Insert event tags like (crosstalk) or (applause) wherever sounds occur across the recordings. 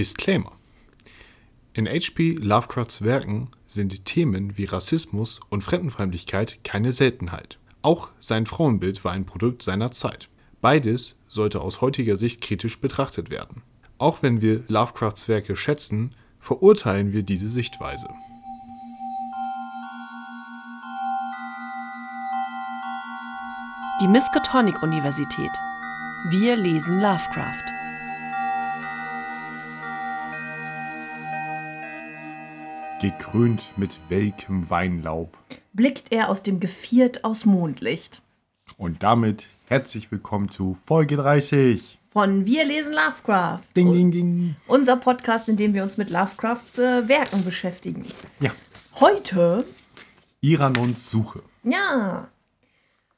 Disclaimer. In H.P. Lovecrafts Werken sind Themen wie Rassismus und Fremdenfeindlichkeit keine Seltenheit. Auch sein Frauenbild war ein Produkt seiner Zeit. Beides sollte aus heutiger Sicht kritisch betrachtet werden. Auch wenn wir Lovecrafts Werke schätzen, verurteilen wir diese Sichtweise. Die Miskatonic Universität. Wir lesen Lovecraft. Gekrönt mit welkem Weinlaub. Blickt er aus dem Geviert aus Mondlicht. Und damit herzlich willkommen zu Folge 30. Von Wir lesen Lovecraft. Ding, ding, ding. Unser Podcast, in dem wir uns mit Lovecrafts äh, Werken beschäftigen. Ja. Heute, Iranons Suche. ja,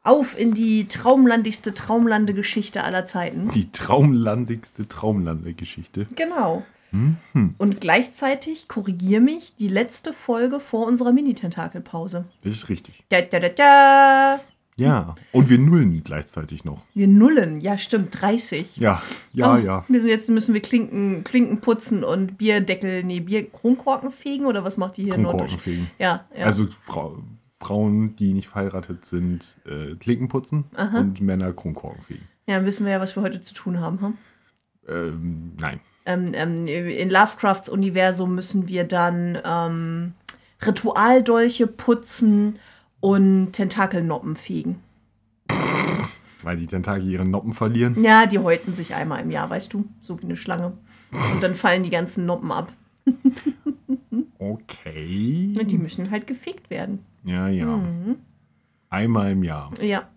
auf in die traumlandigste Traumlandegeschichte aller Zeiten. Die traumlandigste Traumlandegeschichte. Genau. Mhm. Und gleichzeitig, korrigier mich, die letzte Folge vor unserer Mini-Tentakelpause. Das ist richtig. Da, da, da, da. Ja. Und wir nullen gleichzeitig noch. Wir nullen, ja stimmt, 30. Ja, ja, Oh, ja. Wir sind jetzt müssen wir Klinken, Klinken putzen und Bierdeckel, nee, Bier Kronkorken fegen oder was macht die hier in Kronkorken Norddeutschland? fegen. Ja, ja. Also Frau, Frauen, die nicht verheiratet sind, äh, Klinken putzen und Männer Kronkorken fegen. ja, dann wissen wir ja, was wir heute zu tun haben. Hm? Ähm, nein. Ähm, ähm, in Lovecrafts Universum müssen wir dann ähm, Ritualdolche putzen und Tentakelnoppen fegen. Weil die Tentakel ihre Noppen verlieren. Ja, die häuten sich einmal im Jahr, weißt du, so wie eine Schlange. Und dann fallen die ganzen Noppen ab. Okay. Und die müssen halt gefegt werden. Ja, ja. Einmal im Jahr. Ja.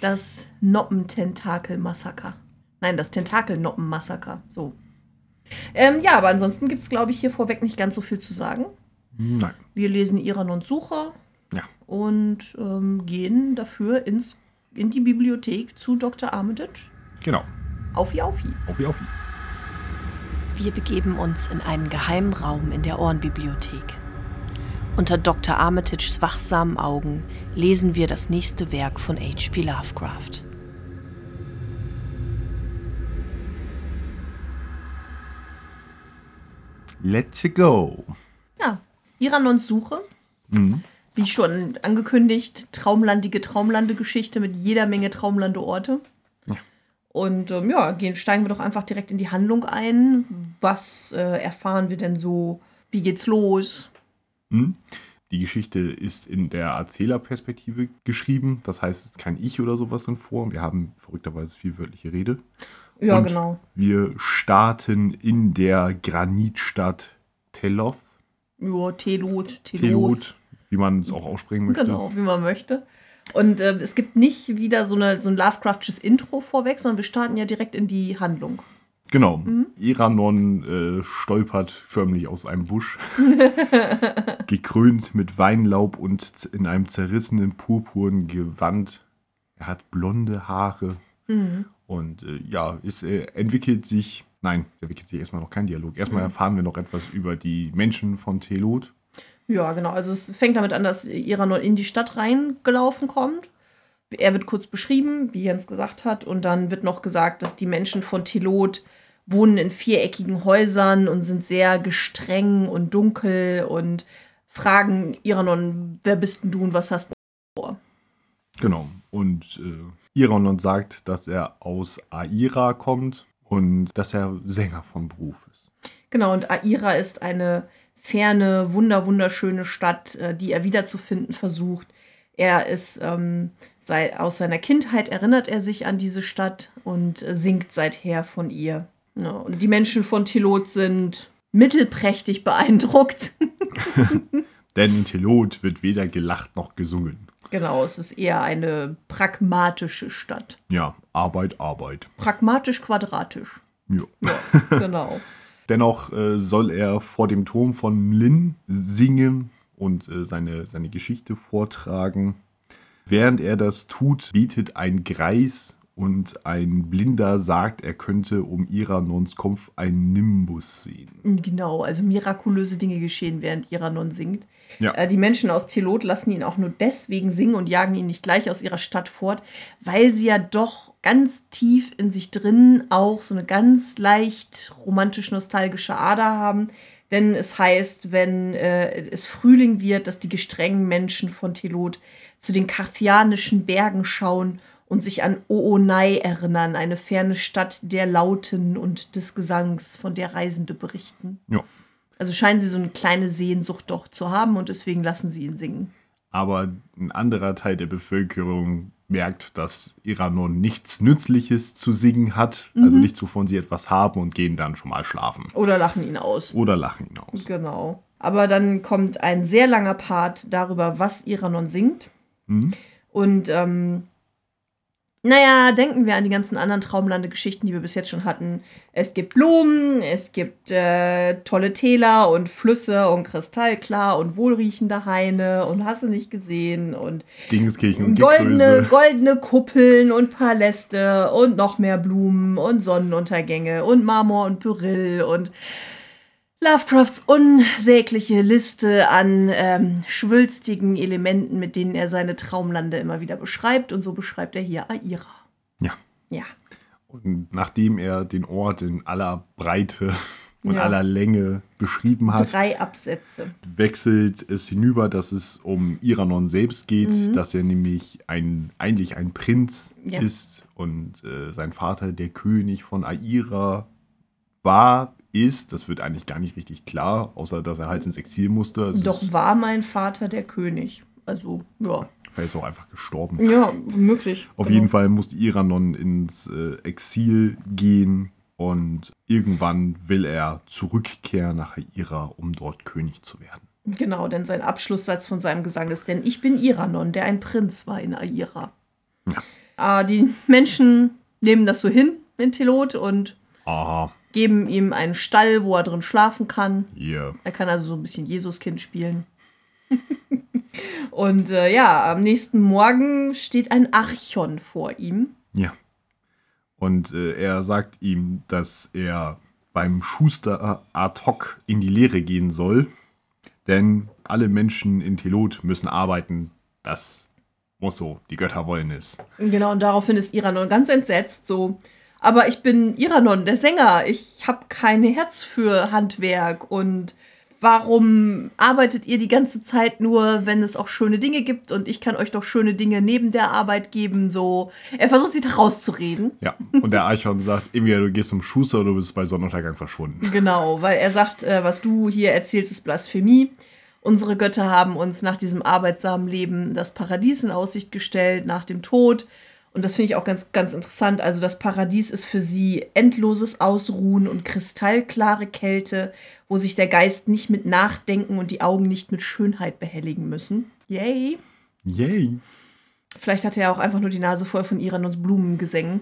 Das Noppententakel-Massaker. Nein, das Tentakelnoppen-Massaker. So. Ähm, ja, aber ansonsten gibt es, glaube ich, hier vorweg nicht ganz so viel zu sagen. Nein. Wir lesen Iranons Suche Ja. und ähm, gehen dafür ins, in die Bibliothek zu Dr. Armitage. Genau. Aufi, aufi. Auf wie auf wie. Wir begeben uns in einen geheimen Raum in der Ohrenbibliothek. Unter Dr. Armitages wachsamen Augen lesen wir das nächste Werk von H.P. Lovecraft. Let's go. Ja, Iranons Suche. Wie schon angekündigt, traumlandige Traumlandegeschichte mit jeder Menge Traumlandeorte. Ja. Und ähm, ja, gehen, steigen wir doch einfach direkt in die Handlung ein. Was äh, erfahren wir denn so? Wie geht's los? Die Geschichte ist in der Erzählerperspektive geschrieben. Das heißt, es ist kein Ich oder sowas drin vor. Wir haben verrückterweise viel wörtliche Rede. Ja, Und genau. Wir starten in der Granitstadt Teloth. Ja, Telot, Telot. Telot, wie man es auch aussprechen möchte. Genau, wie man möchte. Und äh, es gibt nicht wieder so, eine, so ein Lovecraftsches Intro vorweg, sondern wir starten ja direkt in die Handlung. Genau. Mhm. Iranon äh, stolpert förmlich aus einem Busch, (laughs) gekrönt mit Weinlaub und in einem zerrissenen purpurnen Gewand. Er hat blonde Haare Mhm. Und äh, ja, es äh, entwickelt sich. Nein, es entwickelt sich erstmal noch kein Dialog. Mhm. Erstmal erfahren wir noch etwas über die Menschen von Telot. Ja, genau. Also es fängt damit an, dass Iranon in die Stadt reingelaufen kommt. Er wird kurz beschrieben, wie Jens gesagt hat, und dann wird noch gesagt, dass die Menschen von Telot wohnen in viereckigen Häusern und sind sehr gestreng und dunkel und fragen Iranon, wer bist denn du und was hast du vor? Genau. Und äh, Iranon sagt, dass er aus Aira kommt und dass er Sänger von Beruf ist. Genau, und Aira ist eine ferne, wunder, wunderschöne Stadt, äh, die er wiederzufinden versucht. Er ist, ähm, sei, aus seiner Kindheit erinnert er sich an diese Stadt und äh, singt seither von ihr. Ja, und die Menschen von Telot sind mittelprächtig beeindruckt. (laughs) (laughs) Denn in Telot wird weder gelacht noch gesungen. Genau, es ist eher eine pragmatische Stadt. Ja, Arbeit, Arbeit. Pragmatisch-quadratisch. Ja. (laughs) Genau. Dennoch äh, soll er vor dem Turm von Lin singen und äh, seine, seine Geschichte vortragen. Während er das tut, bietet ein Greis Und ein Blinder sagt, er könnte um Iranons Kopf einen Nimbus sehen. Genau, also mirakulöse Dinge geschehen, während Iranon singt. Ja. Äh, die Menschen aus Telot lassen ihn auch nur deswegen singen und jagen ihn nicht gleich aus ihrer Stadt fort, weil sie ja doch ganz tief in sich drin auch so eine ganz leicht romantisch-nostalgische Ader haben. Denn es heißt, wenn äh, es Frühling wird, dass die gestrengen Menschen von Telot zu den karthianischen Bergen schauen und sich an Oonai erinnern, eine ferne Stadt der Lauten und des Gesangs, von der Reisende berichten. Ja. Also scheinen sie so eine kleine Sehnsucht doch zu haben und deswegen lassen sie ihn singen. Aber ein anderer Teil der Bevölkerung merkt, dass Iranon nichts Nützliches zu singen hat, also nichts, wovon sie etwas haben und gehen dann schon mal schlafen. Oder lachen ihn aus. Oder lachen ihn aus. Genau. Aber dann kommt ein sehr langer Part darüber, was Iranon singt. Und ähm, naja, denken wir an die ganzen anderen Traumlande-Geschichten, die wir bis jetzt schon hatten. Es gibt Blumen, es gibt äh, tolle Täler und Flüsse und kristallklar und wohlriechende Haine und hast du nicht gesehen und Dingenskirchen und goldene, goldene Kuppeln und Paläste und noch mehr Blumen und Sonnenuntergänge und Marmor und Pyrill und Lovecrafts unsägliche Liste an ähm, schwülstigen Elementen, mit denen er seine Traumlande immer wieder beschreibt. Und so beschreibt er hier Aira. Ja. Ja. Und nachdem er den Ort in aller Breite und Ja. aller Länge beschrieben hat, Drei Absätze. wechselt es hinüber, dass es um Iranon selbst geht, dass er nämlich ein, eigentlich ein Prinz Ja. ist und äh, sein Vater der König von Aira war, ist. Das wird eigentlich gar nicht richtig klar, außer dass er halt ins Exil musste. Also Doch war mein Vater der König. Also, ja. Vielleicht ist er auch einfach gestorben. Ja, möglich. Auf Genau. jeden Fall musste Iranon ins äh, Exil gehen und irgendwann will er zurückkehren nach Aira, um dort König zu werden. Genau, denn sein Abschlusssatz von seinem Gesang ist, denn ich bin Iranon, der ein Prinz war in Aira. Ah, die Menschen nehmen das so hin in Telot und Aha, geben ihm einen Stall, wo er drin schlafen kann. hier. Er kann also so ein bisschen Jesuskind spielen. (laughs) und äh, ja, am nächsten Morgen steht ein Archon vor ihm. Ja. Und äh, er sagt ihm, dass er beim Schuster ad hoc in die Lehre gehen soll, denn alle Menschen in Telot müssen arbeiten. Das muss so, die Götter wollen es. Genau, und daraufhin ist Iranon ganz entsetzt, so. Aber ich bin Iranon, der Sänger. Ich habe kein Herz für Handwerk. Und warum arbeitet ihr die ganze Zeit nur, wenn es auch schöne Dinge gibt? Und ich kann euch doch schöne Dinge neben der Arbeit geben. So, er versucht sich da rauszureden. Ja, und der Archon sagt, entweder du gehst zum Schuster oder du bist bei Sonnenuntergang verschwunden. Genau, weil er sagt, äh, was du hier erzählst, ist Blasphemie. Unsere Götter haben uns nach diesem arbeitsamen Leben das Paradies in Aussicht gestellt, nach dem Tod. Und das finde ich auch ganz, ganz interessant. Also das Paradies ist für sie endloses Ausruhen und kristallklare Kälte, wo sich der Geist nicht mit Nachdenken und die Augen nicht mit Schönheit behelligen müssen. Yay! Yay. Vielleicht hatte er auch einfach nur die Nase voll von Iranons Blumengesängen.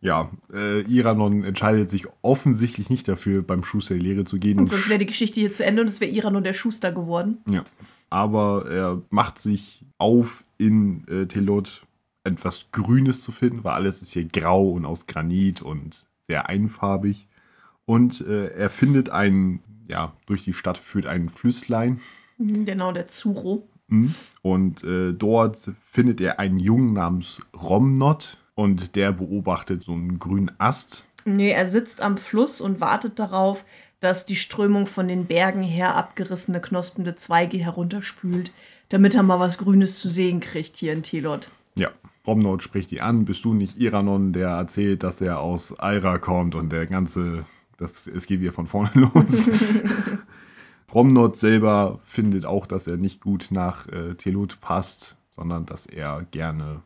Ja, äh, Iranon entscheidet sich offensichtlich nicht dafür, beim Schuster die Lehre zu gehen. Und sonst wäre die Geschichte hier zu Ende und es wäre Iranon der Schuster geworden. Ja. Aber er macht sich auf, in äh, Telot etwas Grünes zu finden, weil alles ist hier grau und aus Granit und sehr einfarbig. Und äh, er findet ein, ja, durch die Stadt führt ein Flüsslein. Genau, der Zuro. Mhm. Und äh, dort findet er einen Jungen namens Romnot. Und der beobachtet so einen grünen Ast. Nee, er sitzt am Fluss und wartet darauf, dass die Strömung von den Bergen her abgerissene, knospende Zweige herunterspült, damit er mal was Grünes zu sehen kriegt hier in Telot. Ja, Romnot spricht die an. Bist du nicht Iranon, der erzählt, dass er aus Aira kommt und der ganze, das, es geht wieder von vorne (laughs) los. (laughs) Romnot selber findet auch, dass er nicht gut nach äh, Telot passt, sondern dass er gerne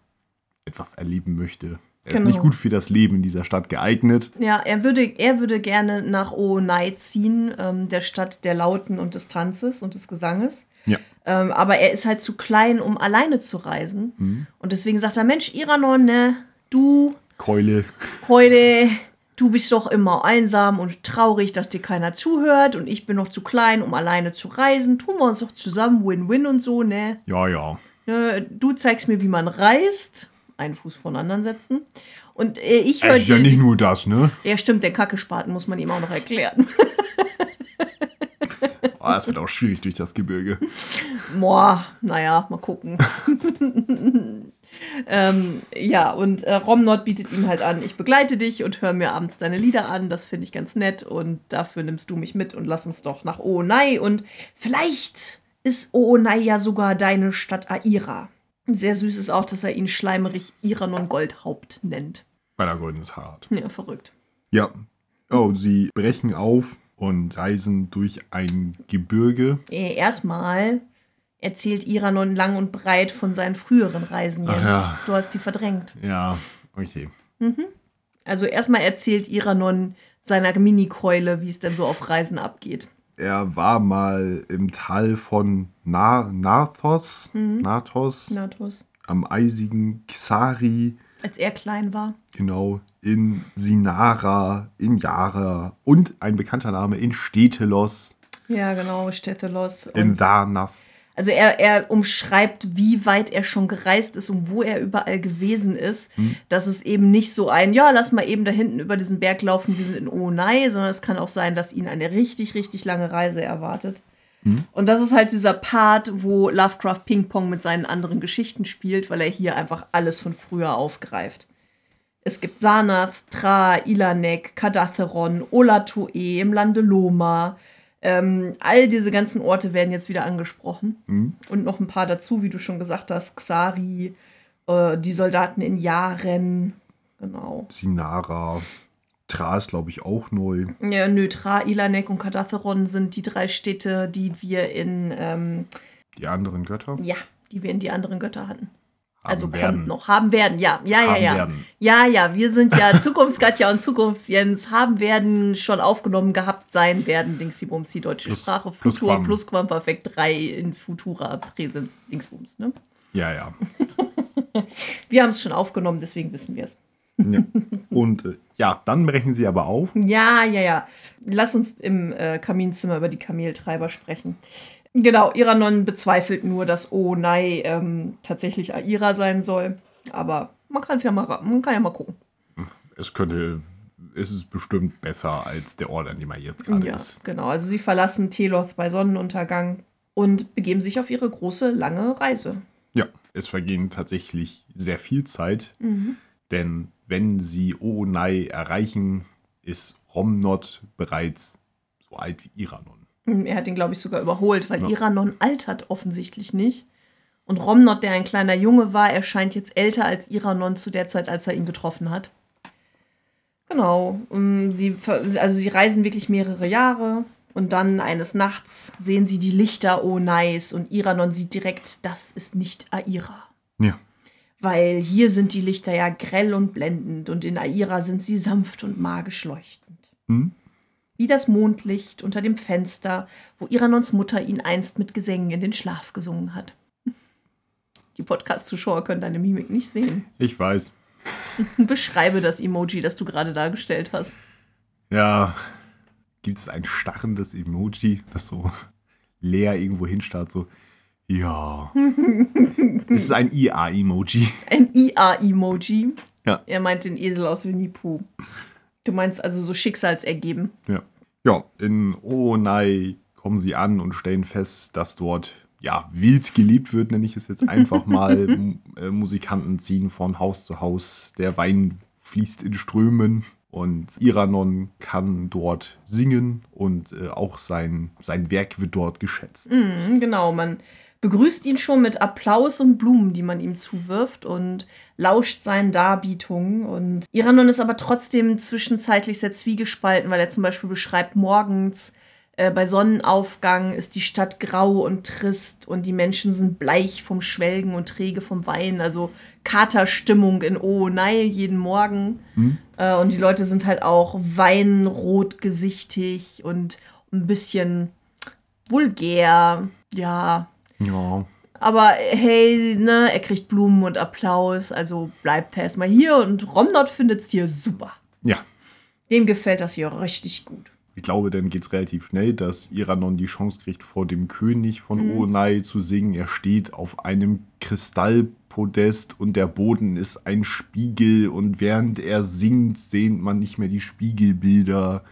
etwas erleben möchte. Er Genau. ist nicht gut für das Leben in dieser Stadt geeignet. Ja, er würde, er würde gerne nach Oonai ziehen, ähm, der Stadt der Lauten und des Tanzes und des Gesanges. Ja. Ähm, aber er ist halt zu klein, um alleine zu reisen. Und deswegen sagt er, Mensch, Iranon, ne, du Keule. Heute, du bist doch immer einsam und traurig, dass dir keiner zuhört und ich bin noch zu klein, um alleine zu reisen. Tun wir uns doch zusammen, Win-Win und so, ne? Ja, ja. Ne, Du zeigst mir, wie man reist. einen Fuß vor den anderen setzen. Und äh, ich höre. Ist ja nicht nur das, ne? Ja, stimmt, der Kackespaten muss man ihm auch noch erklären. (laughs) Oh, das wird auch schwierig durch das Gebirge. Boah, naja, mal gucken. (laughs) ähm, ja, und äh, Romnod bietet ihm halt an, ich begleite dich und höre mir abends deine Lieder an. Das finde ich ganz nett und dafür nimmst du mich mit und lass uns doch nach Oonai. Und vielleicht ist Oonai ja sogar deine Stadt Aira. Sehr süß ist auch, dass er ihn schleimerig Iranon Goldhaupt nennt. Weil er goldenes Haar hat. Ja, verrückt. Ja. Oh, sie brechen auf und reisen durch ein Gebirge. Äh, Erstmal erzählt Iranon lang und breit von seinen früheren Reisen, Jens. ja. Du hast sie verdrängt. Ja, okay. Also erstmal erzählt Iranon seiner Minikeule, wie es denn so auf Reisen abgeht. Er war mal im Tal von Na Nathos, Nathos, Natos. am eisigen Xari, Als er klein war. genau, in Sinara, in Yara und ein bekannter Name in Stetelos, Ja, genau, Stettelos. in Dharnath. Also er, er umschreibt, wie weit er schon gereist ist und wo er überall gewesen ist. Dass es eben nicht so ein, ja, lass mal eben da hinten über diesen Berg laufen, wir sind in Onai, sondern es kann auch sein, dass ihn eine richtig, richtig lange Reise erwartet. Und das ist halt dieser Part, wo Lovecraft Ping-Pong mit seinen anderen Geschichten spielt, weil er hier einfach alles von früher aufgreift. Es gibt Sanath, Tra, Ilanek, Kadatheron, Olatoe im Lande Loma. Ähm, all diese ganzen Orte werden jetzt wieder angesprochen. Und noch ein paar dazu, wie du schon gesagt hast. Xari, äh, die Soldaten in Yaren. Genau. Sinara. Tra ist, glaube ich, auch neu. Ja, nö, Tra, Ilanek und Kadatheron sind die drei Städte, die wir in, ähm, Die anderen Götter. ja, die wir in die anderen Götter hatten. Also werden. kommt noch. Haben werden, ja. Ja, ja, Haben ja. werden. Ja, ja, wir sind ja Zukunftsgatja und Zukunftsjens. Haben werden schon aufgenommen gehabt sein werden. Dingsbums, die deutsche Plus- Sprache. plus Futur, Quam. Plusquamperfekt 3 in Futura Präsens Dingsbums, ne? Ja, ja. (laughs) Wir haben es schon aufgenommen, deswegen wissen wir es. ja. Und äh, ja, dann brechen sie aber auf. Ja, ja, ja. Lass uns im äh, Kaminzimmer über die Kameltreiber sprechen. Genau, Iranon bezweifelt nur, dass Onai ähm, tatsächlich Aira sein soll. Aber man kann es ja mal, man kann ja mal gucken. Es könnte, es ist bestimmt besser als der Ort, an dem er jetzt gerade Ja, ist. genau. Also sie verlassen Teloth bei Sonnenuntergang und begeben sich auf ihre große, lange Reise. Ja, es vergehen tatsächlich sehr viel Zeit, Mhm. denn wenn sie Oonai erreichen, ist Romnod bereits so alt wie Iranon. Er hat ihn, glaube ich, sogar überholt, weil Ja. Iranon altert offensichtlich nicht. Und Romnod, der ein kleiner Junge war, erscheint jetzt älter als Iranon zu der Zeit, als er ihn getroffen hat. Genau. ähm, Sie, also sie reisen wirklich mehrere Jahre und dann eines Nachts sehen sie die Lichter Onais und Iranon sieht direkt, das ist nicht Aira. Ja, Weil hier sind die Lichter ja grell und blendend und in Aira sind sie sanft und magisch leuchtend. Hm? Wie das Mondlicht unter dem Fenster, wo Iranons Mutter ihn einst mit Gesängen in den Schlaf gesungen hat. (laughs) Die Podcast-Zuschauer können deine Mimik nicht sehen. ich weiß. (laughs) Beschreibe das Emoji, das du gerade dargestellt hast. Ja, gibt es ein starrendes Emoji, das so leer irgendwo hinstarrt, so, ja. (laughs) es ist ein IA-Emoji. Ein IA-Emoji. Ja. Er meint den Esel aus Winnie Pooh. Du meinst also so Schicksalsergeben. Ja. Ja, in Oonai kommen sie an und stellen fest, dass dort ja wild geliebt wird, nenne ich es jetzt einfach (laughs) mal. Äh, Musikanten ziehen von Haus zu Haus, der Wein fließt in Strömen und Iranon kann dort singen und äh, auch sein, sein Werk wird dort geschätzt. Mhm, genau, man begrüßt ihn schon mit Applaus und Blumen, die man ihm zuwirft und lauscht seinen Darbietungen. Und Iranon ist aber trotzdem zwischenzeitlich sehr zwiegespalten, weil er zum Beispiel beschreibt, morgens äh, bei Sonnenaufgang ist die Stadt grau und trist und die Menschen sind bleich vom Schwelgen und träge vom Wein. Also Katerstimmung in Oonai jeden Morgen. Äh, und die Leute sind halt auch weinrot gesichtig und ein bisschen vulgär. Ja, Ja, aber hey, ne, er kriegt Blumen und Applaus, also bleibt er erstmal hier und Romnod findet es hier super. ja. Dem gefällt das hier richtig gut. Ich glaube, dann geht es relativ schnell, dass Iranon die Chance kriegt, vor dem König von Oonai zu singen. Er steht auf einem Podest und der Boden ist ein Spiegel und während er singt, sehnt man nicht mehr die Spiegelbilder,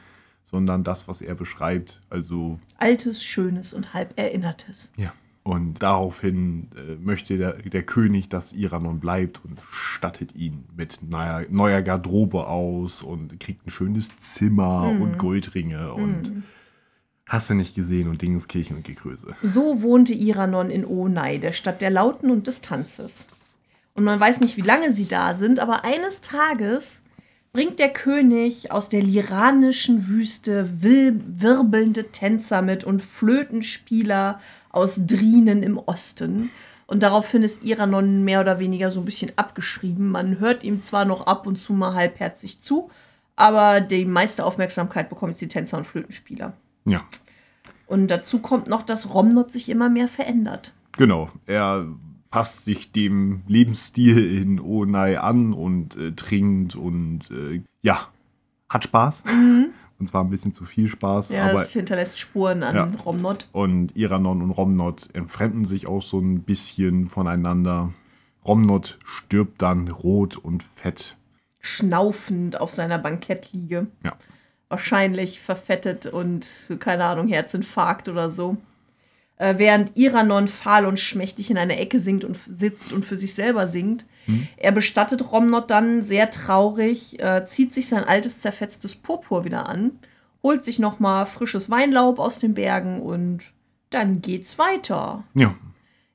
sondern das, was er beschreibt. Also. Altes, Schönes und halb Erinnertes. Ja. Und daraufhin äh, möchte der, der König, dass Iranon bleibt und stattet ihn mit neuer, neuer Garderobe aus und kriegt ein schönes Zimmer Mhm. und Goldringe und hast du nicht gesehen und Dingenskirchen und Gegröße. So wohnte Iranon in Onai, der Stadt der Lauten und des Tanzes. Und man weiß nicht, wie lange sie da sind, aber eines Tages bringt der König aus der liranischen Wüste wirbelnde Tänzer mit und Flötenspieler aus Drinen im Osten. Und daraufhin ist Iranon mehr oder weniger so ein bisschen abgeschrieben. Man hört ihm zwar noch ab und zu mal halbherzig zu, aber die meiste Aufmerksamkeit bekommen jetzt die Tänzer und Flötenspieler. Ja, Und dazu kommt noch, dass Romnot sich immer mehr verändert. genau. Er passt sich dem Lebensstil in Onai an und äh, trinkt und äh, ja, hat Spaß. Und zwar ein bisschen zu viel Spaß. Ja, aber es hinterlässt Spuren an Ja. Romnot. Und Iranon und Romnot entfremden sich auch so ein bisschen voneinander. Romnot stirbt dann rot und fett. Schnaufend auf seiner Bankettliege. Ja. Wahrscheinlich verfettet und, keine Ahnung, Herzinfarkt oder so. Äh, während Iranon fahl und schmächtig in einer Ecke singt und sitzt und für sich selber singt. Er bestattet Romnot dann sehr traurig, äh, zieht sich sein altes zerfetztes Purpur wieder an, holt sich nochmal frisches Weinlaub aus den Bergen und dann geht's weiter. Ja,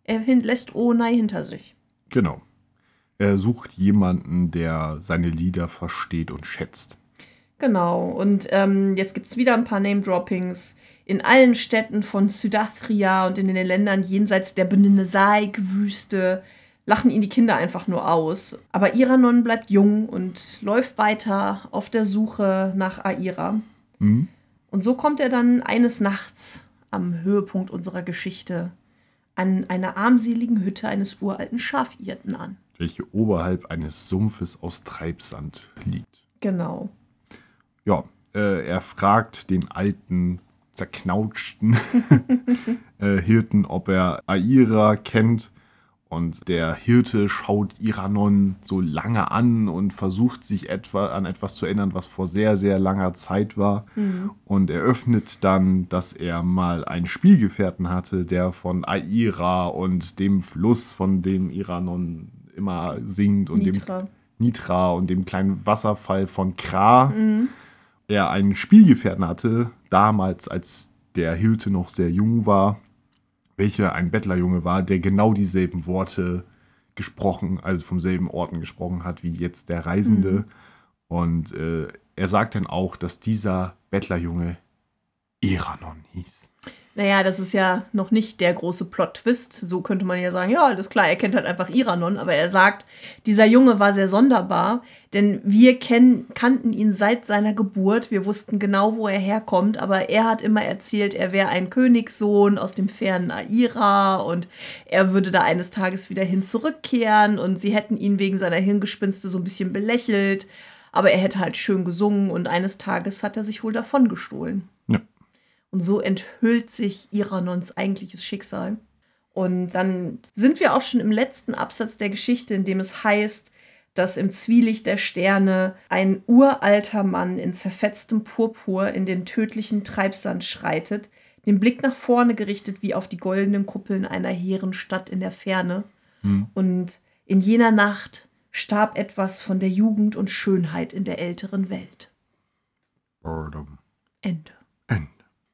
Er lässt Onai hinter sich. genau. Er sucht jemanden, der seine Lieder versteht und schätzt. Genau, und ähm, jetzt gibt es wieder ein paar Name-Droppings. In allen Städten von Südafrika und in den Ländern jenseits der Benesaik-Wüste lachen ihn die Kinder einfach nur aus. Aber Iranon bleibt jung und läuft weiter auf der Suche nach Aira. Hm? Und so kommt er dann eines Nachts am Höhepunkt unserer Geschichte an einer armseligen Hütte eines uralten Schafirten an. Welche oberhalb eines Sumpfes aus Treibsand liegt. Genau. Ja, äh, er fragt den alten, zerknautschten (laughs) äh, Hirten, ob er Aira kennt. Und der Hirte schaut Iranon so lange an und versucht sich etwa an etwas zu erinnern, was vor sehr, sehr langer Zeit war. Und eröffnet dann, dass er mal einen Spielgefährten hatte, der von Aira und dem Fluss, von dem Iranon immer singt und dem Nitra. Nitra und dem kleinen Wasserfall von Kra er einen Spielgefährten hatte, damals, als der Hirte noch sehr jung war, welcher ein Bettlerjunge war, der genau dieselben Worte gesprochen, also vom selben Orten gesprochen hat wie jetzt der Reisende. Und äh, er sagt dann auch, dass dieser Bettlerjunge Iranon hieß. Naja, das ist ja noch nicht der große Plot-Twist. So könnte man ja sagen, ja, alles klar, er kennt halt einfach Iranon, aber er sagt, dieser Junge war sehr sonderbar, denn wir kennen, kannten ihn seit seiner Geburt. Wir wussten genau, wo er herkommt, aber er hat immer erzählt, er wäre ein Königssohn aus dem fernen Aira und er würde da eines Tages wieder hin zurückkehren und sie hätten ihn wegen seiner Hirngespinste so ein bisschen belächelt, aber er hätte halt schön gesungen und eines Tages hat er sich wohl davon gestohlen. Und so enthüllt sich Iranons eigentliches Schicksal. Und dann sind wir auch schon im letzten Absatz der Geschichte, in dem es heißt, dass im Zwielicht der Sterne ein uralter Mann in zerfetztem Purpur in den tödlichen Treibsand schreitet, den Blick nach vorne gerichtet wie auf die goldenen Kuppeln einer hehren Stadt in der Ferne. Und in jener Nacht starb etwas von der Jugend und Schönheit in der älteren Welt. Boredom. Ende.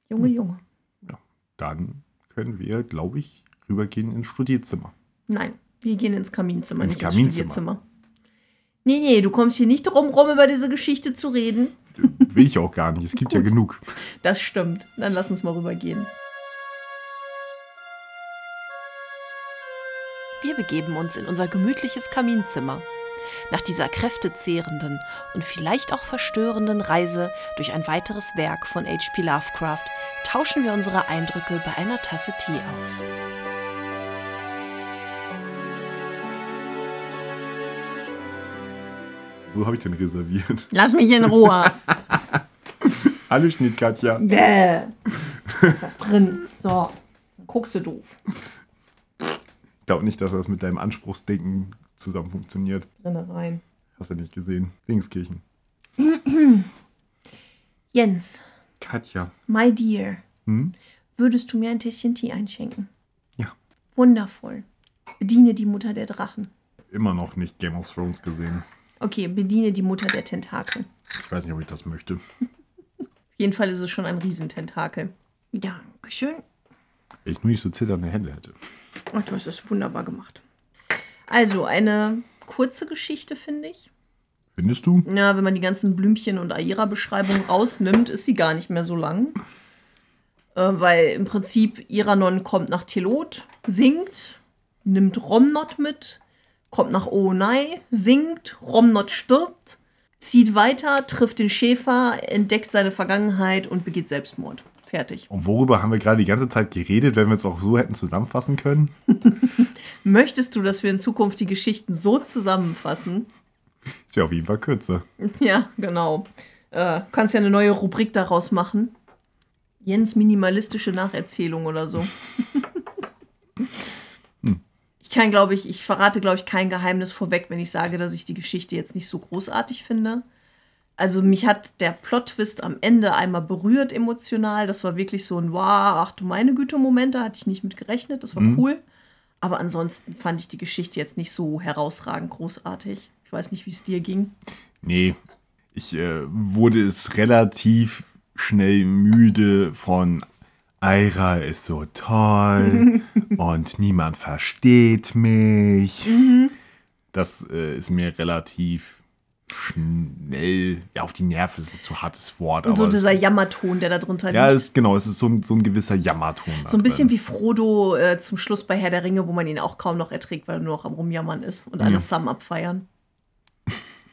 Junge, Junge. Ja. Dann können wir, glaube ich, rübergehen ins Studierzimmer. Nein, wir gehen ins Kaminzimmer, Ins nicht ins Kaminzimmer. Studierzimmer. Nee, nee, du kommst hier nicht drum rum, über diese Geschichte zu reden. (laughs) Will ich auch gar nicht. Es gibt ja genug. Das stimmt. Dann lass uns mal rübergehen. Wir begeben uns in unser gemütliches Kaminzimmer. Nach dieser kräftezehrenden und vielleicht auch verstörenden Reise durch ein weiteres Werk von H.P. Lovecraft tauschen wir unsere Eindrücke bei einer Tasse Tee aus. Wo habe ich denn reserviert? Lass mich in Ruhe. (laughs) Hallo Schnittkatja. Bäh. Was ist das drin? So, guckst du doof. glaube nicht, dass das mit deinem Anspruchsdenken zusammen funktioniert. rein. Hast du nicht gesehen? Dingskirchen. (clears throat) Jens, Katja. my dear, Hm? würdest du mir ein Tässchen Tee einschenken? Ja. Wundervoll. Bediene die Mutter der Drachen. Immer noch nicht Game of Thrones gesehen. Okay, bediene die Mutter der Tentakel. Ich weiß nicht, ob ich das möchte. Auf jeden Fall ist es schon ein Riesententakel. Dankeschön. Wenn ich nur nicht so zitternde Hände hätte. Ach, du hast es wunderbar gemacht. Also, eine kurze Geschichte, finde ich. Findest du? Ja, wenn man die ganzen Blümchen- und Aira-Beschreibungen rausnimmt, ist sie gar nicht mehr so lang. Äh, weil im Prinzip Iranon kommt nach Telot, singt, nimmt Romnot mit, kommt nach Oonai, singt, Romnot stirbt, zieht weiter, trifft den Schäfer, entdeckt seine Vergangenheit und begeht Selbstmord. Fertig. Und worüber haben wir gerade die ganze Zeit geredet, wenn wir es auch so hätten zusammenfassen können? (laughs) Möchtest du, dass wir in Zukunft die Geschichten so zusammenfassen? Ist ja auf jeden Fall kürzer. (laughs) Ja, genau. Äh, kannst ja eine neue Rubrik daraus machen. Jens minimalistische Nacherzählung oder so. (laughs) Ich kann, glaube ich, ich verrate, glaube ich, kein Geheimnis vorweg, wenn ich sage, dass ich die Geschichte jetzt nicht so großartig finde. Also mich hat der Plot-Twist am Ende einmal berührt emotional. Das war wirklich so ein Wow, ach du meine Güte Moment, da hatte ich nicht mit gerechnet. Das war cool. Aber ansonsten fand ich die Geschichte jetzt nicht so herausragend großartig. Ich weiß nicht, wie es dir ging. Nee, ich äh, wurde es relativ schnell müde von Aira ist so toll (laughs) und niemand versteht mich. Das äh, ist mir relativ schnell, ja, auf die Nerven ist ein zu hartes Wort. Und so dieser es, Jammerton, der da drunter ja, liegt. es, genau, es ist so ein, so ein gewisser Jammerton. So ein bisschen drin. wie Frodo äh, zum Schluss bei Herr der Ringe, wo man ihn auch kaum noch erträgt, weil er nur noch am Rumjammern ist und alle Sam abfeiern.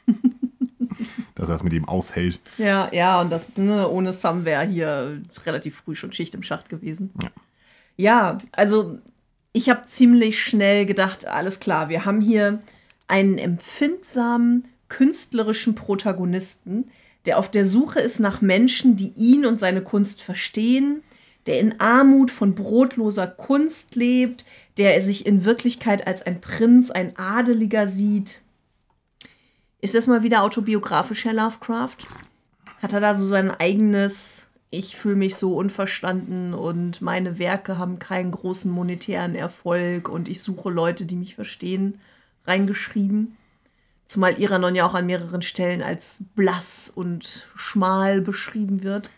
(laughs) dass er es mit ihm aushält. Ja, ja, und das ne, ohne Sam wäre hier relativ früh schon Schicht im Schacht gewesen. Ja. Ja, also ich habe ziemlich schnell gedacht, alles klar, wir haben hier einen empfindsamen, künstlerischen Protagonisten, der auf der Suche ist nach Menschen, die ihn und seine Kunst verstehen, der in Armut von brotloser Kunst lebt, der sich in Wirklichkeit als ein Prinz, ein Adeliger sieht. Ist das mal wieder autobiografisch, Herr Lovecraft? Hat er da so sein eigenes, ich fühle mich so unverstanden und meine Werke haben keinen großen monetären Erfolg und ich suche Leute, die mich verstehen, reingeschrieben? Zumal Iranon ja auch an mehreren Stellen als blass und schmal beschrieben wird.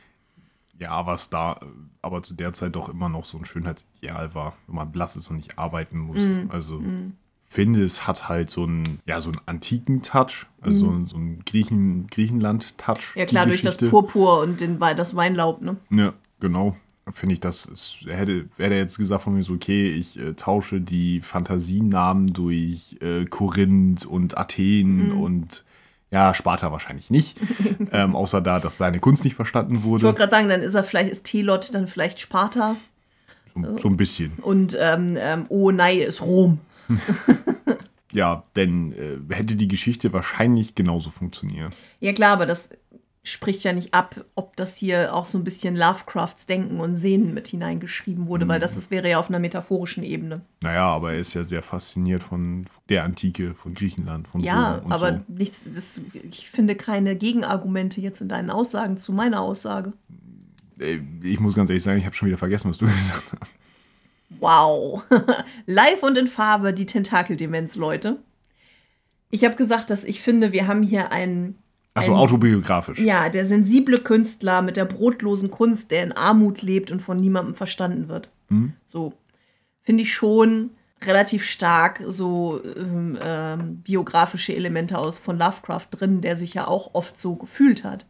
Ja, was da äh, aber zu der Zeit doch immer noch so ein Schönheitsideal war, wenn man blass ist und nicht arbeiten muss. Also finde, es hat halt so einen, ja, so einen antiken Touch, also so, einen- so einen Griechen, Griechenland-Touch. Ja klar, durch das. Purpur und den, das Weinlaub, ne? Ja, genau. Finde ich, das ist, hätte, hätte er jetzt gesagt von mir so, okay, ich äh, tausche die Fantasienamen durch äh, Korinth und Athen Mhm. und ja, Sparta wahrscheinlich nicht. (laughs) ähm, außer da, dass seine Kunst nicht verstanden Ich wurde. wollte gerade sagen, dann ist er vielleicht, ist Telot dann vielleicht Sparta So, so ein bisschen. und ähm, ähm, Oonai ist Rom. (laughs) Ja, denn äh, hätte die Geschichte wahrscheinlich genauso funktioniert. Ja klar, aber das spricht ja nicht ab, ob das hier auch so ein bisschen Lovecrafts Denken und Sehnen mit hineingeschrieben wurde, weil das, das wäre ja auf einer metaphorischen Ebene. Naja, aber er ist ja sehr fasziniert von der Antike, von Griechenland, von Ja, und aber so. nichts, das, ich finde keine Gegenargumente jetzt in deinen Aussagen zu meiner Aussage. Äh, Ich muss ganz ehrlich sagen, ich habe schon wieder vergessen, was du (laughs) gesagt hast. Wow. (laughs) Live und in Farbe die Tentakeldemenz, Leute. Ich habe gesagt, dass ich finde, wir haben hier einen Achso, autobiografisch. Ja, der sensible Künstler mit der brotlosen Kunst, der in Armut lebt und von niemandem verstanden wird. So finde ich schon relativ stark so ähm, ähm, biografische Elemente aus von Lovecraft drin, der sich ja auch oft so gefühlt hat.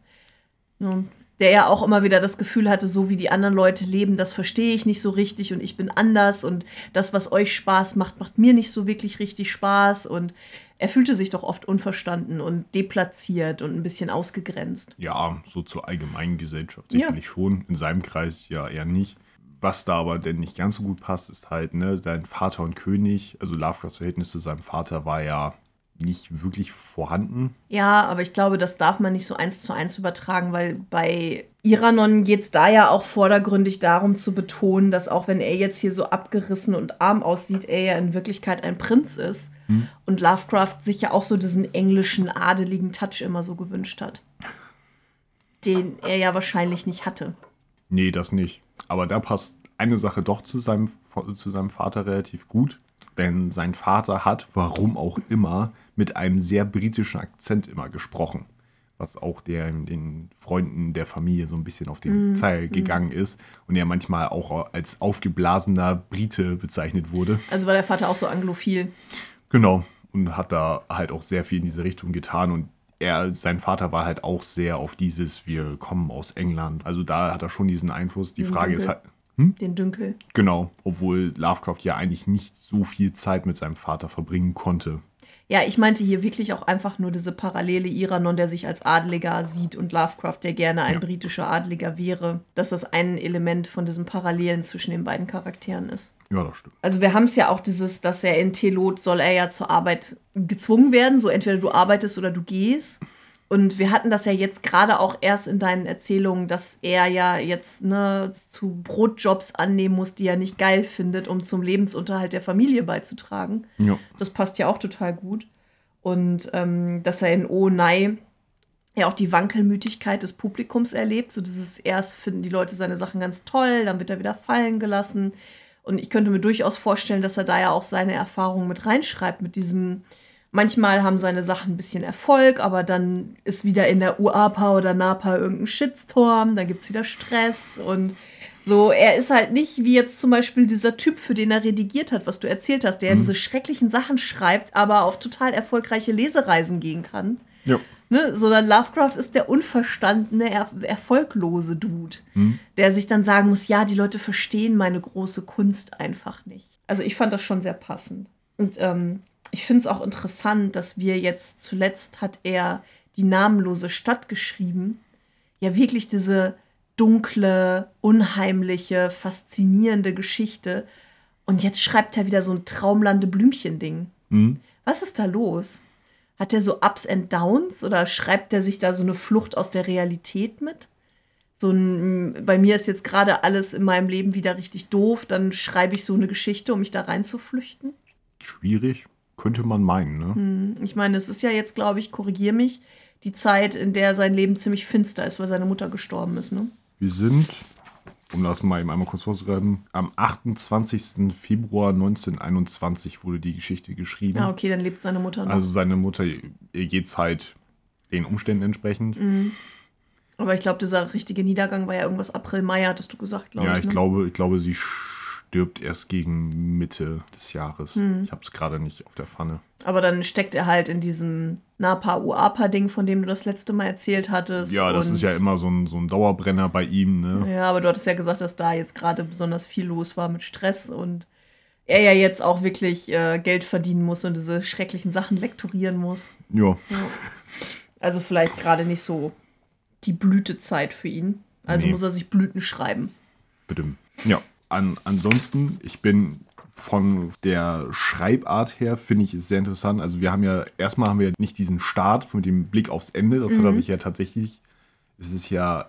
Ne? Der ja auch immer wieder das Gefühl hatte, so wie die anderen Leute leben, das verstehe ich nicht so richtig und ich bin anders und das, was euch Spaß macht, macht mir nicht so wirklich richtig Spaß und er fühlte sich doch oft unverstanden und deplatziert und ein bisschen ausgegrenzt. Ja, so zur allgemeinen Gesellschaft Ja. sicherlich schon. In seinem Kreis ja eher nicht. Was da aber denn nicht ganz so gut passt, ist halt, ne, sein Vater und König, also Lovecrafts Verhältnis zu seinem Vater war ja nicht wirklich vorhanden. Ja, aber ich glaube, das darf man nicht so eins zu eins übertragen, weil bei Iranon geht es da ja auch vordergründig darum zu betonen, dass auch wenn er jetzt hier so abgerissen und arm aussieht, er ja in Wirklichkeit ein Prinz ist. Hm. Und Lovecraft sich ja auch so diesen englischen, adeligen Touch immer so gewünscht hat. Den er ja wahrscheinlich nicht hatte. Nee, das nicht. Aber da passt eine Sache doch zu seinem, zu seinem Vater relativ gut. Denn sein Vater hat, warum auch immer, mit einem sehr britischen Akzent immer gesprochen. Was auch der, den Freunden der Familie so ein bisschen auf den mm, Zeil mm. gegangen ist. Und er manchmal auch als aufgeblasener Brite bezeichnet wurde. Also war der Vater auch so anglophil. Genau. Und hat da halt auch sehr viel in diese Richtung getan. Und er, sein Vater war halt auch sehr auf dieses, wir kommen aus England. Also da hat er schon diesen Einfluss. Die Den Frage Dunkel. ist halt. Hm? Den Dünkel. Genau, obwohl Lovecraft ja eigentlich nicht so viel Zeit mit seinem Vater verbringen konnte. Ja, ich meinte hier wirklich auch einfach nur diese Parallele Iranon, der sich als Adliger sieht und Lovecraft, der gerne ein ja. britischer Adliger wäre, dass das ein Element von diesen Parallelen zwischen den beiden Charakteren ist. Ja, das stimmt. Also wir haben es ja auch dieses, dass er in Telot soll er ja zur Arbeit gezwungen werden, so entweder du arbeitest oder du gehst. Und wir hatten das ja jetzt gerade auch erst in deinen Erzählungen, dass er ja jetzt ne, zu Brotjobs annehmen muss, die er nicht geil findet, um zum Lebensunterhalt der Familie beizutragen. Ja. Das passt ja auch total gut. Und ähm, dass er in Oh Nei ja auch die Wankelmütigkeit des Publikums erlebt. So dieses erst finden die Leute seine Sachen ganz toll, dann wird er wieder fallen gelassen. Und ich könnte mir durchaus vorstellen, dass er da ja auch seine Erfahrungen mit reinschreibt, mit diesem Manchmal haben seine Sachen ein bisschen Erfolg, aber dann ist wieder in der UAPA oder NAPA irgendein Shitstorm, dann gibt es wieder Stress und so. Er ist halt nicht wie jetzt zum Beispiel dieser Typ, für den er redigiert hat, was du erzählt hast, der mhm. diese schrecklichen Sachen schreibt, aber auf total erfolgreiche Lesereisen gehen kann. Ja. Ne, sondern Lovecraft ist der unverstandene, er erfolglose Dude, mhm. der sich dann sagen muss, ja, die Leute verstehen meine große Kunst einfach nicht. Also ich fand das schon sehr passend. Und ähm, ich finde es auch interessant, dass wir jetzt zuletzt hat er die namenlose Stadt geschrieben. Ja, wirklich diese dunkle, unheimliche, faszinierende Geschichte. Und jetzt schreibt er wieder so ein Traumlande-Blümchen-Ding. Mhm. Was ist da los? Hat er so Ups and Downs oder schreibt er sich da so eine Flucht aus der Realität mit? So ein, bei mir ist jetzt gerade alles in meinem Leben wieder richtig doof, dann schreibe ich so eine Geschichte, um mich da reinzuflüchten. Schwierig. Könnte man meinen, ne? Hm, ich meine, es ist ja jetzt, glaube ich, korrigier mich, die Zeit, in der sein Leben ziemlich finster ist, weil seine Mutter gestorben ist, ne? Wir sind, um das mal eben einmal kurz vorzuschreiben, am 28. Februar 1921 wurde die Geschichte geschrieben. Ah, okay, dann lebt seine Mutter noch. Also seine Mutter, ihr geht's halt den Umständen entsprechend. Mhm. Aber ich glaube, dieser richtige Niedergang war ja irgendwas April, Mai, hattest du gesagt, glaube ja, ich. Ja, ich, ne? glaube, ich glaube, sie stirbt erst gegen Mitte des Jahres. Hm. Ich habe es gerade nicht auf der Pfanne. Aber dann steckt er halt in diesem Napa-Uapa-Ding, von dem du das letzte Mal erzählt hattest. Ja, das ist ja immer so ein, so ein Dauerbrenner bei ihm. Ne? Ja, aber du hattest ja gesagt, dass da jetzt gerade besonders viel los war mit Stress und er ja jetzt auch wirklich äh, Geld verdienen muss und diese schrecklichen Sachen lektorieren muss. Ja. ja. Also vielleicht gerade nicht so die Blütezeit für ihn. Also nee. muss er sich Blüten schreiben. Bitte. Ja. An, ansonsten, ich bin von der Schreibart her finde ich es sehr interessant. Also wir haben ja, erstmal haben wir nicht diesen Start mit dem Blick aufs Ende. Das mhm. hat er mhm. sich ja tatsächlich, es ist ja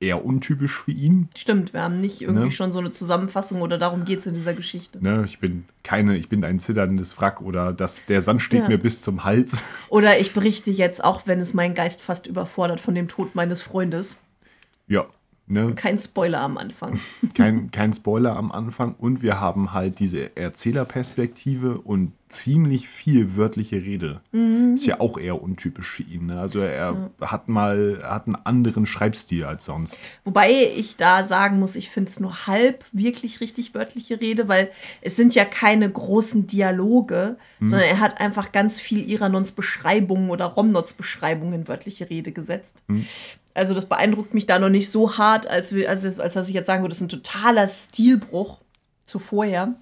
eher untypisch für ihn. Stimmt, wir haben nicht irgendwie ne? schon so eine Zusammenfassung oder darum geht es in dieser Geschichte. Ne? Ich bin keine, ich bin ein zitterndes Wrack oder das, der Sand steht ja. mir bis zum Hals. Oder ich berichte jetzt, auch wenn es meinen Geist fast überfordert, von dem Tod meines Freundes. Ja, Ne? Kein Spoiler am Anfang. (laughs) Kein, kein Spoiler am Anfang. Und wir haben halt diese Erzählerperspektive und ziemlich viel wörtliche Rede. Mhm. Ist ja auch eher untypisch für ihn. Ne? Also er mhm. hat mal hat einen anderen Schreibstil als sonst. Wobei ich da sagen muss, ich finde es nur halb wirklich richtig wörtliche Rede, weil es sind ja keine großen Dialoge, mhm. sondern er hat einfach ganz viel Iranons Beschreibungen oder Romnots Beschreibungen in wörtliche Rede gesetzt. Mhm. Also das beeindruckt mich da noch nicht so hart, als, als, als dass ich jetzt sagen würde, das ist ein totaler Stilbruch zu vorher.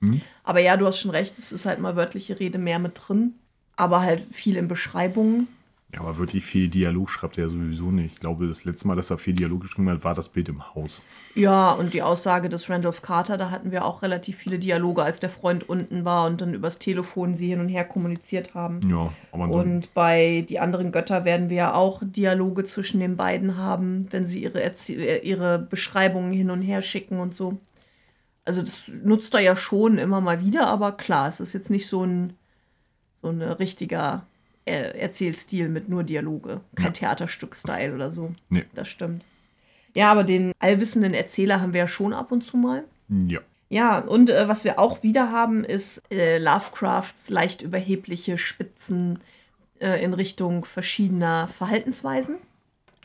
Mhm. Aber ja, du hast schon recht, es ist halt mal wörtliche Rede mehr mit drin. Aber halt viel in Beschreibungen. Ja, aber wirklich viel Dialog schreibt er ja sowieso nicht. Ich glaube, das letzte Mal, dass er viel Dialog geschrieben hat, war das Bild im Haus. Ja, und die Aussage des Randolph Carter, da hatten wir auch relativ viele Dialoge, als der Freund unten war und dann übers Telefon sie hin und her kommuniziert haben. Ja, aber Und bei die anderen Götter werden wir ja auch Dialoge zwischen den beiden haben, wenn sie ihre, Erzie äh, ihre Beschreibungen hin und her schicken und so. Also das nutzt er ja schon immer mal wieder, aber klar, es ist jetzt nicht so ein so ein richtiger Er Erzählstil mit nur Dialoge, kein Ja. Theaterstück-Style oder so. Nee. Das stimmt. Ja, aber den allwissenden Erzähler haben wir ja schon ab und zu mal. ja. Ja, und äh, was wir auch wieder haben, ist äh, Lovecrafts leicht überhebliche Spitzen äh, in Richtung verschiedener Verhaltensweisen.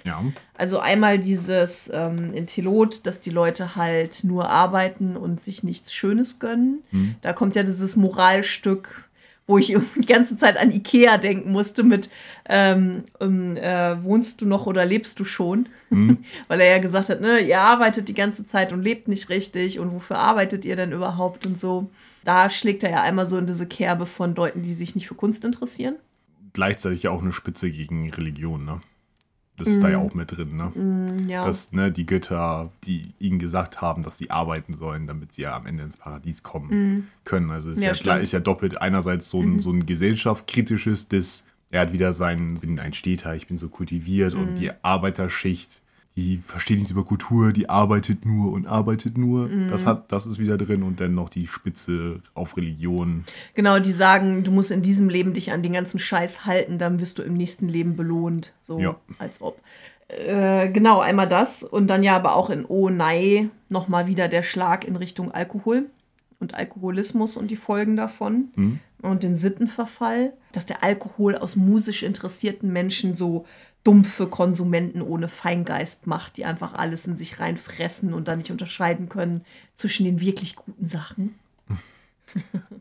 Ja. Also einmal dieses ähm, in Telot, dass die Leute halt nur arbeiten und sich nichts Schönes gönnen. Da kommt ja dieses Moralstück, wo ich (laughs) die ganze Zeit an Ikea denken musste mit ähm, ähm, äh, wohnst du noch oder lebst du schon? (laughs) Weil er ja gesagt hat, ne, ihr arbeitet die ganze Zeit und lebt nicht richtig und wofür arbeitet ihr denn überhaupt und so. Da schlägt er ja einmal so in diese Kerbe von Leuten, die sich nicht für Kunst interessieren. Gleichzeitig ja auch eine Spitze gegen Religion, ne? Das ist da ja auch mit drin, ne? Ja. Dass ne, die Götter, die ihnen gesagt haben, dass sie arbeiten sollen, damit sie ja am Ende ins Paradies kommen können. Also ist Ja, ja. Mhm. klar, ist ja doppelt einerseits so ein, so ein gesellschaftskritisches, das er hat wieder sein, ich bin ein Städter, ich bin so kultiviert Mhm. und die Arbeiterschicht, die versteht nichts über Kultur, die arbeitet nur und arbeitet nur. Mhm. Das hat, das ist wieder drin und dann noch die Spitze auf Religion. Genau, die sagen, du musst in diesem Leben dich an den ganzen Scheiß halten, dann wirst du im nächsten Leben belohnt. So, Ja. als ob. Äh, genau, einmal das. Und dann ja aber auch in Oh Nei nochmal wieder der Schlag in Richtung Alkohol und Alkoholismus und die Folgen davon. Und den Sittenverfall, dass der Alkohol aus musisch interessierten Menschen so dumpfe Konsumenten ohne Feingeist macht, die einfach alles in sich reinfressen und dann nicht unterscheiden können zwischen den wirklich guten Sachen. (laughs)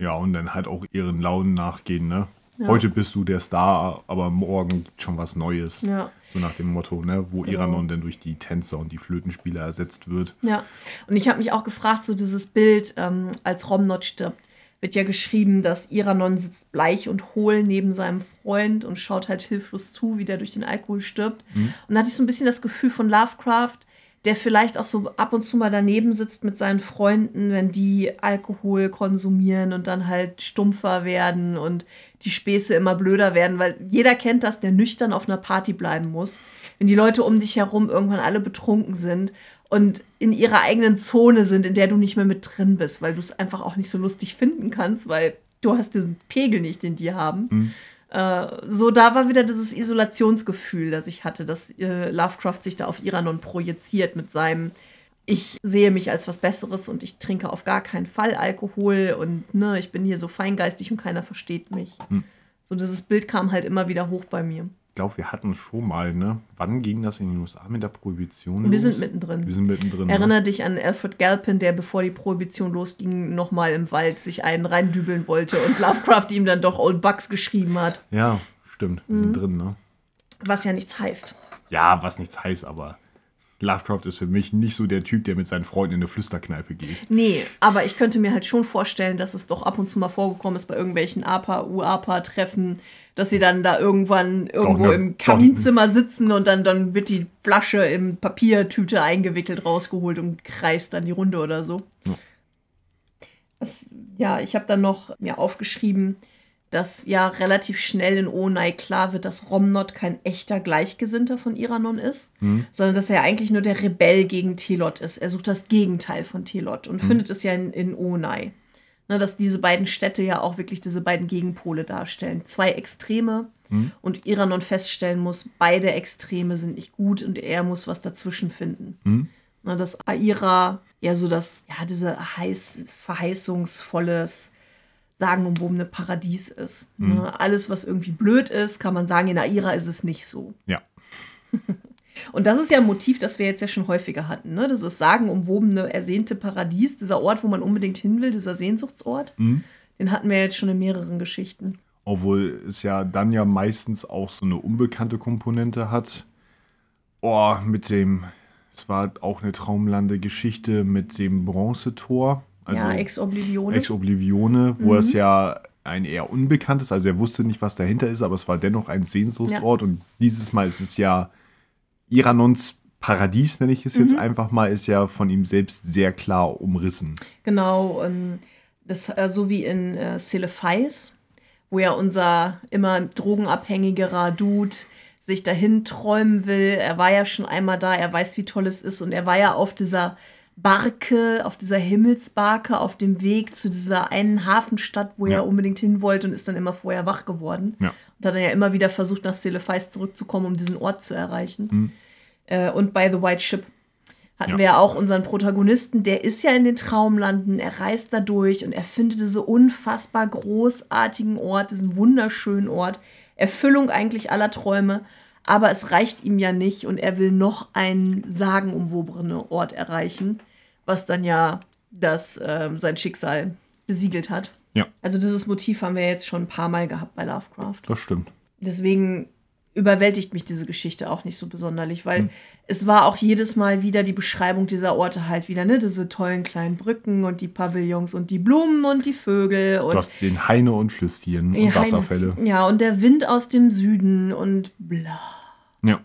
Ja, und dann halt auch ihren Launen nachgehen, ne? Heute bist du der Star, aber morgen schon was Neues. Ja. So nach dem Motto, ne? Wo Genau. Iranon dann durch die Tänzer und die Flötenspieler ersetzt wird. Ja, und ich habe mich auch gefragt, so dieses Bild, ähm, als Romnot stirbt, wird ja geschrieben, dass Iranon sitzt bleich und hohl neben seinem Freund und schaut halt hilflos zu, wie der durch den Alkohol stirbt. Und da hatte ich so ein bisschen das Gefühl von Lovecraft, der vielleicht auch so ab und zu mal daneben sitzt mit seinen Freunden, wenn die Alkohol konsumieren und dann halt stumpfer werden und die Späße immer blöder werden, weil jeder kennt das, der nüchtern auf einer Party bleiben muss. Wenn die Leute um dich herum irgendwann alle betrunken sind und in ihrer eigenen Zone sind, in der du nicht mehr mit drin bist, weil du es einfach auch nicht so lustig finden kannst, weil du hast diesen Pegel nicht, den die haben. Äh, so, da war wieder dieses Isolationsgefühl, das ich hatte, dass äh, Lovecraft sich da auf Iranon projiziert mit seinem ich sehe mich als was Besseres und ich trinke auf gar keinen Fall Alkohol und ne, ich bin hier so feingeistig und keiner versteht mich. So dieses Bild kam halt immer wieder hoch bei mir. Ich glaube, wir hatten es schon mal, ne? Wann ging das in den USA mit der Prohibition? Wir los? sind mittendrin. Wir sind mittendrin. ne? Erinnere dich an Alfred Galpin, der bevor die Prohibition losging, nochmal im Wald sich einen reindübeln wollte und Lovecraft ihm dann doch Old Bucks geschrieben hat. Ja, stimmt. Wir Mhm. sind drin, ne? Was ja nichts heißt. Ja, was nichts heißt, aber Lovecraft ist für mich nicht so der Typ, der mit seinen Freunden in eine Flüsterkneipe geht. Nee, aber ich könnte mir halt schon vorstellen, dass es doch ab und zu mal vorgekommen ist bei irgendwelchen APA, UAPA-Treffen, dass sie dann da irgendwann irgendwo ne, im. Kaminzimmer sitzen und dann, dann wird die Flasche in Papiertüte eingewickelt rausgeholt und kreist dann die Runde oder so. Ja. Das, ja, ich habe dann noch mir aufgeschrieben, dass ja relativ schnell in Onai klar wird, dass Romnot kein echter Gleichgesinnter von Iranon ist, sondern dass er eigentlich nur der Rebell gegen Telot ist. Er sucht das Gegenteil von Telot und findet es ja in, in Onai. Ne, dass diese beiden Städte ja auch wirklich diese beiden Gegenpole darstellen. Zwei Extreme und Iranon feststellen muss, beide Extreme sind nicht gut und er muss was dazwischen finden. Ne, dass Aira ja so das, ja, diese heiß, verheißungsvolles, sagenumwobene Paradies ist. Ne, alles, was irgendwie blöd ist, kann man sagen, in Aira ist es nicht so. Ja. (laughs) Und das ist ja ein Motiv, das wir jetzt ja schon häufiger hatten. Ne? Das ist sagenumwobene, ersehnte Paradies, dieser Ort, wo man unbedingt hin will, dieser Sehnsuchtsort. Den hatten wir jetzt schon in mehreren Geschichten. Obwohl es ja dann ja meistens auch so eine unbekannte Komponente hat. Oh, mit dem, es war auch eine Traumlande-Geschichte mit dem Bronzetor. Also ja, Ex Oblivione. Ex Oblivione, wo es ja ein eher unbekanntes, also er wusste nicht, was dahinter ist, aber es war dennoch ein Sehnsuchtsort und dieses Mal ist es ja Iranons Paradies, nenne ich es jetzt einfach mal, ist ja von ihm selbst sehr klar umrissen. Genau, und das äh, so wie in äh, Celefeis, wo ja unser immer drogenabhängigerer Dude sich dahin träumen will. Er war ja schon einmal da, er weiß, wie toll es ist und er war ja auf dieser Barke, auf dieser Himmelsbarke, auf dem Weg zu dieser einen Hafenstadt, wo Ja. er unbedingt hin wollte und ist dann immer vorher wach geworden. Ja. Und hat dann ja immer wieder versucht, nach Celefeis zurückzukommen, um diesen Ort zu erreichen. Mhm. Äh, und bei The White Ship hatten Ja. wir ja auch unseren Protagonisten, der ist ja in den Traumlanden, er reist da durch und er findet diese unfassbar großartigen Ort, diesen wunderschönen Ort, Erfüllung eigentlich aller Träume, aber es reicht ihm ja nicht und er will noch einen sagenumwobenen Ort erreichen, was dann ja das, ähm, sein Schicksal besiegelt hat. Ja. Also dieses Motiv haben wir jetzt schon ein paar Mal gehabt bei Lovecraft Das stimmt. deswegen überwältigt mich diese Geschichte auch nicht so besonderlich, weil es war auch jedes Mal wieder die Beschreibung dieser Orte halt wieder, ne, diese tollen kleinen Brücken und die Pavillons und die Blumen und die Vögel und Du hast den Heine und Flüstien und Wasserfälle. Ja, und der Wind aus dem Süden und bla. Ja.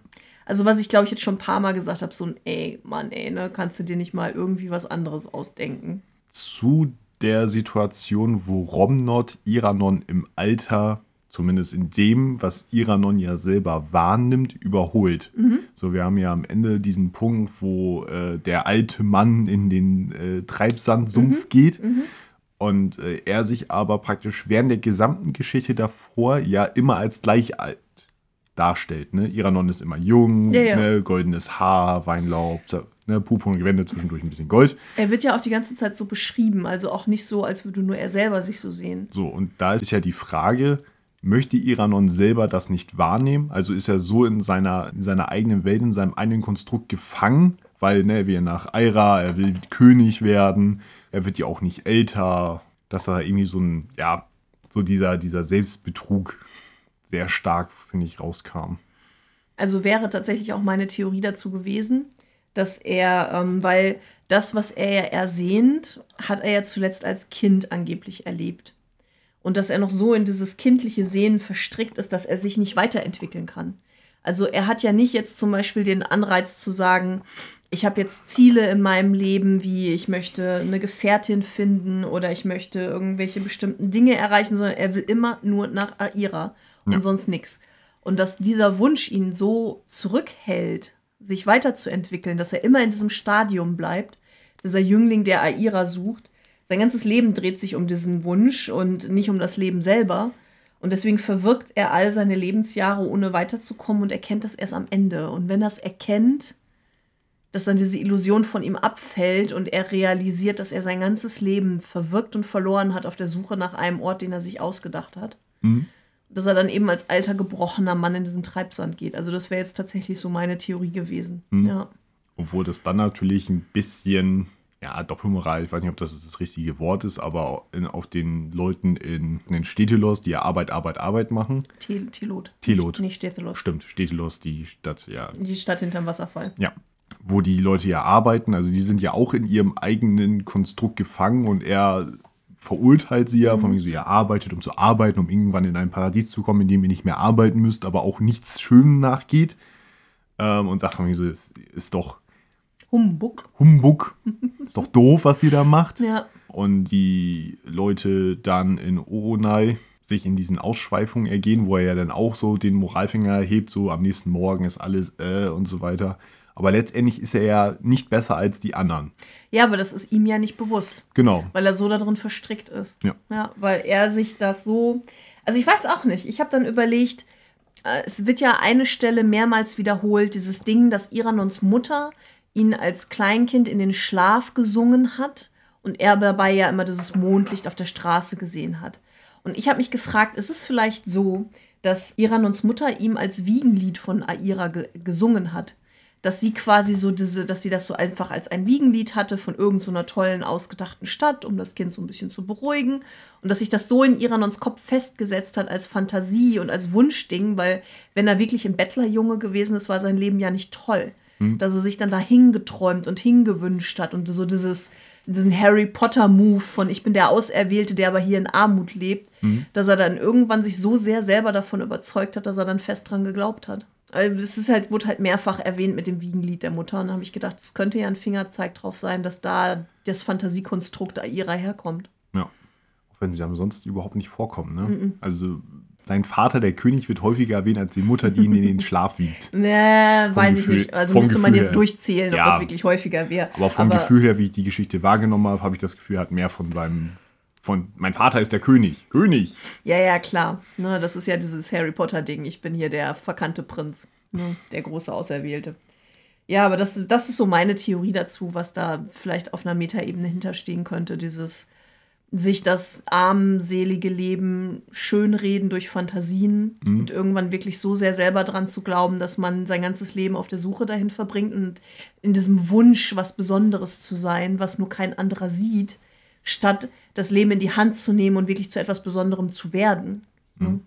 Also was ich glaube ich jetzt schon ein paar Mal gesagt habe, so ein ey, Mann, ey, ne, kannst du dir nicht mal irgendwie was anderes ausdenken? Zu der Situation, wo Romnod Iranon im Alter, zumindest in dem, was Iranon ja selber wahrnimmt, überholt. So, wir haben ja am Ende diesen Punkt, wo äh, der alte Mann in den äh, Treibsandsumpf geht. Und äh, er sich aber praktisch während der gesamten Geschichte davor ja immer als gleich alt darstellt. Ne? Iranon ist immer jung, Ja, ja. Ne? goldenes Haar, Weinlaub, ne? Und Gewände, zwischendurch ein bisschen Gold. Er wird ja auch die ganze Zeit so beschrieben, also auch nicht so, als würde nur er selber sich so sehen. So, und da ist ja die Frage, möchte Iranon selber das nicht wahrnehmen? Also ist er so in seiner, in seiner eigenen Welt, in seinem eigenen Konstrukt gefangen, weil ne, er nach Aira, er will König werden, er wird ja auch nicht älter, dass er irgendwie so ein, ja, so dieser, dieser Selbstbetrug sehr stark, finde ich, rauskam. Also wäre tatsächlich auch meine Theorie dazu gewesen, dass er, ähm, weil das, was er ja ersehnt, hat er ja zuletzt als Kind angeblich erlebt. Und dass er noch so in dieses kindliche Sehnen verstrickt ist, dass er sich nicht weiterentwickeln kann. Also er hat ja nicht jetzt zum Beispiel den Anreiz zu sagen, ich habe jetzt Ziele in meinem Leben, wie ich möchte eine Gefährtin finden oder ich möchte irgendwelche bestimmten Dinge erreichen, sondern er will immer nur nach Aira und Ja. sonst nichts. Und dass dieser Wunsch ihn so zurückhält, sich weiterzuentwickeln, dass er immer in diesem Stadium bleibt, dieser Jüngling, der Aira sucht. Sein ganzes Leben dreht sich um diesen Wunsch und nicht um das Leben selber. Und deswegen verwirkt er all seine Lebensjahre, ohne weiterzukommen und erkennt das erst am Ende. Und wenn er es erkennt, dass dann diese Illusion von ihm abfällt und er realisiert, dass er sein ganzes Leben verwirkt und verloren hat auf der Suche nach einem Ort, den er sich ausgedacht hat. Dass er dann eben als alter, gebrochener Mann in diesen Treibsand geht. Also das wäre jetzt tatsächlich so meine Theorie gewesen. Ja. Obwohl das dann natürlich ein bisschen, ja, Doppelmoral, ich weiß nicht, ob das das richtige Wort ist, aber in, auf den Leuten in, in den Städtelos, die ja Arbeit, Arbeit, Arbeit machen. Tel- Telot. Telot. Nicht, Städtelos. Stimmt, Städtelos, die Stadt, ja, Die Stadt hinterm Wasserfall. Ja, wo die Leute ja arbeiten, also die sind ja auch in ihrem eigenen Konstrukt gefangen und er verurteilt sie ja, von wegen so, ihr arbeitet, um zu arbeiten, um irgendwann in ein Paradies zu kommen, in dem ihr nicht mehr arbeiten müsst, aber auch nichts Schönem nachgeht. Ähm, und sagt von wegen so, es ist doch Humbug. Humbug, ist doch doof, was ihr da macht. Ja. Und die Leute dann in Oronai sich in diesen Ausschweifungen ergehen, wo er ja dann auch so den Moralfinger hebt, so am nächsten Morgen ist alles äh und so weiter. Aber letztendlich ist er ja nicht besser als die anderen. Ja, aber das ist ihm ja nicht bewusst. Genau. weil er so darin verstrickt ist. Ja. ja weil er sich das so. Also ich weiß auch nicht. Ich habe dann überlegt, äh, es wird ja eine Stelle mehrmals wiederholt, dieses Ding, dass Iranons Mutter ihn als Kleinkind in den Schlaf gesungen hat und er dabei ja immer dieses Mondlicht auf der Straße gesehen hat. Und ich habe mich gefragt, ist es vielleicht so, dass Iranons Mutter ihm als Wiegenlied von Aira ge gesungen hat? dass sie quasi so diese, dass sie das so einfach als ein Wiegenlied hatte von irgendeiner so tollen, ausgedachten Stadt, um das Kind so ein bisschen zu beruhigen. Und dass sich das so in Iranons Kopf festgesetzt hat als Fantasie und als Wunschding, weil wenn er wirklich ein Bettlerjunge gewesen ist, war sein Leben ja nicht toll. Dass er sich dann da hingeträumt und hingewünscht hat und so dieses, diesen Harry Potter-Move von ich bin der Auserwählte, der aber hier in Armut lebt, dass er dann irgendwann sich so sehr selber davon überzeugt hat, dass er dann fest dran geglaubt hat. Also das ist halt, wurde halt mehrfach erwähnt mit dem Wiegenlied der Mutter. Und da habe ich gedacht, es könnte ja ein Fingerzeig drauf sein, dass da das Fantasiekonstrukt Aira herkommt. Ja. Auch wenn sie am sonst überhaupt nicht vorkommen, ne? Also sein Vater, der König, wird häufiger erwähnt als die Mutter, die ihn in den Schlaf wiegt. (laughs) Nee, weiß Gefühl- ich nicht. Also müsste man Gefühl jetzt her. durchzählen, ob Ja. das wirklich häufiger wäre. Aber vom Gefühl her, wie ich die Geschichte wahrgenommen habe, habe ich das Gefühl, er hat mehr von seinem. Von, mein Vater ist der König. König! Ja, ja, klar. Ne, das ist ja dieses Harry Potter-Ding. Ich bin hier der verkannte Prinz. Ne, der große Auserwählte. Ja, aber das, das ist so meine Theorie dazu, was da vielleicht auf einer Metaebene hinterstehen könnte. Dieses sich das armselige Leben schönreden durch Fantasien und irgendwann wirklich so sehr selber dran zu glauben, dass man sein ganzes Leben auf der Suche dahin verbringt und in diesem Wunsch, was Besonderes zu sein, was nur kein anderer sieht, statt das Leben in die Hand zu nehmen und wirklich zu etwas Besonderem zu werden. Ne?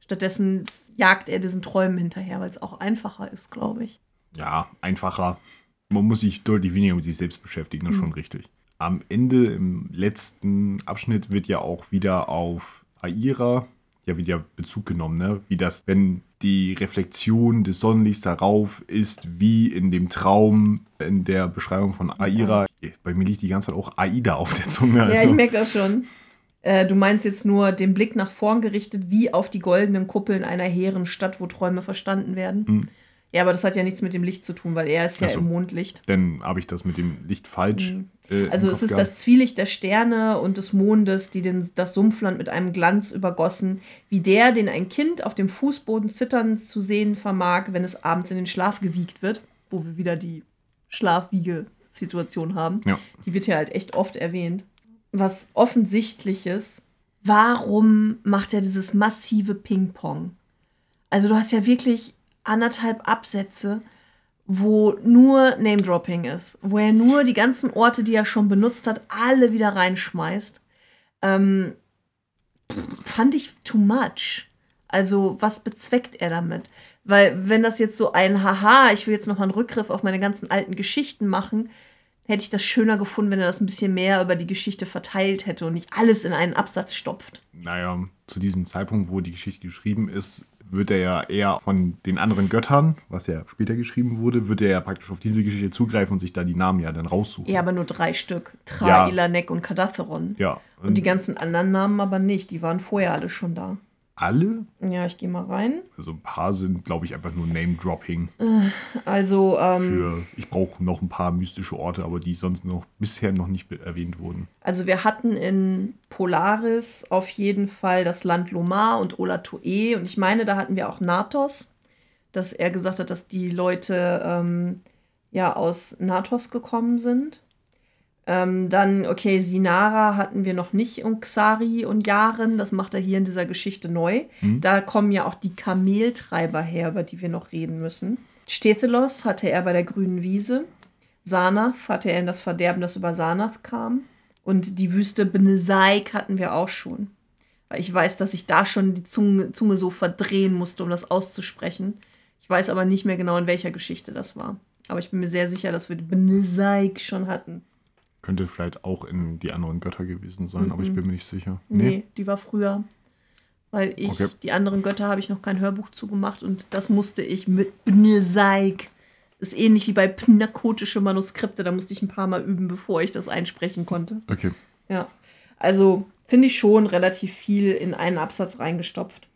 Stattdessen jagt er diesen Träumen hinterher, weil es auch einfacher ist, glaube ich. Ja, einfacher. Man muss sich deutlich weniger mit sich selbst beschäftigen, das ist schon richtig. Am Ende, im letzten Abschnitt, wird ja auch wieder auf Aira ja wieder Bezug genommen, ne? Wie das, wenn die Reflexion des Sonnenlichts darauf ist, wie in dem Traum, in der Beschreibung von Aira. Bei mir liegt die ganze Zeit auch Aida auf der Zunge. Ja, also- ich merke das schon. Äh, du meinst jetzt nur den Blick nach vorn gerichtet, wie auf die goldenen Kuppeln einer hehren Stadt, wo Träume verstanden werden. Ja, aber das hat ja nichts mit dem Licht zu tun, weil er ist ja Ach so. im Mondlicht. Dann habe ich das mit dem Licht falsch. äh, im Also es ist gehabt. das Zwielicht der Sterne und des Mondes, die den, das Sumpfland mit einem Glanz übergossen, wie der, den ein Kind auf dem Fußboden zittern zu sehen vermag, wenn es abends in den Schlaf gewiegt wird, wo wir wieder die Schlafwiege-Situation haben. Ja. Die wird ja halt echt oft erwähnt. Was offensichtliches, warum macht er dieses massive Ping-Pong? Also du hast ja wirklich anderthalb Absätze, wo nur Name-Dropping ist, wo er nur die ganzen Orte, die er schon benutzt hat, alle wieder reinschmeißt. Ähm, fand ich too much. Also, was bezweckt er damit? Weil, wenn das jetzt so ein Haha, ich will jetzt noch mal einen Rückgriff auf meine ganzen alten Geschichten machen, hätte ich das schöner gefunden, wenn er das ein bisschen mehr über die Geschichte verteilt hätte und nicht alles in einen Absatz stopft. Naja, zu diesem Zeitpunkt, wo die Geschichte geschrieben ist, wird er ja eher von den anderen Göttern, was ja später geschrieben wurde, wird er ja praktisch auf diese Geschichte zugreifen und sich da die Namen ja dann raussuchen. Ja, aber nur drei Stück. Tra, Ja. Ilanek und Kadatheron. Ja. Und die ganzen anderen Namen aber nicht. Die waren vorher alle schon da. Alle? Ja, ich gehe mal rein. Also ein paar sind, glaube ich, einfach nur Name-Dropping. Also, ähm, Für ich brauche noch ein paar mystische Orte, aber die sonst noch bisher noch nicht erwähnt wurden. also wir hatten in Polaris auf jeden Fall das Land Lomar und Olatoe. Und ich meine, da hatten wir auch Natos, dass er gesagt hat, dass die Leute ähm, ja aus Natos gekommen sind. Ähm, dann, okay, Sinara hatten wir noch nicht und Xari und Yaren. Das macht er hier in dieser Geschichte neu. Da kommen ja auch die Kameltreiber her, über die wir noch reden müssen. Stethelos hatte er bei der grünen Wiese. Sanath hatte er in das Verderben, das über Sanath kam. Und die Wüste Benesaik hatten wir auch schon. Weil ich weiß, dass ich da schon die Zunge, Zunge so verdrehen musste, um das auszusprechen. Ich weiß aber nicht mehr genau, in welcher Geschichte das war. Aber ich bin mir sehr sicher, dass wir Benesaik schon hatten. Könnte vielleicht auch in die anderen Götter gewesen sein, aber ich bin mir nicht sicher. Nee, die war früher. Weil ich, Okay. die anderen Götter habe ich noch kein Hörbuch zugemacht und das musste ich mit Bnesaik. Ist ähnlich wie bei pnakotische Manuskripte, da musste ich ein paar Mal üben, bevor ich das einsprechen konnte. Okay. Ja. Also finde ich schon relativ viel in einen Absatz reingestopft.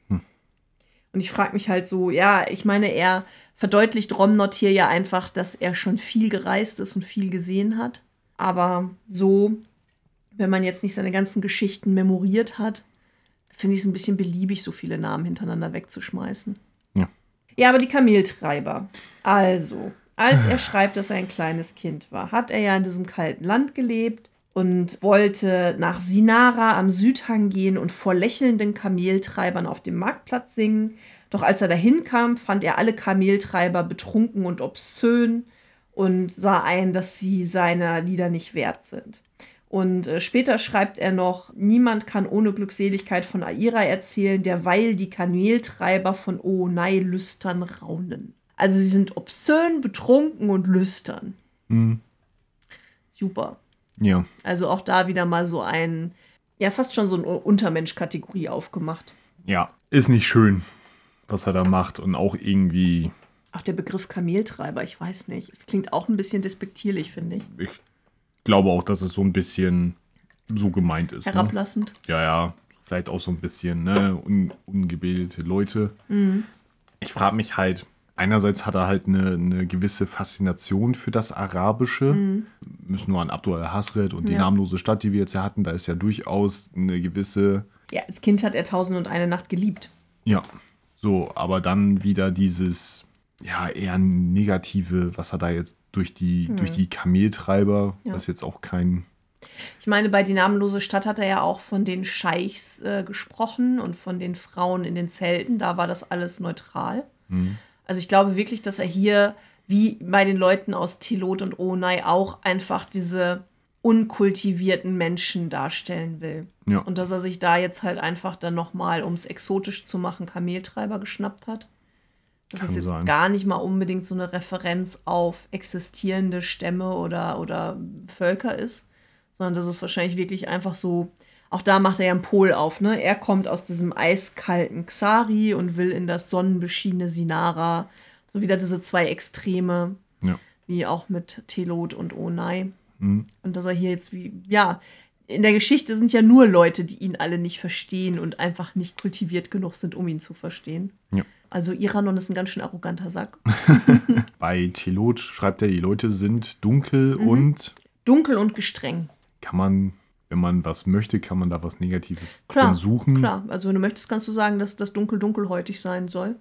Und ich frage mich halt so, ja, ich meine, er verdeutlicht Romnot hier ja einfach, dass er schon viel gereist ist und viel gesehen hat. Aber so, wenn man jetzt nicht seine ganzen Geschichten memoriert hat, finde ich es ein bisschen beliebig, so viele Namen hintereinander wegzuschmeißen. Ja. Ja, aber die Kameltreiber. Also, als er schreibt, dass er ein kleines Kind war, hat er ja in diesem kalten Land gelebt und wollte nach Sinara am Südhang gehen und vor lächelnden Kameltreibern auf dem Marktplatz singen. Doch als er dahin kam, fand er alle Kameltreiber betrunken und obszön und sah ein, dass sie seiner Lieder nicht wert sind. Und äh, später schreibt er noch, niemand kann ohne Glückseligkeit von Aira erzählen, derweil die Kameltreiber von Oonai lüstern raunen. Also sie sind obszön, betrunken und lüstern. Mhm. Super. Ja. Also auch da wieder mal so ein, ja, fast schon so eine Untermensch-Kategorie aufgemacht. Ja. Ist nicht schön, was er da macht. Und auch irgendwie, Auch der Begriff Kameltreiber, ich weiß nicht. Es klingt auch ein bisschen despektierlich, finde ich. ich glaube auch, dass es so ein bisschen so gemeint ist. Ne? Herablassend. Ja, ja. Vielleicht auch so ein bisschen, ne? Un ungebildete Leute. Ich frage mich halt, einerseits hat er halt eine, eine gewisse Faszination für das Arabische. Müssen nur an Abdul al-Hasred und die Ja. namenlose Stadt, die wir jetzt ja hatten, da ist ja durchaus eine gewisse Ja, als Kind hat er Tausend und eine Nacht geliebt. Ja, so, aber dann wieder dieses, ja, eher negative, was er da jetzt durch die, durch die Kameltreiber, Ja. was jetzt auch kein, Ich meine, bei Die namenlose Stadt hat er ja auch von den Scheichs äh, gesprochen und von den Frauen in den Zelten. Da war das alles neutral. Also ich glaube wirklich, dass er hier, wie bei den Leuten aus Tilot und Onai, auch einfach diese unkultivierten Menschen darstellen will. Ja. Und dass er sich da jetzt halt einfach dann nochmal, um es exotisch zu machen, Kameltreiber geschnappt hat. Dass Kann es jetzt sein. gar nicht mal unbedingt so eine Referenz auf existierende Stämme oder, oder Völker ist, sondern dass es wahrscheinlich wirklich einfach so, auch da macht er ja einen Pol auf, ne? Er kommt aus diesem eiskalten Xari und will in das sonnenbeschienene Sinara, so wieder diese zwei Extreme, ja. wie auch mit Telot und Onai. Mhm. Und dass er hier jetzt wie, ja, in der Geschichte sind ja nur Leute, die ihn alle nicht verstehen und einfach nicht kultiviert genug sind, um ihn zu verstehen. Ja. Also Iranon ist ein ganz schön arroganter Sack. (laughs) Bei Telot schreibt er, die Leute sind dunkel Mhm. und Dunkel und gestreng. kann man, wenn man was möchte, kann man da was Negatives Klar, suchen. klar. Also wenn du möchtest, kannst du sagen, dass das dunkel dunkelhäutig sein soll.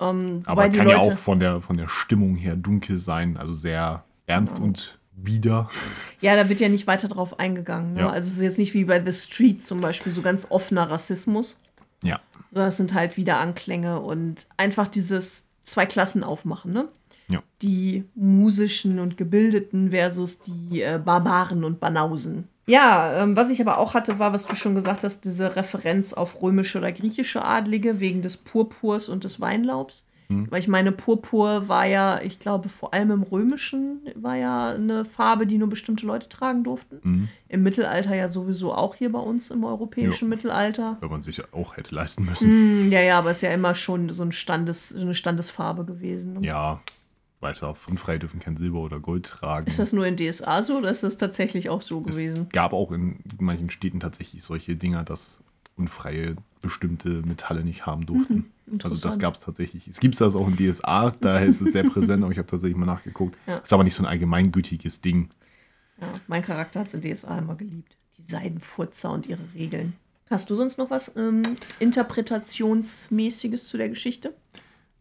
Ähm, Aber kann ja Leute, auch von der, von der Stimmung her dunkel sein, also sehr ernst und bieder. ja, da wird ja nicht weiter drauf eingegangen. Ne? Ja. Also es ist jetzt nicht wie bei The Street zum Beispiel so ganz offener Rassismus, Ja, es sind halt wieder Anklänge und einfach dieses zwei Klassen aufmachen, ne? ja. die musischen und gebildeten versus die äh, Barbaren und Banausen. Ja, ähm, was ich aber auch hatte, war, was du schon gesagt hast, diese Referenz auf römische oder griechische Adlige wegen des Purpurs und des Weinlaubs. Weil ich meine, Purpur war ja, ich glaube, vor allem im Römischen war ja eine Farbe, die nur bestimmte Leute tragen durften. Im Mittelalter ja sowieso auch hier bei uns im europäischen Jo. Mittelalter. Wenn man sich ja auch hätte leisten müssen. Hm, ja, ja, aber es ist ja immer schon so ein Standes, so eine Standesfarbe gewesen. ne? Ja, weiß auch, Unfreie dürfen kein Silber oder Gold tragen. Ist das nur in DSA so oder ist das tatsächlich auch so gewesen? Es gab auch in manchen Städten tatsächlich solche Dinger, dass Unfreie bestimmte Metalle nicht haben durften. also das gab es tatsächlich. Es gibt das auch in DSA, daher ist es sehr (laughs) präsent, aber ich habe tatsächlich mal nachgeguckt. Ja. Ist aber nicht so ein allgemeingültiges Ding. Ja, mein Charakter hat es in DSA immer geliebt. Die Seidenfurzer und ihre Regeln. Hast du sonst noch was ähm, Interpretationsmäßiges zu der Geschichte?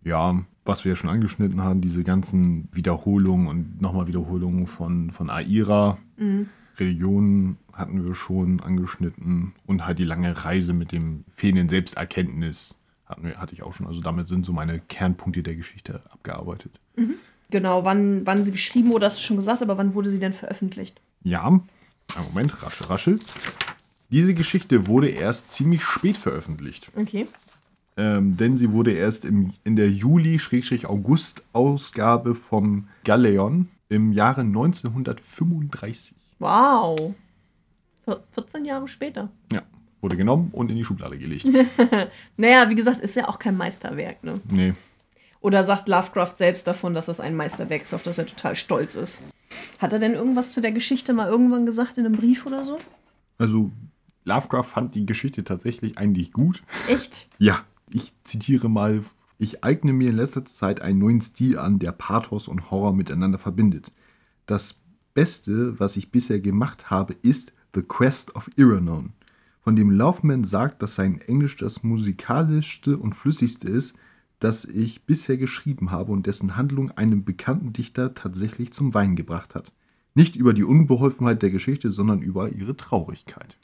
Ja, was wir ja schon angeschnitten haben, diese ganzen Wiederholungen und nochmal Wiederholungen von, von Aira. Religionen hatten wir schon angeschnitten und halt die lange Reise mit dem fehlenden Selbsterkenntnis hatten wir, hatte ich auch schon. Also damit sind so meine Kernpunkte der Geschichte abgearbeitet. Genau, wann, wann sie geschrieben wurde, hast du schon gesagt, aber wann wurde sie denn veröffentlicht? Ja, einen Moment, rasche, rasche. Diese Geschichte wurde erst ziemlich spät veröffentlicht. Okay. Ähm, denn sie wurde erst im, in der Juli-August-Ausgabe vom Galeon im Jahre 1935. Wow. Vier- 14 Jahre später. Ja, wurde genommen und in die Schublade gelegt. (laughs) Naja, wie gesagt, ist ja auch kein Meisterwerk, ne? nee, Oder sagt Lovecraft selbst davon, dass das ein Meisterwerk ist, auf das er total stolz ist? Hat er denn irgendwas zu der Geschichte mal irgendwann gesagt in einem Brief oder so? also Lovecraft fand die Geschichte tatsächlich eigentlich gut. Echt? (laughs) Ja, ich zitiere mal. Ich eigne mir in letzter Zeit einen neuen Stil an, der Pathos und Horror miteinander verbindet. Das Beste, was ich bisher gemacht habe, ist The Quest of Iranon, von dem Laufman sagt, dass sein Englisch das musikalischste und flüssigste ist, das ich bisher geschrieben habe und dessen Handlung einen bekannten Dichter tatsächlich zum Weinen gebracht hat. Nicht über die Unbeholfenheit der Geschichte, sondern über ihre Traurigkeit.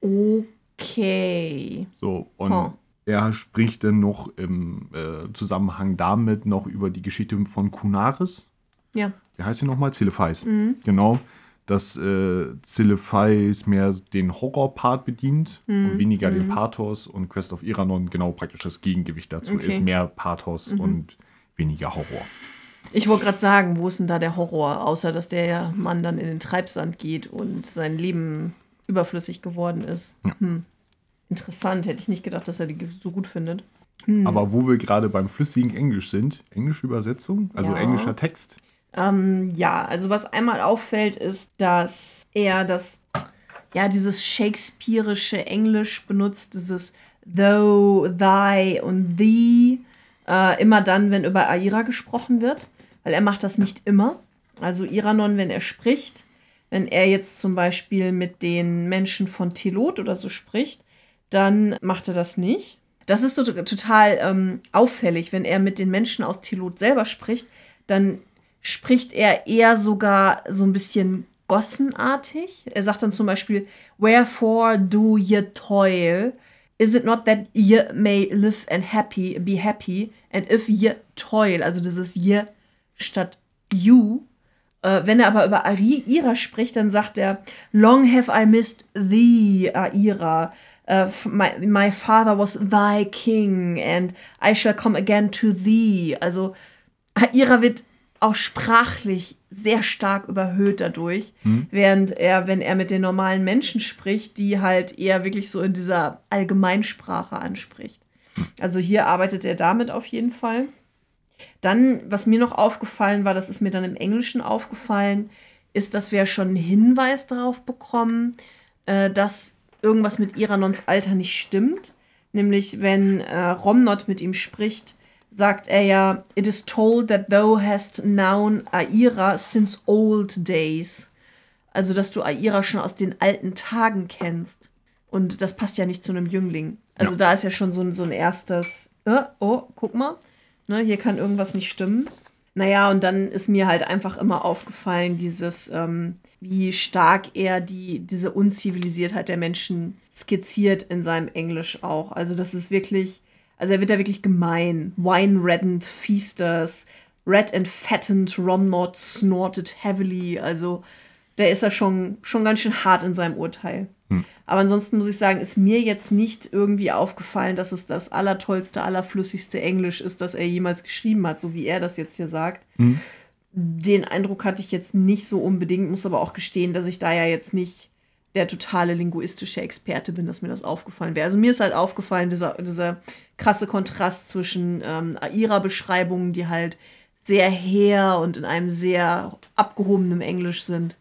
Okay. So, und Huh. er spricht dann noch im äh, Zusammenhang damit noch über die Geschichte von Kunaris. Ja. Wie heißt sie nochmal? Zilefeis. Genau. Dass äh, Zilefeis mehr den Horror-Part bedient und weniger den Pathos und Quest of Iranon genau praktisch das Gegengewicht dazu Okay. ist. Mehr Pathos und weniger Horror. Ich wollte gerade sagen, wo ist denn da der Horror, außer dass der Mann dann in den Treibsand geht und sein Leben überflüssig geworden ist. Ja. Hm. Interessant, hätte ich nicht gedacht, dass er die so gut findet. Aber wo wir gerade beim flüssigen Englisch sind, englische Übersetzung, also Ja. englischer Text. Ähm, ja, also was einmal auffällt, ist, dass er das, ja, dieses shakespearische Englisch benutzt, dieses though, thy und thee, äh, immer dann, wenn über Aira gesprochen wird, weil er macht das nicht immer. Also Iranon, wenn er spricht, wenn er jetzt zum Beispiel mit den Menschen von Telot oder so spricht, dann macht er das nicht. Das ist so total ähm, auffällig, wenn er mit den Menschen aus Telot selber spricht, dann spricht er eher sogar so ein bisschen gossenartig. Er sagt dann zum Beispiel, Wherefore do ye toil? Is it not that ye may live and happy, be happy? And if ye toil, also dieses ye statt you. Äh, wenn er aber über Ari, Ira spricht, dann sagt er, Long have I missed thee, Aira. Uh, f- my, my father was thy king, and I shall come again to thee. Also Aira wird auch sprachlich sehr stark überhöht dadurch, während er, wenn er mit den normalen Menschen spricht, die halt eher wirklich so in dieser Allgemeinsprache anspricht. Also hier arbeitet er damit auf jeden Fall. Dann, was mir noch aufgefallen war, das ist mir dann im Englischen aufgefallen, ist, dass wir schon einen Hinweis darauf bekommen, äh, dass irgendwas mit Iranons Alter nicht stimmt. Nämlich, wenn äh, Romnod mit ihm spricht, sagt er ja, It is told that thou hast known Aira since old days. Also, dass du Aira schon aus den alten Tagen kennst. Und das passt ja nicht zu einem Jüngling. Also, Ja. da ist ja schon so ein, so ein erstes, äh, oh, guck mal, ne, hier kann irgendwas nicht stimmen. Naja, und dann ist mir halt einfach immer aufgefallen, dieses, ähm, wie stark er die, diese Unzivilisiertheit der Menschen skizziert in seinem Englisch auch. Also, das ist wirklich, also er wird da wirklich gemein. Wine-reddened Feasters, red and fattened Romnod snorted heavily. Also, der ist ja schon, schon ganz schön hart in seinem Urteil. Aber ansonsten muss ich sagen, ist mir jetzt nicht irgendwie aufgefallen, dass es das allertollste, allerflüssigste Englisch ist, das er jemals geschrieben hat, so wie er das jetzt hier sagt. Den Eindruck hatte ich jetzt nicht so unbedingt, muss aber auch gestehen, dass ich da ja jetzt nicht der totale linguistische Experte bin, dass mir das aufgefallen wäre. Also mir ist halt aufgefallen, dieser, dieser krasse Kontrast zwischen ähm, Aira-Beschreibungen, die halt sehr her und in einem sehr abgehobenen Englisch sind,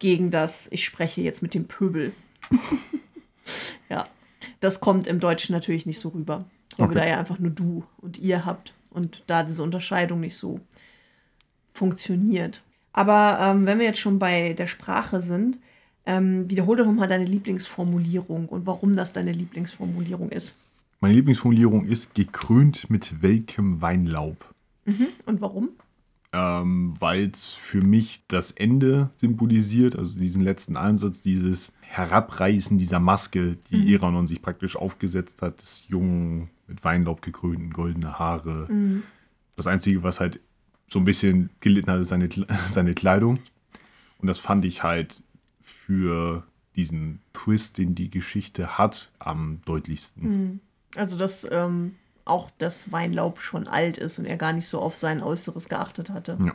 gegen das, ich spreche jetzt mit dem Pöbel. (laughs) ja, das kommt im Deutschen natürlich nicht so rüber, weil Okay. wir da ja einfach nur du und ihr habt und da diese Unterscheidung nicht so funktioniert. Aber ähm, wenn wir jetzt schon bei der Sprache sind, ähm, wiederhol doch mal deine Lieblingsformulierung und warum das deine Lieblingsformulierung ist. Meine Lieblingsformulierung ist gekrönt mit welkem Weinlaub. Und warum? ähm, weil es für mich das Ende symbolisiert, also diesen letzten Einsatz, dieses Herabreißen dieser Maske, die Eranon sich praktisch aufgesetzt hat, des jungen, mit Weinlaub gekrönten, goldene Haare. Das Einzige, was halt so ein bisschen gelitten hat, ist seine, (laughs) seine Kleidung. Und das fand ich halt für diesen Twist, den die Geschichte hat, am deutlichsten. Also, dass ähm, auch das Weinlaub schon alt ist und er gar nicht so auf sein Äußeres geachtet hatte. Ja.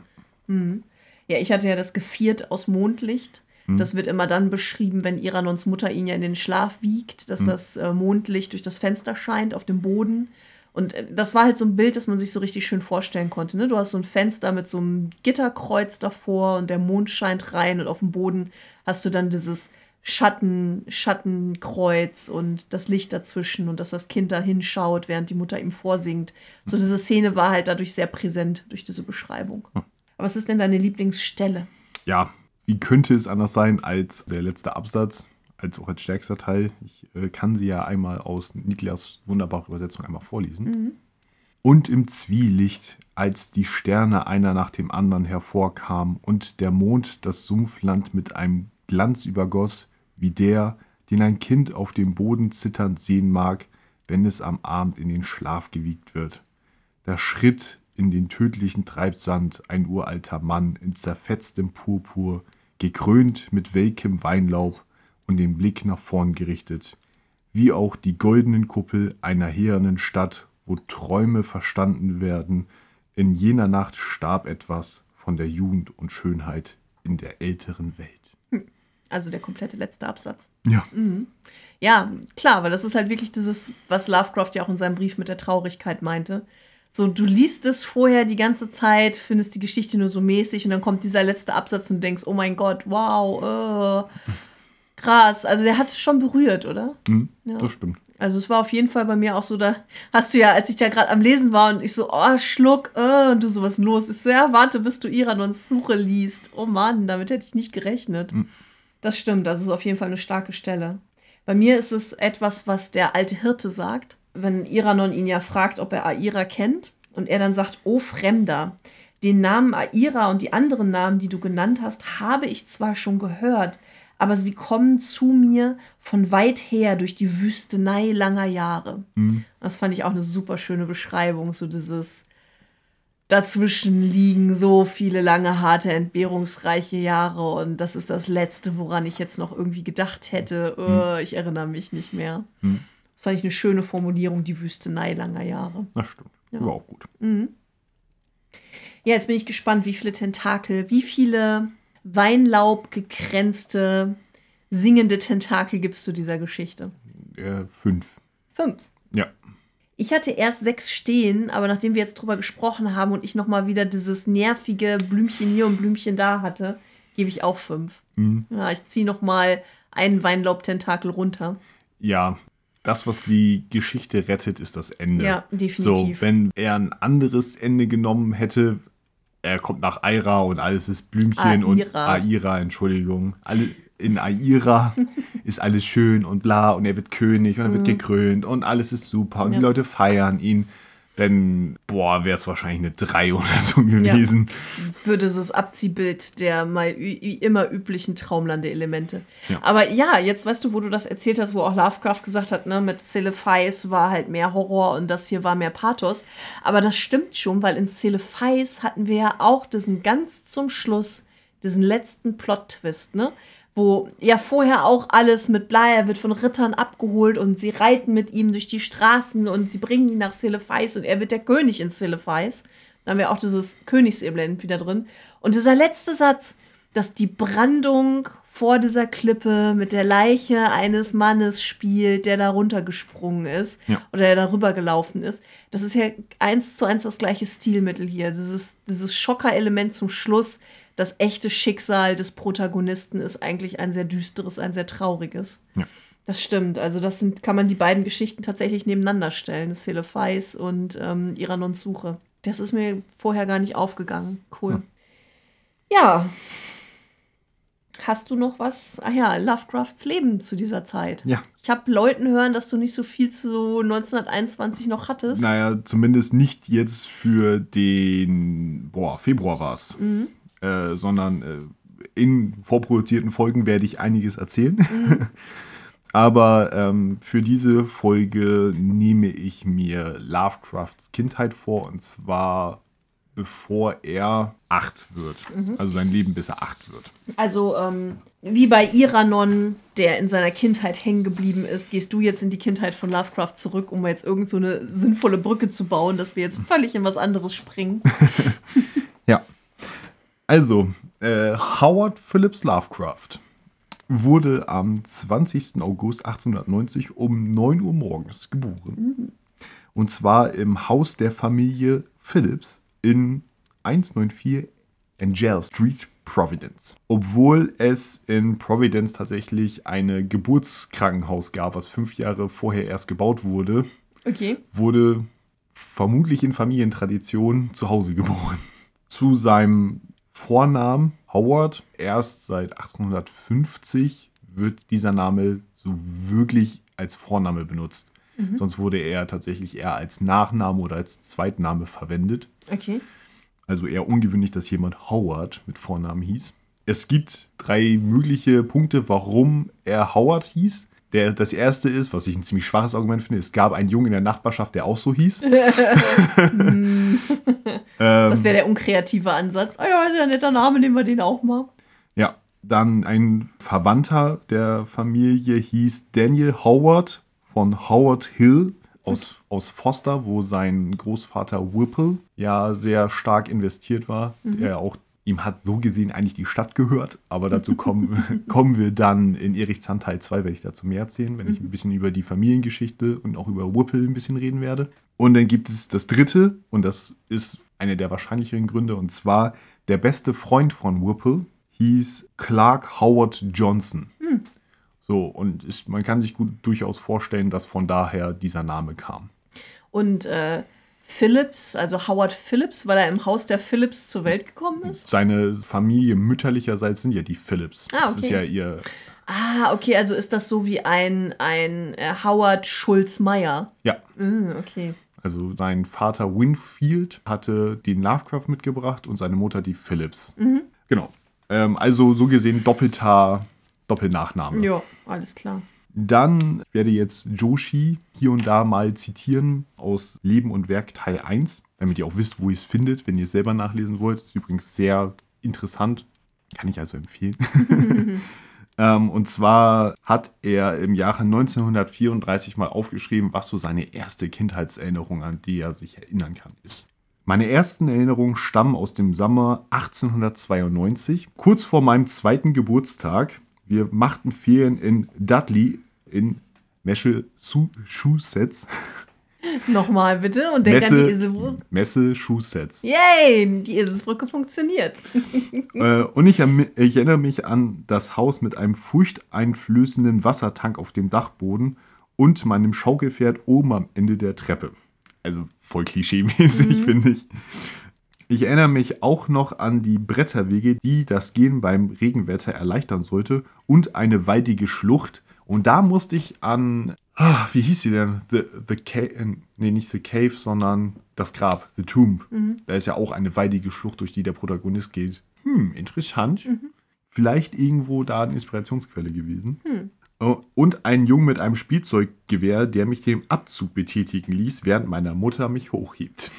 Ja, ich hatte ja das Geviert aus Mondlicht. Das wird immer dann beschrieben, wenn Iranons Mutter ihn ja in den Schlaf wiegt, dass das äh, Mondlicht durch das Fenster scheint auf dem Boden. Und äh, das war halt so ein Bild, das man sich so richtig schön vorstellen konnte. Ne? Du hast so ein Fenster mit so einem Gitterkreuz davor und der Mond scheint rein und auf dem Boden hast du dann dieses Schatten, Schattenkreuz und das Licht dazwischen und dass das Kind da hinschaut, während die Mutter ihm vorsingt. So diese Szene war halt dadurch sehr präsent durch diese Beschreibung. Aber was ist denn deine Lieblingsstelle? ja, wie könnte es anders sein als der letzte Absatz, als auch als stärkster Teil? Ich äh, kann sie ja einmal aus Niklas wunderbare Übersetzung einmal vorlesen. Und im Zwielicht, als die Sterne einer nach dem anderen hervorkamen und der Mond das Sumpfland mit einem Glanz übergoss, wie der, den ein Kind auf dem Boden zitternd sehen mag, wenn es am Abend in den Schlaf gewiegt wird. Da schritt in den tödlichen Treibsand ein uralter Mann in zerfetztem Purpur, gekrönt mit welkem Weinlaub und den Blick nach vorn gerichtet, wie auch die goldenen Kuppel einer heerenden Stadt, wo Träume verstanden werden, In jener Nacht starb etwas von der Jugend und Schönheit in der älteren Welt. Also der komplette letzte Absatz. Ja. Ja, klar, weil das ist halt wirklich dieses, was Lovecraft ja auch in seinem Brief mit der Traurigkeit meinte. So, du liest es vorher die ganze Zeit, findest die Geschichte nur so mäßig und dann kommt dieser letzte Absatz und denkst, oh mein Gott, wow, äh, krass. Also der hat es schon berührt, oder? Hm, Ja. Das stimmt. Also es war auf jeden Fall bei mir auch so, da hast du ja, als ich da gerade am Lesen war und ich so, oh, Schluck, äh, und du so, was ist denn los? Ich so, ja, warte, bis du Iranons Suche liest. Oh Mann, damit hätte ich nicht gerechnet. Das stimmt, also es ist auf jeden Fall eine starke Stelle. Bei mir ist es etwas, was der alte Hirte sagt, wenn Iranon ihn ja fragt, ob er Aira kennt und er dann sagt, oh Fremder, den Namen Aira und die anderen Namen, die du genannt hast, habe ich zwar schon gehört, aber sie kommen zu mir von weit her durch die Wüstenei langer Jahre. Das fand ich auch eine super schöne Beschreibung, so dieses dazwischen liegen so viele lange, harte, entbehrungsreiche Jahre und das ist das Letzte, woran ich jetzt noch irgendwie gedacht hätte. Äh, ich erinnere mich nicht mehr. Hm. Das fand ich eine schöne Formulierung, die Wüstenei langer Jahre. Das stimmt. Ja. War auch gut. Ja, jetzt bin ich gespannt, wie viele Tentakel, wie viele Weinlaub gekränzte, singende Tentakel gibst du dieser Geschichte? Äh, fünf. Fünf. Ja. Ich hatte erst sechs stehen, aber nachdem wir jetzt drüber gesprochen haben und ich nochmal wieder dieses nervige Blümchen hier und Blümchen da hatte, gebe ich auch fünf. Mhm. Ja, ich ziehe nochmal einen Weinlaubtentakel runter. Ja. Das, was die Geschichte rettet, ist das Ende. Ja, definitiv. So, wenn er ein anderes Ende genommen hätte, er kommt nach Aira und alles ist Blümchen und Aira. Aira, Entschuldigung. Alle, in Aira (laughs) ist alles schön und bla und er wird König und er wird gekrönt und alles ist super und Mhm. Ja. die Leute feiern ihn. Denn, boah, wäre es wahrscheinlich eine 3 oder so gewesen. Für dieses Abziehbild der mal immer üblichen Traumlande-Elemente. Ja. Aber ja, jetzt weißt du, wo du das erzählt hast, wo auch Lovecraft gesagt hat, ne, mit Celefais war halt mehr Horror und das hier war mehr Pathos. Aber das stimmt schon, weil in Celefais hatten wir ja auch diesen ganz zum Schluss, diesen letzten Plot-Twist, ne? Wo ja vorher auch alles mit Bla, er wird von Rittern abgeholt und sie reiten mit ihm durch die Straßen und sie bringen ihn nach Celefais und er wird der König in Celefais. Da haben wir auch dieses Königseblend wieder drin. Und dieser letzte Satz, dass die Brandung vor dieser Klippe mit der Leiche eines Mannes spielt, der da runtergesprungen ist Ja. oder der darüber gelaufen ist. Das ist ja eins zu eins das gleiche Stilmittel hier. Dieses, dieses Schocker-Element zum Schluss. Das echte Schicksal des Protagonisten ist eigentlich ein sehr düsteres, ein sehr trauriges. Ja. Das stimmt. Also, das sind, kann man die beiden Geschichten tatsächlich nebeneinander stellen. Celefais und ähm, Iranons Suche. Das ist mir vorher gar nicht aufgegangen. Cool. Ja. Hast du noch was? Ah ja, Lovecrafts Leben zu dieser Zeit. Ja. Ich habe Leuten hören, dass du nicht so viel zu 1921 noch hattest. Naja, zumindest nicht jetzt für den, boah, Februar war es, äh, sondern äh, in vorproduzierten Folgen werde ich einiges erzählen. (laughs) Aber ähm, für diese Folge nehme ich mir Lovecrafts Kindheit vor und zwar bevor er acht wird. Also sein Leben bis er acht wird. Also, ähm, wie bei Iranon, der in seiner Kindheit hängen geblieben ist, gehst du jetzt in die Kindheit von Lovecraft zurück, um jetzt irgend so eine sinnvolle Brücke zu bauen, dass wir jetzt völlig in was anderes springen. (laughs) (laughs) Ja. Also, äh, Howard Phillips Lovecraft wurde am 20. August 1890 um 9 Uhr morgens geboren. Und zwar im Haus der Familie Phillips in 194 Angel Street, Providence. Obwohl es in Providence tatsächlich eine Geburtskrankenhaus gab, was fünf Jahre vorher erst gebaut wurde, Okay. wurde vermutlich in Familientradition zu Hause geboren. Zu seinem Vornamen Howard, erst seit 1850 wird dieser Name so wirklich als Vorname benutzt. Sonst wurde er tatsächlich eher als Nachname oder als Zweitname verwendet. Okay. Also eher ungewöhnlich, dass jemand Howard mit Vornamen hieß. Es gibt drei mögliche Punkte, warum er Howard hieß. Der, das erste ist, was ich ein ziemlich schwaches Argument finde, es gab einen Jungen in der Nachbarschaft, der auch so hieß. (laughs) (laughs) Das wäre der unkreative Ansatz. Ah ja, ist ja ein netter Name, nehmen wir den auch mal. Ja, dann ein Verwandter der Familie hieß Daniel Howard von Howard Hill aus, aus Foster, wo sein Großvater Whipple ja sehr stark investiert war. Mhm. Der auch, ihm hat so gesehen eigentlich die Stadt gehört. Aber dazu kommen, (laughs) kommen wir dann in Erich Zahn Teil 2, werde ich dazu mehr erzählen, wenn mhm. ich ein bisschen über die Familiengeschichte und auch über Whipple ein bisschen reden werde. Und dann gibt es das dritte, und das ist einer der wahrscheinlicheren Gründe, und zwar der beste Freund von Whipple hieß Clark Howard Johnson. Mhm. So, und ist, man kann sich gut durchaus vorstellen, dass von daher dieser Name kam. Und äh, Phillips, also Howard Phillips, weil er im Haus der Phillips zur Welt gekommen ist? Seine Familie mütterlicherseits sind ja die Phillips. Ah, okay. Das ist ja ihr. Ah, okay, also ist das so wie ein, ein äh, Howard Schulz-Meyer? Ja. Mm, okay. Also sein Vater Winfield hatte den Lovecraft mitgebracht und seine Mutter die Phillips. Mhm. Genau. Ähm, also so gesehen doppelter Doppelnachname. Ja, alles klar. Dann werde jetzt Joshi hier und da mal zitieren aus Leben und Werk Teil 1, damit ihr auch wisst, wo ihr es findet, wenn ihr es selber nachlesen wollt. Das ist übrigens sehr interessant. Kann ich also empfehlen. (laughs) ähm, und zwar hat er im Jahre 1934 mal aufgeschrieben, was so seine erste Kindheitserinnerung, an die er sich erinnern kann, ist. Meine ersten Erinnerungen stammen aus dem Sommer 1892, kurz vor meinem zweiten Geburtstag wir machten Ferien in Dudley in Massachusetts. (laughs) Nochmal bitte und denk Messe, an die Eselbrücke. Massachusetts. Yay, die Eselsbrücke funktioniert. (laughs) äh, und ich, ich, erinnere mich an das Haus mit einem furchteinflößenden Wassertank auf dem Dachboden und meinem Schaukelpferd oben am Ende der Treppe. Also voll klischee-mäßig, mhm. finde ich. Ich erinnere mich auch noch an die Bretterwege, die das Gehen beim Regenwetter erleichtern sollte und eine waldige Schlucht. Und da musste ich an, ah, wie hieß sie denn? The, the Cave, äh, nee, nicht The Cave, sondern das Grab, The Tomb. Mhm. Da ist ja auch eine waldige Schlucht, durch die der Protagonist geht. Hm, interessant. Mhm. Vielleicht irgendwo da eine Inspirationsquelle gewesen. Mhm. Und ein Jung mit einem Spielzeuggewehr, der mich dem Abzug betätigen ließ, während meine Mutter mich hochhebt.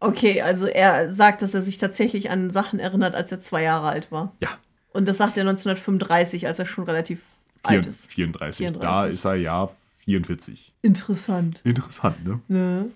Okay, also er sagt, dass er sich tatsächlich an Sachen erinnert, als er zwei Jahre alt war. Ja. Und das sagt er 1935, als er schon relativ 4, alt ist. 34. 34. Da ist er ja 44. Interessant. Interessant, ne? ne?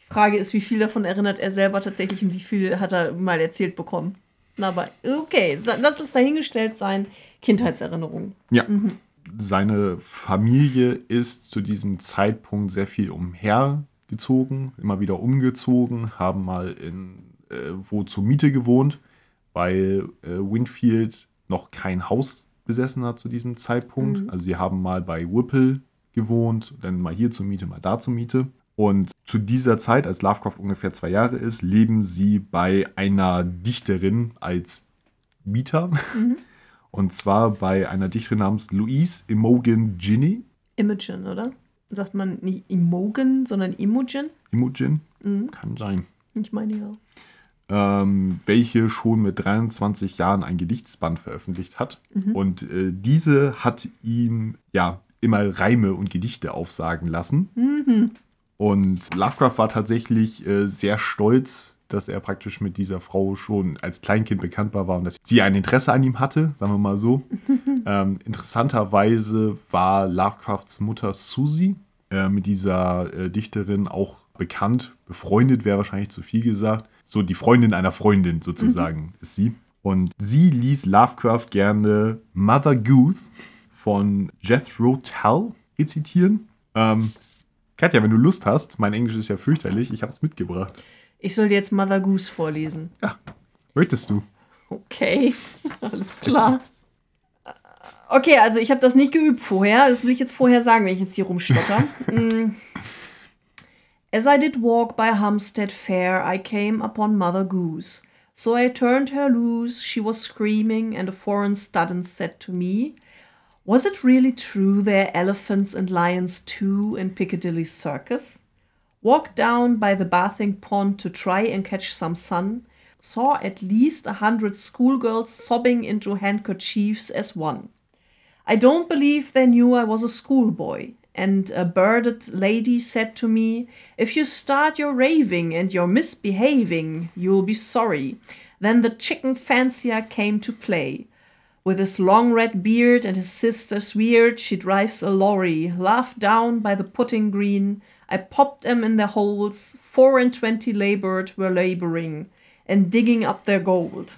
Die Frage ist, wie viel davon erinnert er selber tatsächlich und wie viel hat er mal erzählt bekommen. Na, aber okay, lass es dahingestellt sein. Kindheitserinnerungen. Ja. Mhm. Seine Familie ist zu diesem Zeitpunkt sehr viel umher gezogen, immer wieder umgezogen, haben mal in äh, wo zur Miete gewohnt, weil äh, Winfield noch kein Haus besessen hat zu diesem Zeitpunkt. Mhm. Also sie haben mal bei Whipple gewohnt, dann mal hier zur Miete, mal da zur Miete. Und zu dieser Zeit, als Lovecraft ungefähr zwei Jahre ist, leben sie bei einer Dichterin als Mieter. Mhm. (laughs) Und zwar bei einer Dichterin namens Louise Imogen Ginny. Imogen, oder? sagt man nicht Imogen, sondern Imogen. Imogen? Mhm. Kann sein. Ich meine ja. Ähm, welche schon mit 23 Jahren ein Gedichtsband veröffentlicht hat. Mhm. Und äh, diese hat ihm ja immer Reime und Gedichte aufsagen lassen. Mhm. Und Lovecraft war tatsächlich äh, sehr stolz, dass er praktisch mit dieser Frau schon als Kleinkind bekanntbar war und dass sie ein Interesse an ihm hatte, sagen wir mal so. (laughs) ähm, interessanterweise war Lovecrafts Mutter Susie äh, mit dieser äh, Dichterin auch bekannt. Befreundet wäre wahrscheinlich zu viel gesagt. So die Freundin einer Freundin sozusagen mhm. ist sie. Und sie ließ Lovecraft gerne Mother Goose von Jethro Tull rezitieren. Ähm, Katja, wenn du Lust hast, mein Englisch ist ja fürchterlich, ich habe es mitgebracht. Ich soll dir jetzt Mother Goose vorlesen. Ja, möchtest du? Okay, (laughs) alles klar. Okay, also ich habe das nicht geübt vorher. Das will ich jetzt vorher sagen, wenn ich jetzt hier rumstotter. (laughs) As I did walk by Hampstead Fair, I came upon Mother Goose. So I turned her loose, she was screaming, and a foreign student said to me, Was it really true there are elephants and lions too in Piccadilly Circus? Walked down by the bathing pond to try and catch some sun, saw at least a hundred schoolgirls sobbing into handkerchiefs as one. I don't believe they knew I was a schoolboy. And a bearded lady said to me, If you start your raving and your misbehaving, you'll be sorry. Then the chicken fancier came to play. With his long red beard and his sister's weird, she drives a lorry, laughed down by the putting green, I popped them in their holes. Four and twenty labored were laboring and digging up their gold.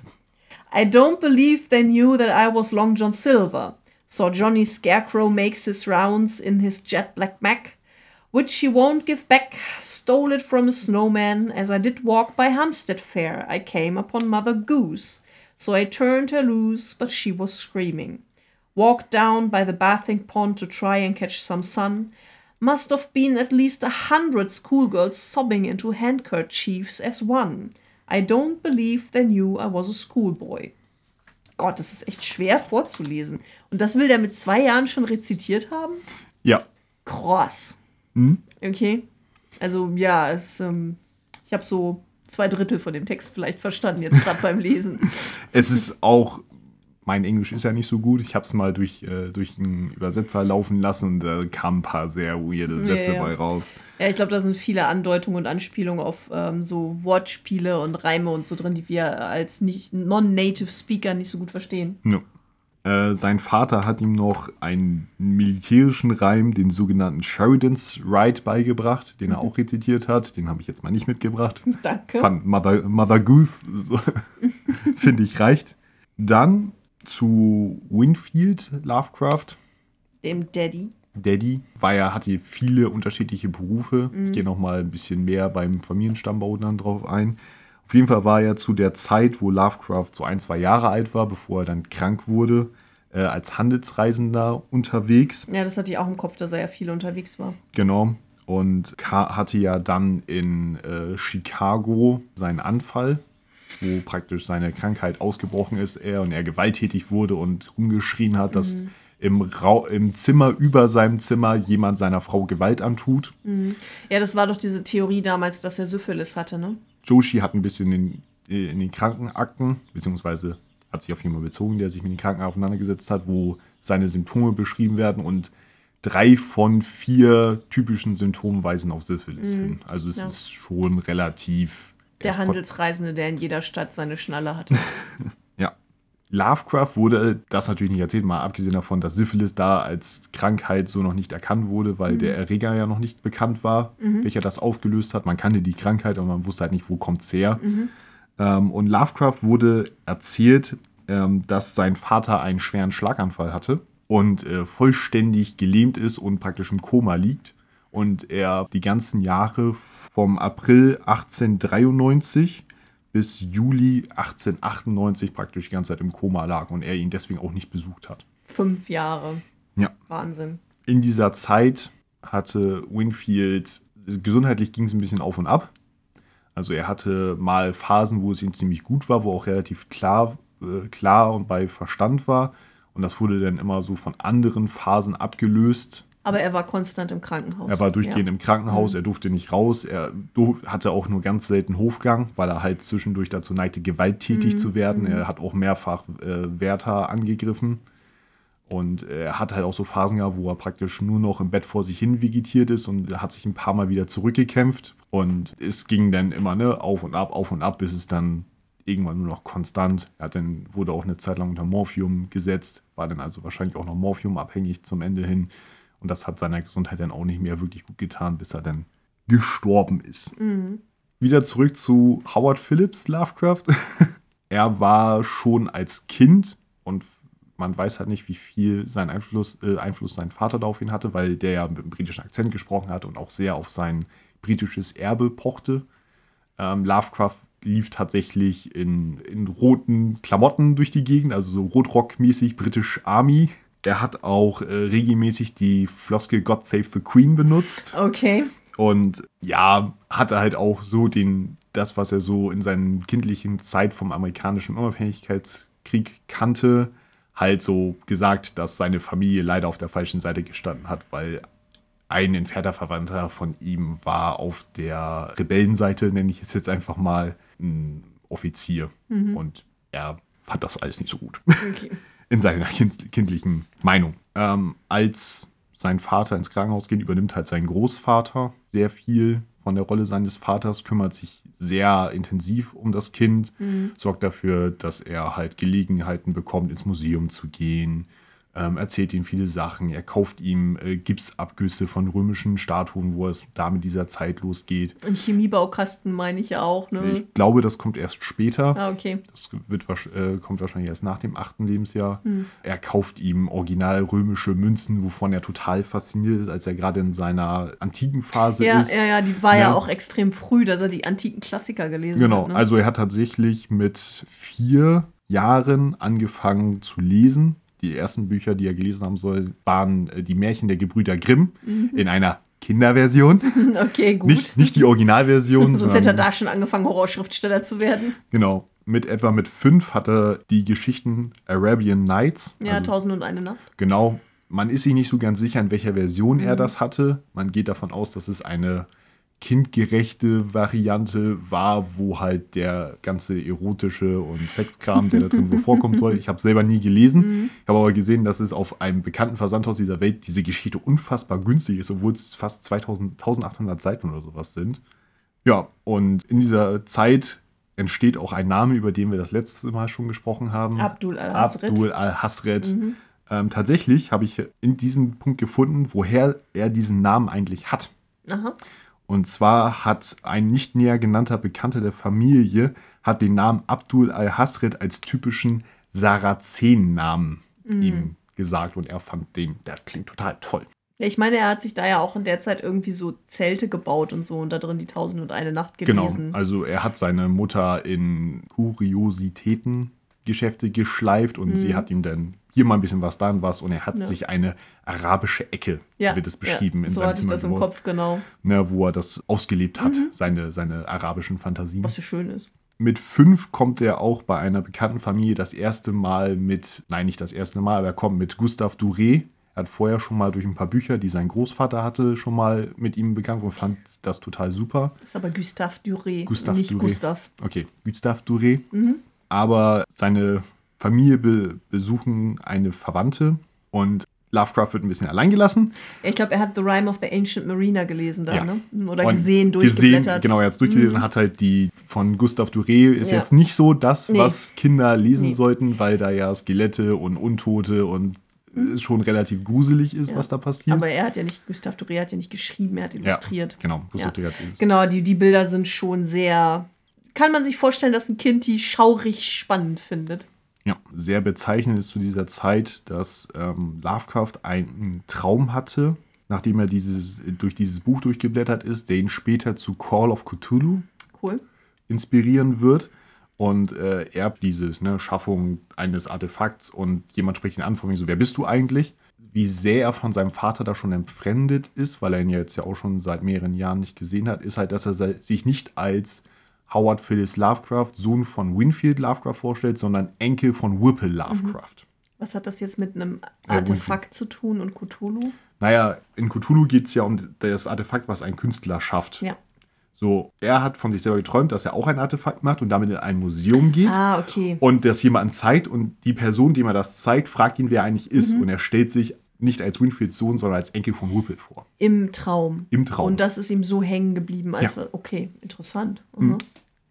I don't believe they knew that I was Long John Silver. Saw Johnny Scarecrow makes his rounds in his jet black Mac, which he won't give back. Stole it from a snowman as I did walk by Hampstead Fair. I came upon Mother Goose, so I turned her loose, but she was screaming. Walked down by the bathing pond to try and catch some sun. Must have been at least a hundred schoolgirls sobbing into handkerchiefs as one. I don't believe they knew I was a schoolboy. Gott, das ist echt schwer vorzulesen. Und das will der mit zwei Jahren schon rezitiert haben? Ja. Krass. Hm? Okay. Also ja, es, ähm, ich habe so zwei Drittel von dem Text vielleicht verstanden jetzt gerade beim Lesen. (laughs) Es ist auch, mein Englisch ist ja nicht so gut. Ich habe es mal durch, äh, durch einen Übersetzer laufen lassen und da kamen ein paar sehr weirde Sätze Ja, ja. bei raus. Ja, ich glaube, da sind viele Andeutungen und Anspielungen auf ähm, so Wortspiele und Reime und so drin, die wir als non-native Speaker nicht so gut verstehen. Ja. Äh, sein Vater hat ihm noch einen militärischen Reim, den sogenannten Sheridan's Rite, beigebracht, den er auch rezitiert hat. Den habe ich jetzt mal nicht mitgebracht. (laughs) Danke. Fand Mother, Mother Goose, so, (laughs) finde ich, reicht. Dann zu Winfield Lovecraft. Dem Daddy. Daddy, weil er hatte viele unterschiedliche Berufe. Ich gehe noch mal ein bisschen mehr beim Familienstammbau dann drauf ein. Auf jeden Fall war er zu der Zeit, wo Lovecraft so ein, zwei Jahre alt war, bevor er dann krank wurde, äh, als Handelsreisender unterwegs. Ja, das hatte ich auch im Kopf, dass er ja viel unterwegs war. Genau. Und hatte ja dann in äh, Chicago seinen Anfall, wo praktisch seine Krankheit ausgebrochen ist, er und er gewalttätig wurde und rumgeschrien hat, dass im, Rau im Zimmer über seinem Zimmer jemand seiner Frau Gewalt antut. Ja, das war doch diese Theorie damals, dass er Syphilis hatte, ne? Joshi hat ein bisschen in, in den Krankenakten, beziehungsweise hat sich auf jemanden bezogen, der sich mit den Kranken auseinandergesetzt hat, wo seine Symptome beschrieben werden und drei von vier typischen Symptomen weisen auf Syphilis hin. Also es Ja. ist schon relativ. Der Handelsreisende, der in jeder Stadt seine Schnalle hatte. (laughs) Ja. Lovecraft wurde das natürlich nicht erzählt, mal abgesehen davon, dass Syphilis da als Krankheit so noch nicht erkannt wurde, weil der Erreger ja noch nicht bekannt war, welcher das aufgelöst hat. Man kannte die Krankheit, aber man wusste halt nicht, wo kommt es her. Ähm, und Lovecraft wurde erzählt, ähm, dass sein Vater einen schweren Schlaganfall hatte und äh, vollständig gelähmt ist und praktisch im Koma liegt. Und er die ganzen Jahre vom April 1893 bis Juli 1898 praktisch die ganze Zeit im Koma lag und er ihn deswegen auch nicht besucht hat. Fünf Jahre. Ja. Wahnsinn. In dieser Zeit hatte Winfield, gesundheitlich ging es ein bisschen auf und ab. Also er hatte mal Phasen, wo es ihm ziemlich gut war, wo auch relativ klar, äh, klar und bei Verstand war. Und das wurde dann immer so von anderen Phasen abgelöst. Aber er war konstant im Krankenhaus. Er war durchgehend ja. im Krankenhaus, er durfte nicht raus, er hatte auch nur ganz selten Hofgang, weil er halt zwischendurch dazu neigte, gewalttätig zu werden. Er hat auch mehrfach äh, Wärter angegriffen. Und er hat halt auch so Phasen gehabt, wo er praktisch nur noch im Bett vor sich hin vegetiert ist und er hat sich ein paar Mal wieder zurückgekämpft. Und es ging dann immer ne, auf und ab, auf und ab, bis es dann irgendwann nur noch konstant. Er hat dann, wurde auch eine Zeit lang unter Morphium gesetzt, war dann also wahrscheinlich auch noch Morphium-abhängig zum Ende hin. Und das hat seiner Gesundheit dann auch nicht mehr wirklich gut getan, bis er dann gestorben ist. Wieder zurück zu Howard Phillips Lovecraft. (laughs) er war schon als Kind und man weiß halt nicht, wie viel sein Einfluss, äh, Einfluss sein Vater da auf ihn hatte, weil der ja mit einem britischen Akzent gesprochen hat und auch sehr auf sein britisches Erbe pochte. Ähm, Lovecraft lief tatsächlich in, in roten Klamotten durch die Gegend, also so Rotrock-mäßig British Army. Er hat auch äh, regelmäßig die Floskel God Save the Queen benutzt. Okay. Und ja, hatte halt auch so den, das, was er so in seiner kindlichen Zeit vom amerikanischen Unabhängigkeitskrieg kannte, halt so gesagt, dass seine Familie leider auf der falschen Seite gestanden hat, weil ein entfernter Verwandter von ihm war auf der Rebellenseite, nenne ich es jetzt einfach mal, ein Offizier. Und er fand das alles nicht so gut okay. (laughs) in seiner kind kindlichen Meinung. Ähm, als sein Vater ins Krankenhaus geht, übernimmt halt sein Großvater sehr viel von der Rolle seines Vaters, kümmert sich sehr intensiv um das Kind, sorgt dafür, dass er halt Gelegenheiten bekommt, ins Museum zu gehen, ähm, erzählt ihm viele Sachen. Er kauft ihm äh, Gipsabgüsse von römischen Statuen, wo es da mit dieser Zeit losgeht. Ein Chemiebaukasten meine ich ja auch, ne? Ich glaube, das kommt erst später. Ah, okay. Das wird, äh, kommt wahrscheinlich erst nach dem achten Lebensjahr. Hm. Er kauft ihm original römische Münzen, wovon er total fasziniert ist, als er gerade in seiner antiken Phase Ja, ist. ja, ja, die war ja. Ja. auch extrem früh, dass er die antiken Klassiker gelesen Genau, hat. Ne? also er hat tatsächlich mit vier Jahren angefangen zu lesen. Die ersten Bücher, die er gelesen haben soll, waren äh, die Märchen der Gebrüder Grimm Mhm. in einer Kinderversion. (laughs) okay, gut. Nicht, nicht die Originalversion. (laughs) Sonst hätte er da schon angefangen, Horrorschriftsteller zu werden. Genau. Mit etwa mit fünf hat er die Geschichten Arabian Nights. Ja, also Tausend und eine Nacht. Genau. Man ist sich nicht so ganz sicher, in welcher Version Mhm. er das hatte. Man geht davon aus, dass es eine kindgerechte Variante war, wo halt der ganze erotische und Sexkram, der da drin wohl vorkommen soll. Ich habe selber nie gelesen. Mhm. Ich habe aber gesehen, dass es auf einem bekannten Versandhaus dieser Welt diese Geschichte unfassbar günstig ist, obwohl es fast 2000, 1800 Seiten oder sowas sind. Ja, und in dieser Zeit entsteht auch ein Name, über den wir das letzte Mal schon gesprochen haben. Abdul al-Hasred. Abdul al-Hasred. Ähm, tatsächlich habe ich in diesem Punkt gefunden, woher er diesen Namen eigentlich hat. Aha. Und zwar hat ein nicht näher genannter Bekannter der Familie hat den Namen Abdul al-Hasred als typischen Sarazenennamen ihm gesagt und er fand den, der klingt total toll. Ja, ich meine, er hat sich da ja auch in der Zeit irgendwie so Zelte gebaut und so und da drin die Tausend und eine Nacht Genau, gelesen. also er hat seine Mutter in Kuriositätengeschäfte geschleift und sie hat ihm dann hier mal ein bisschen was, da was und er hat Mhm. Ja. sich eine arabische Ecke, so wird es beschrieben, ja, in so seinem hatte ich das im gebaut, Kopf, genau. ne, wo er das ausgelebt hat, seine, seine arabischen Fantasien. Was ja schön ist. Mit fünf kommt er auch bei einer bekannten Familie das erste Mal mit, nein, nicht das erste Mal, aber er kommt mit Gustave Duré. Er hat vorher schon mal durch ein paar Bücher, die sein Großvater hatte, schon mal mit ihm bekannt und fand das total super. Das ist aber Gustave Duré, Gustave nicht Duré. Gustav. Okay, Gustave Duré. Aber seine Familie be besuchen eine Verwandte und Lovecraft wird ein bisschen allein gelassen. Ja, ich glaube, er hat The Rime of the Ancient Mariner gelesen da, Ja. ne? Oder Und gesehen, Gesehen, durchgeblättert. Mhm. genau, er hat es durchgelesen und hat halt die von Gustave Duré ist Ja. jetzt nicht so das, Nee. was Kinder lesen Nee. sollten, weil da ja Skelette und Untote und es schon relativ gruselig ist, Ja. was da passiert. Aber er hat ja nicht, Gustave Duré hat ja nicht geschrieben, er hat illustriert. Genau, Gustave Ja. Duré hat's illustriert. Genau, die, die Bilder sind schon sehr. Kann man sich vorstellen, dass ein Kind die schaurig spannend findet. Ja, sehr bezeichnend ist zu dieser Zeit, dass ähm, Lovecraft einen Traum hatte, nachdem er dieses, durch dieses Buch durchgeblättert ist, der ihn später zu Call of Cthulhu Cool. inspirieren wird. Und äh, er dieses, ne, Schaffung eines Artefakts und jemand spricht ihn an von mir so, wer bist du eigentlich? Wie sehr er von seinem Vater da schon entfremdet ist, weil er ihn jetzt ja auch schon seit mehreren Jahren nicht gesehen hat, ist halt, dass er sich nicht als Howard Phillips Lovecraft, Sohn von Winfield Lovecraft vorstellt, sondern Enkel von Whipple Lovecraft. Was hat das jetzt mit einem Ja, Artefakt zu tun und Cthulhu? Naja, in Cthulhu geht es ja um das Artefakt, was ein Künstler schafft. Ja. So, er hat von sich selber geträumt, dass er auch ein Artefakt macht und damit in ein Museum geht. Ah, okay. Und das jemand zeigt und die Person, dem er das zeigt, fragt ihn, wer er eigentlich ist. Mhm. Und er stellt sich nicht als Winfields Sohn, sondern als Enkel von Whipple vor. Im Traum. Im Traum. Und das ist ihm so hängen geblieben, als Ja. okay, interessant. Mhm.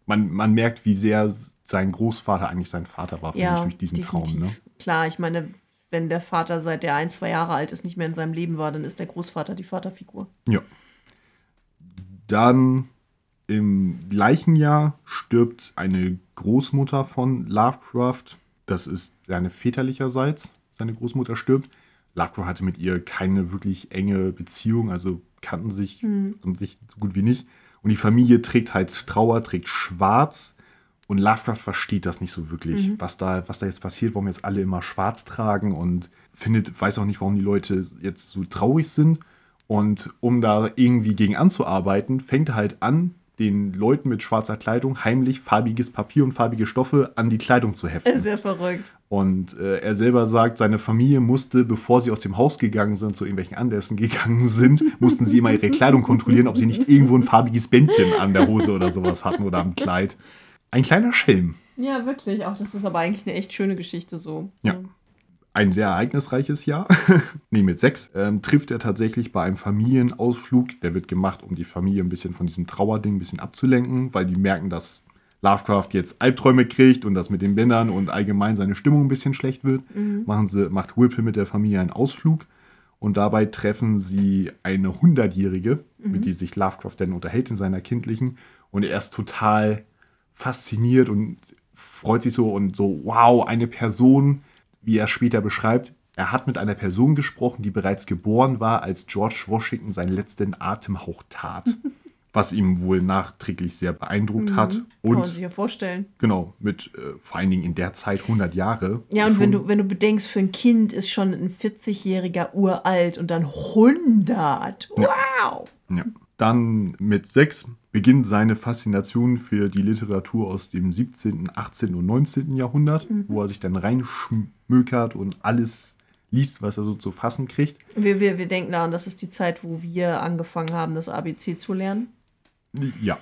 Man, man merkt, wie sehr sein Großvater eigentlich sein Vater war, Ja, durch diesen definitiv. Traum. Ne? Klar, ich meine, wenn der Vater seit der ein, zwei Jahre alt ist, nicht mehr in seinem Leben war, dann ist der Großvater die Vaterfigur. Ja. Dann im gleichen Jahr stirbt eine Großmutter von Lovecraft. Das ist seine väterlicherseits. Seine Großmutter stirbt. Lovecraft hatte mit ihr keine wirklich enge Beziehung, also kannten sich und sich so gut wie nicht. Und die Familie trägt halt Trauer, trägt schwarz. Und Lovecraft versteht das nicht so wirklich, was, da, was da jetzt passiert, warum jetzt alle immer schwarz tragen und findet, weiß auch nicht, warum die Leute jetzt so traurig sind. Und um da irgendwie gegen anzuarbeiten, fängt er halt an, den Leuten mit schwarzer Kleidung heimlich farbiges Papier und farbige Stoffe an die Kleidung zu heften. Sehr verrückt. Und äh, er selber sagt, seine Familie musste, bevor sie aus dem Haus gegangen sind, zu irgendwelchen Anlässen gegangen sind, mussten sie immer ihre Kleidung kontrollieren, ob sie nicht irgendwo ein farbiges Bändchen an der Hose oder sowas hatten oder am Kleid. Ein kleiner Schelm. Ja, wirklich. Auch das ist aber eigentlich eine echt schöne Geschichte so. Ja. Ein sehr ereignisreiches Jahr, (laughs) nee, mit sechs, ähm, trifft er tatsächlich bei einem Familienausflug. Der wird gemacht, um die Familie ein bisschen von diesem Trauerding ein bisschen abzulenken, weil die merken, dass Lovecraft jetzt Albträume kriegt und das mit den Bändern und allgemein seine Stimmung ein bisschen schlecht wird, machen sie, macht Whipple mit der Familie einen Ausflug. Und dabei treffen sie eine Hundertjährige, mit die sich Lovecraft dann unterhält in seiner kindlichen. Und er ist total fasziniert und freut sich so und so, wow, eine Person, wie er später beschreibt, er hat mit einer Person gesprochen, die bereits geboren war, als George Washington seinen letzten Atemhauch tat. (laughs) was ihm wohl nachträglich sehr beeindruckt hat. Kann man Und sich ja vorstellen. genau, mit äh, vor allen Dingen in der Zeit 100 Jahre. Ja, und wenn du, wenn du bedenkst, für ein Kind ist schon ein 40-jähriger uralt und dann 100. Wow! Ja. Dann mit sechs beginnt seine Faszination für die Literatur aus dem 17., 18. und 19. Jahrhundert, wo er sich dann reinschmökert und alles liest, was er so zu fassen kriegt. Wir, wir, wir denken daran, das ist die Zeit, wo wir angefangen haben, das ABC zu lernen. Ja.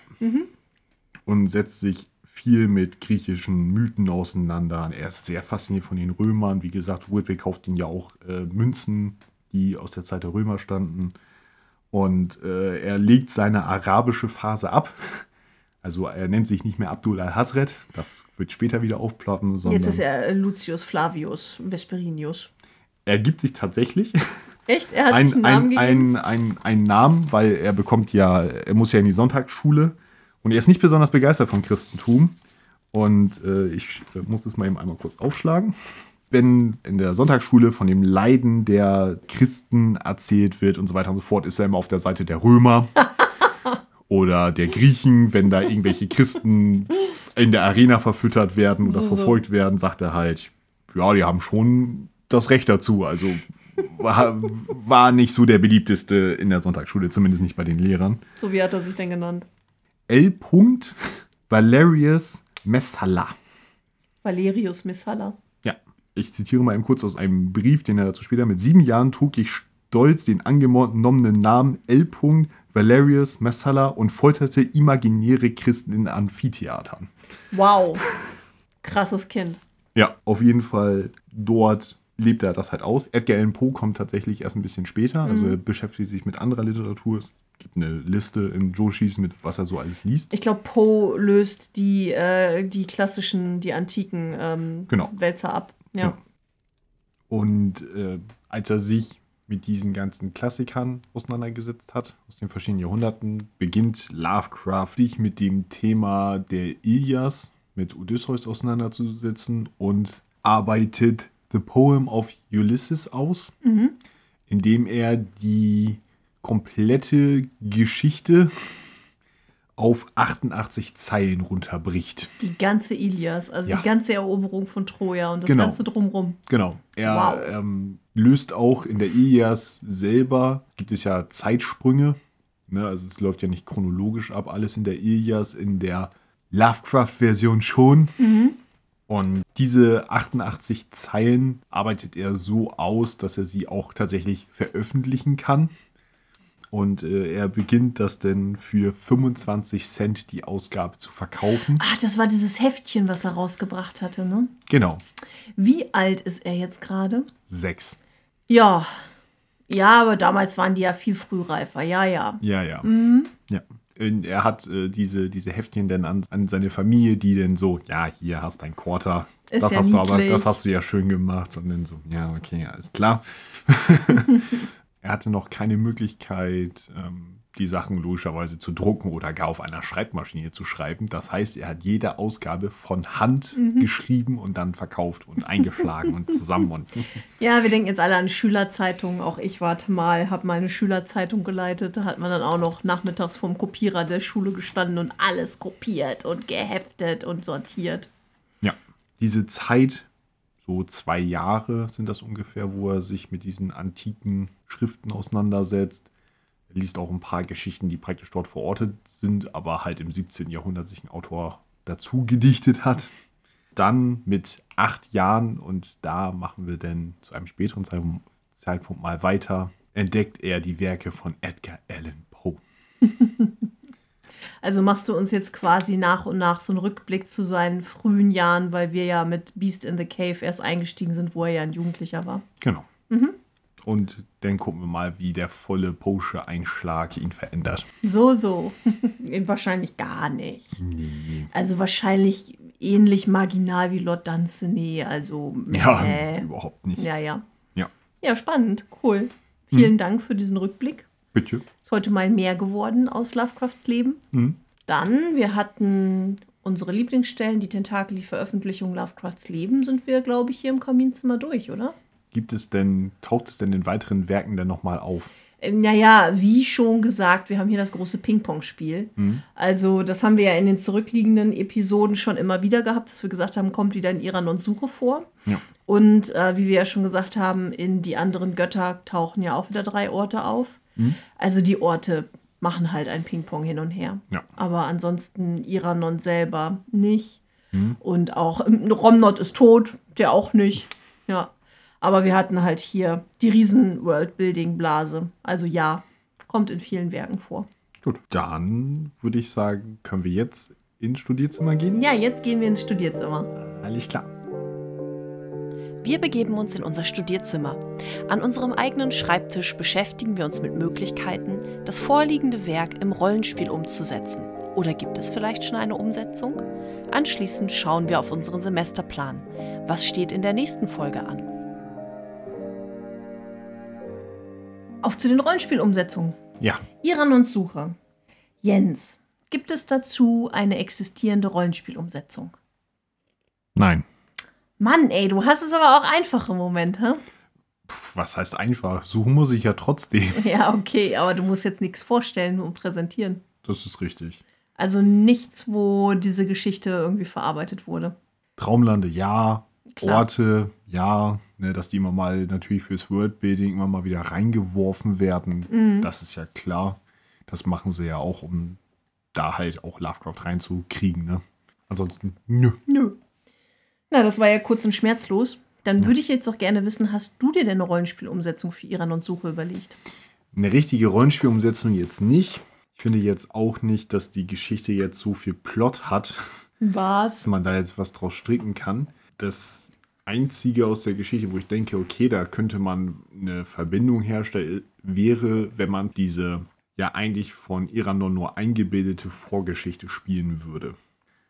Und setzt sich viel mit griechischen Mythen auseinander. Er ist sehr fasziniert von den Römern. Wie gesagt, Whitby kauft ihn ja auch äh, Münzen, die aus der Zeit der Römer standen. Und äh, er legt seine arabische Phase ab. Also er nennt sich nicht mehr Abdul al-Hazret, das wird später wieder aufploppen, sondern Jetzt ist er Lucius Flavius Vesperinius. er gibt sich tatsächlich Echt? Er hat ein, sich einen Namen ein, gegeben? ein, ein, einen Namen, weil er bekommt ja, er muss ja in die Sonntagsschule und er ist nicht besonders begeistert vom Christentum. Und äh, ich äh, muss es mal eben einmal kurz aufschlagen. Wenn in der Sonntagsschule von dem Leiden der Christen erzählt wird und so weiter und so fort, ist er immer auf der Seite der Römer (laughs) oder der Griechen. Wenn da irgendwelche Christen in der Arena verfüttert werden oder So, so. verfolgt werden, sagt er halt, ja, die haben schon das Recht dazu. Also war, war nicht so der beliebteste in der Sonntagsschule, zumindest nicht bei den Lehrern. So wie hat er sich denn genannt? L. Valerius Messala. Valerius Missala. Ich zitiere mal eben kurz aus einem Brief, den er dazu später mit sieben Jahren trug ich stolz den angenommenen Namen L. Valerius Messala und folterte imaginäre Christen in Amphitheatern. Wow. Krasses Kind. Ja, auf jeden Fall dort lebt er das halt aus. Edgar Allan Poe kommt tatsächlich erst ein bisschen später. Also er beschäftigt sich mit anderer Literatur. Es gibt eine Liste in Joshis mit was er so alles liest. Ich glaube, Poe löst die, äh, die klassischen, die antiken ähm, Genau. Wälzer ab. Ja. Und äh, als er sich mit diesen ganzen Klassikern auseinandergesetzt hat, aus den verschiedenen Jahrhunderten, beginnt Lovecraft sich mit dem Thema der Ilias, mit Odysseus auseinanderzusetzen und arbeitet The Poem of Ulysses aus, indem er die komplette Geschichte auf 88 Zeilen runterbricht. Die ganze Ilias, also Ja. die ganze Eroberung von Troja und das Genau. ganze Drumrum. Genau. Er Wow. ähm, löst auch in der Ilias selber, gibt es ja Zeitsprünge. Ne? Also es läuft ja nicht chronologisch ab, alles in der Ilias, in der Lovecraft-Version schon. Und diese 88 Zeilen arbeitet er so aus, dass er sie auch tatsächlich veröffentlichen kann. Und äh, er beginnt das denn für 25 Cent die Ausgabe zu verkaufen. Ah, das war dieses Heftchen, was er rausgebracht hatte, ne? Genau. Wie alt ist er jetzt gerade? Sechs. Ja. Ja, aber damals waren die ja viel frühreifer. Ja, ja. Ja, ja. Mhm. ja. Und er hat äh, diese, diese Heftchen dann an, an seine Familie, die dann so, ja, hier hast dein Quarter. Ist das ja hast du aber, niedlich. das hast du ja schön gemacht. Und dann so, ja, okay, alles klar. (laughs) er hatte noch keine Möglichkeit, ähm, die Sachen logischerweise zu drucken oder gar auf einer Schreibmaschine zu schreiben. Das heißt, er hat jede Ausgabe von Hand Mhm. geschrieben und dann verkauft und eingeschlagen und zusammen und (laughs) Ja, wir denken jetzt alle an Schülerzeitungen. Auch ich warte mal, habe meine Schülerzeitung geleitet. Da hat man dann auch noch nachmittags vorm Kopierer der Schule gestanden und alles kopiert und geheftet und sortiert. Ja, diese Zeit, so zwei Jahre sind das ungefähr, wo er sich mit diesen antiken Schriften auseinandersetzt. Er liest auch ein paar Geschichten, die praktisch dort verortet sind, aber halt im 17. Jahrhundert sich ein Autor dazu gedichtet hat. Dann mit acht Jahren, und da machen wir dann zu einem späteren Zeitpunkt- Zeitpunkt mal weiter, entdeckt er die Werke von Edgar Allan Poe. (laughs) Also machst du uns jetzt quasi nach und nach so einen Rückblick zu seinen frühen Jahren, weil wir ja mit Beast in the Cave erst eingestiegen sind, wo er ja ein Jugendlicher war. Genau. Und dann gucken wir mal, wie der volle Poesche Einschlag ihn verändert. So, so. (laughs) Wahrscheinlich gar nicht. Nee. Also wahrscheinlich ähnlich marginal wie Lord Dunsany. Also, Ja, äh, überhaupt nicht. ja, ja. Ja. Ja, spannend. Cool. Vielen Dank für diesen Rückblick. Bitte. Ist heute mal mehr geworden aus Lovecrafts Leben. Mhm. Dann, wir hatten unsere Lieblingsstellen, die Tentakel, die Veröffentlichung Lovecrafts Leben, sind wir, glaube ich, hier im Kaminzimmer durch, oder? Gibt es denn, taucht es denn in weiteren Werken denn nochmal auf? Ähm, Naja, wie schon gesagt, wir haben hier das große Ping-Pong-Spiel. Also, das haben wir ja in den zurückliegenden Episoden schon immer wieder gehabt, dass wir gesagt haben, kommt wieder in Iranons Suche vor. Ja. Und äh, wie wir ja schon gesagt haben, in die anderen Götter tauchen ja auch wieder drei Orte auf. Also die Orte machen halt ein Ping-Pong hin und her. Ja. Aber ansonsten Iranon selber nicht. Und auch ähm, Romnod ist tot, der auch nicht. Ja. Aber wir hatten halt hier die riesen Worldbuilding-Blase. Also ja, kommt in vielen Werken vor. Gut. Dann würde ich sagen, können wir jetzt ins Studierzimmer gehen? Ja, jetzt gehen wir ins Studierzimmer. Alles klar. Wir begeben uns in unser Studierzimmer. An unserem eigenen Schreibtisch beschäftigen wir uns mit Möglichkeiten, das vorliegende Werk im Rollenspiel umzusetzen. Oder gibt es vielleicht schon eine Umsetzung? Anschließend schauen wir auf unseren Semesterplan. Was steht in der nächsten Folge an? Auf zu den Rollenspielumsetzungen. Ja. Iranons Suche. Jens, gibt es dazu eine existierende Rollenspielumsetzung? Nein. Mann, ey, du hast es aber auch einfach im Moment, hä? Puh, was heißt einfach? Suchen muss ich ja trotzdem. (laughs) Ja, okay, aber du musst jetzt nichts vorstellen und präsentieren. Das ist richtig. Also nichts, wo diese Geschichte irgendwie verarbeitet wurde. Traumlande, ja. Klar. Orte, ja. Ne, dass die immer mal natürlich fürs Worldbuilding immer mal wieder reingeworfen werden. Mhm. Das ist ja klar. Das machen sie ja auch, um da halt auch Lovecraft reinzukriegen. Ne? Ansonsten, nö. Nö. Na, das war ja kurz und schmerzlos. Dann würde ich jetzt auch gerne wissen, hast du dir denn eine Rollenspielumsetzung für Iranons Suche überlegt? Eine richtige Rollenspielumsetzung jetzt nicht. Ich finde jetzt auch nicht, dass die Geschichte jetzt so viel Plot hat, Was? dass man da jetzt was draus stricken kann. Das Einzige aus der Geschichte, wo ich denke, okay, da könnte man eine Verbindung herstellen, wäre, wenn man diese ja eigentlich von Iranon nur eingebildete Vorgeschichte spielen würde.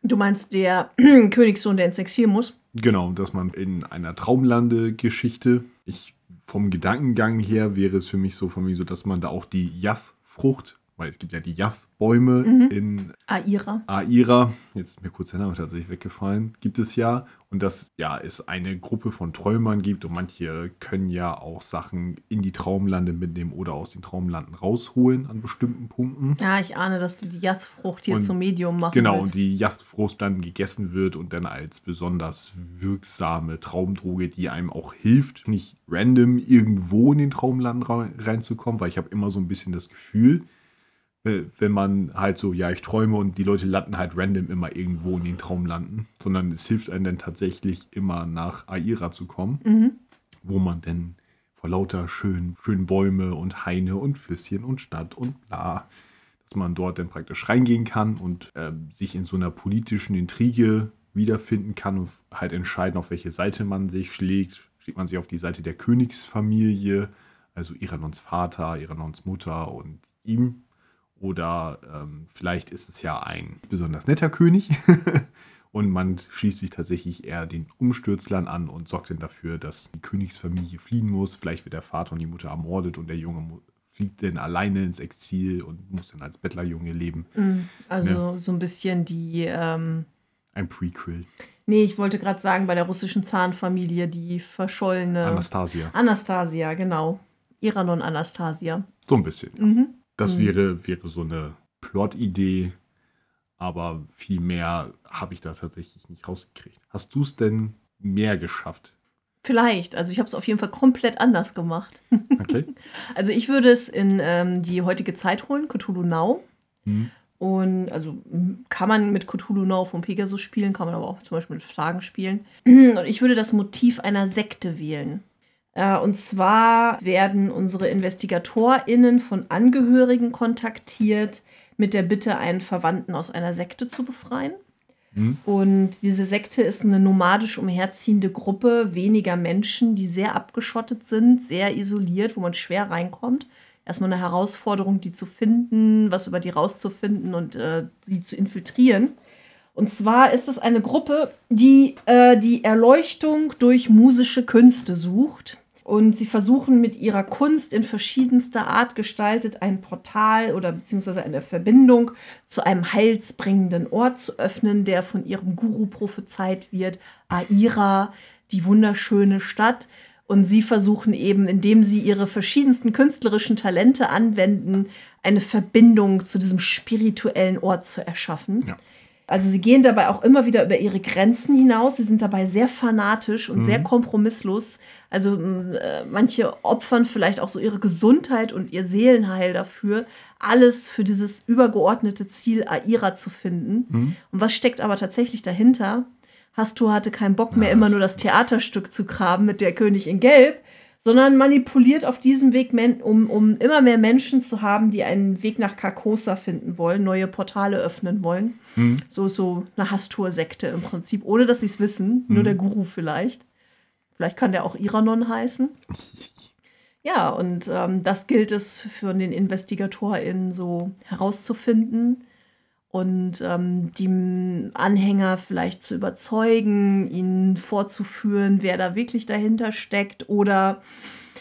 Du meinst der (clears throat) Königssohn, der ins Exil muss? Genau, dass man in einer Traumlande-Geschichte, ich vom Gedankengang her wäre es für mich so von mir so, dass man da auch die Yath-Frucht, weil es gibt ja die Yath-Bäume in Aira. Aira, jetzt ist mir kurz der Name tatsächlich weggefallen, gibt es ja. Und dass ja es eine Gruppe von Träumern gibt und manche können ja auch Sachen in die Traumlande mitnehmen oder aus den Traumlanden rausholen an bestimmten Punkten. Ja, ich ahne, dass du die Yath-Frucht hier Und- zum Medium machen Genau, und willst. die Yachtfrucht dann gegessen wird und dann als besonders wirksame Traumdroge, die einem auch hilft, nicht random irgendwo in den Traumland rein- reinzukommen, weil ich habe immer so ein bisschen das Gefühl, wenn man halt so, ja, ich träume und die Leute landen halt random immer irgendwo in den Traumlanden, sondern es hilft einem dann tatsächlich immer nach Aira zu kommen, Mhm. wo man dann vor lauter schönen, schönen Bäume und Haine und Flüsschen und Stadt und bla, dass man dort dann praktisch reingehen kann und ähm, sich in so einer politischen Intrige wiederfinden kann und halt entscheiden, auf welche Seite man sich schlägt. Schlägt man sich auf die Seite der Königsfamilie, also Iranons Vater, Iranons Mutter und ihm. Oder ähm, vielleicht ist es ja ein besonders netter König (laughs) und man schließt sich tatsächlich eher den Umstürzlern an und sorgt dann dafür, dass die Königsfamilie fliehen muss. Vielleicht wird der Vater und die Mutter ermordet und der Junge fliegt dann alleine ins Exil und muss dann als Bettlerjunge leben. Also so ein bisschen die, ähm, Ein Prequel. nee, ich wollte gerade sagen, bei der russischen Zahnfamilie, die verschollene Anastasia. Anastasia, genau. Iranon Anastasia. So ein bisschen. Mhm. Das wäre, wäre so eine Plot-Idee, aber viel mehr habe ich da tatsächlich nicht rausgekriegt. Hast du es denn mehr geschafft? Vielleicht, also ich habe es auf jeden Fall komplett anders gemacht. (laughs) Okay. Also ich würde es in ähm, die heutige Zeit holen, Cthulhu Now. Hm. Und also kann man mit Cthulhu Now vom Pegasus spielen, kann man aber auch zum Beispiel mit Fragen spielen. (clears throat) Und ich würde das Motiv einer Sekte wählen. Äh, und zwar werden unsere InvestigatorInnen von Angehörigen kontaktiert, mit der Bitte, einen Verwandten aus einer Sekte zu befreien. Und diese Sekte ist eine nomadisch umherziehende Gruppe weniger Menschen, die sehr abgeschottet sind, sehr isoliert, wo man schwer reinkommt. erstmal eine Herausforderung, die zu finden, was über die rauszufinden und äh, die zu infiltrieren. Und zwar ist es eine Gruppe, die äh, die Erleuchtung durch musische Künste sucht. Und sie versuchen mit ihrer Kunst in verschiedenster Art gestaltet ein Portal oder beziehungsweise eine Verbindung zu einem heilsbringenden Ort zu öffnen, der von ihrem Guru prophezeit wird, Aira, die wunderschöne Stadt. Und sie versuchen eben, indem sie ihre verschiedensten künstlerischen Talente anwenden, eine Verbindung zu diesem spirituellen Ort zu erschaffen. Ja. Also sie gehen dabei auch immer wieder über ihre Grenzen hinaus. Sie sind dabei sehr fanatisch und mhm. sehr kompromisslos. Also äh, manche opfern vielleicht auch so ihre Gesundheit und ihr Seelenheil dafür, alles für dieses übergeordnete Ziel Aira zu finden. Mhm. Und was steckt aber tatsächlich dahinter? Hastur hatte keinen Bock mehr, ja, immer nur das Theaterstück zu graben mit der König in Gelb, sondern manipuliert auf diesem Weg, um, um immer mehr Menschen zu haben, die einen Weg nach Carcosa finden wollen, neue Portale öffnen wollen. Mhm. So, so eine Hastur-Sekte im Prinzip, ohne dass sie es wissen, mhm. nur der Guru vielleicht. Vielleicht kann der auch Iranon heißen. (laughs) Ja, und ähm, das gilt es für den InvestigatorInnen so herauszufinden und ähm, die Anhänger vielleicht zu überzeugen, ihnen vorzuführen, wer da wirklich dahinter steckt oder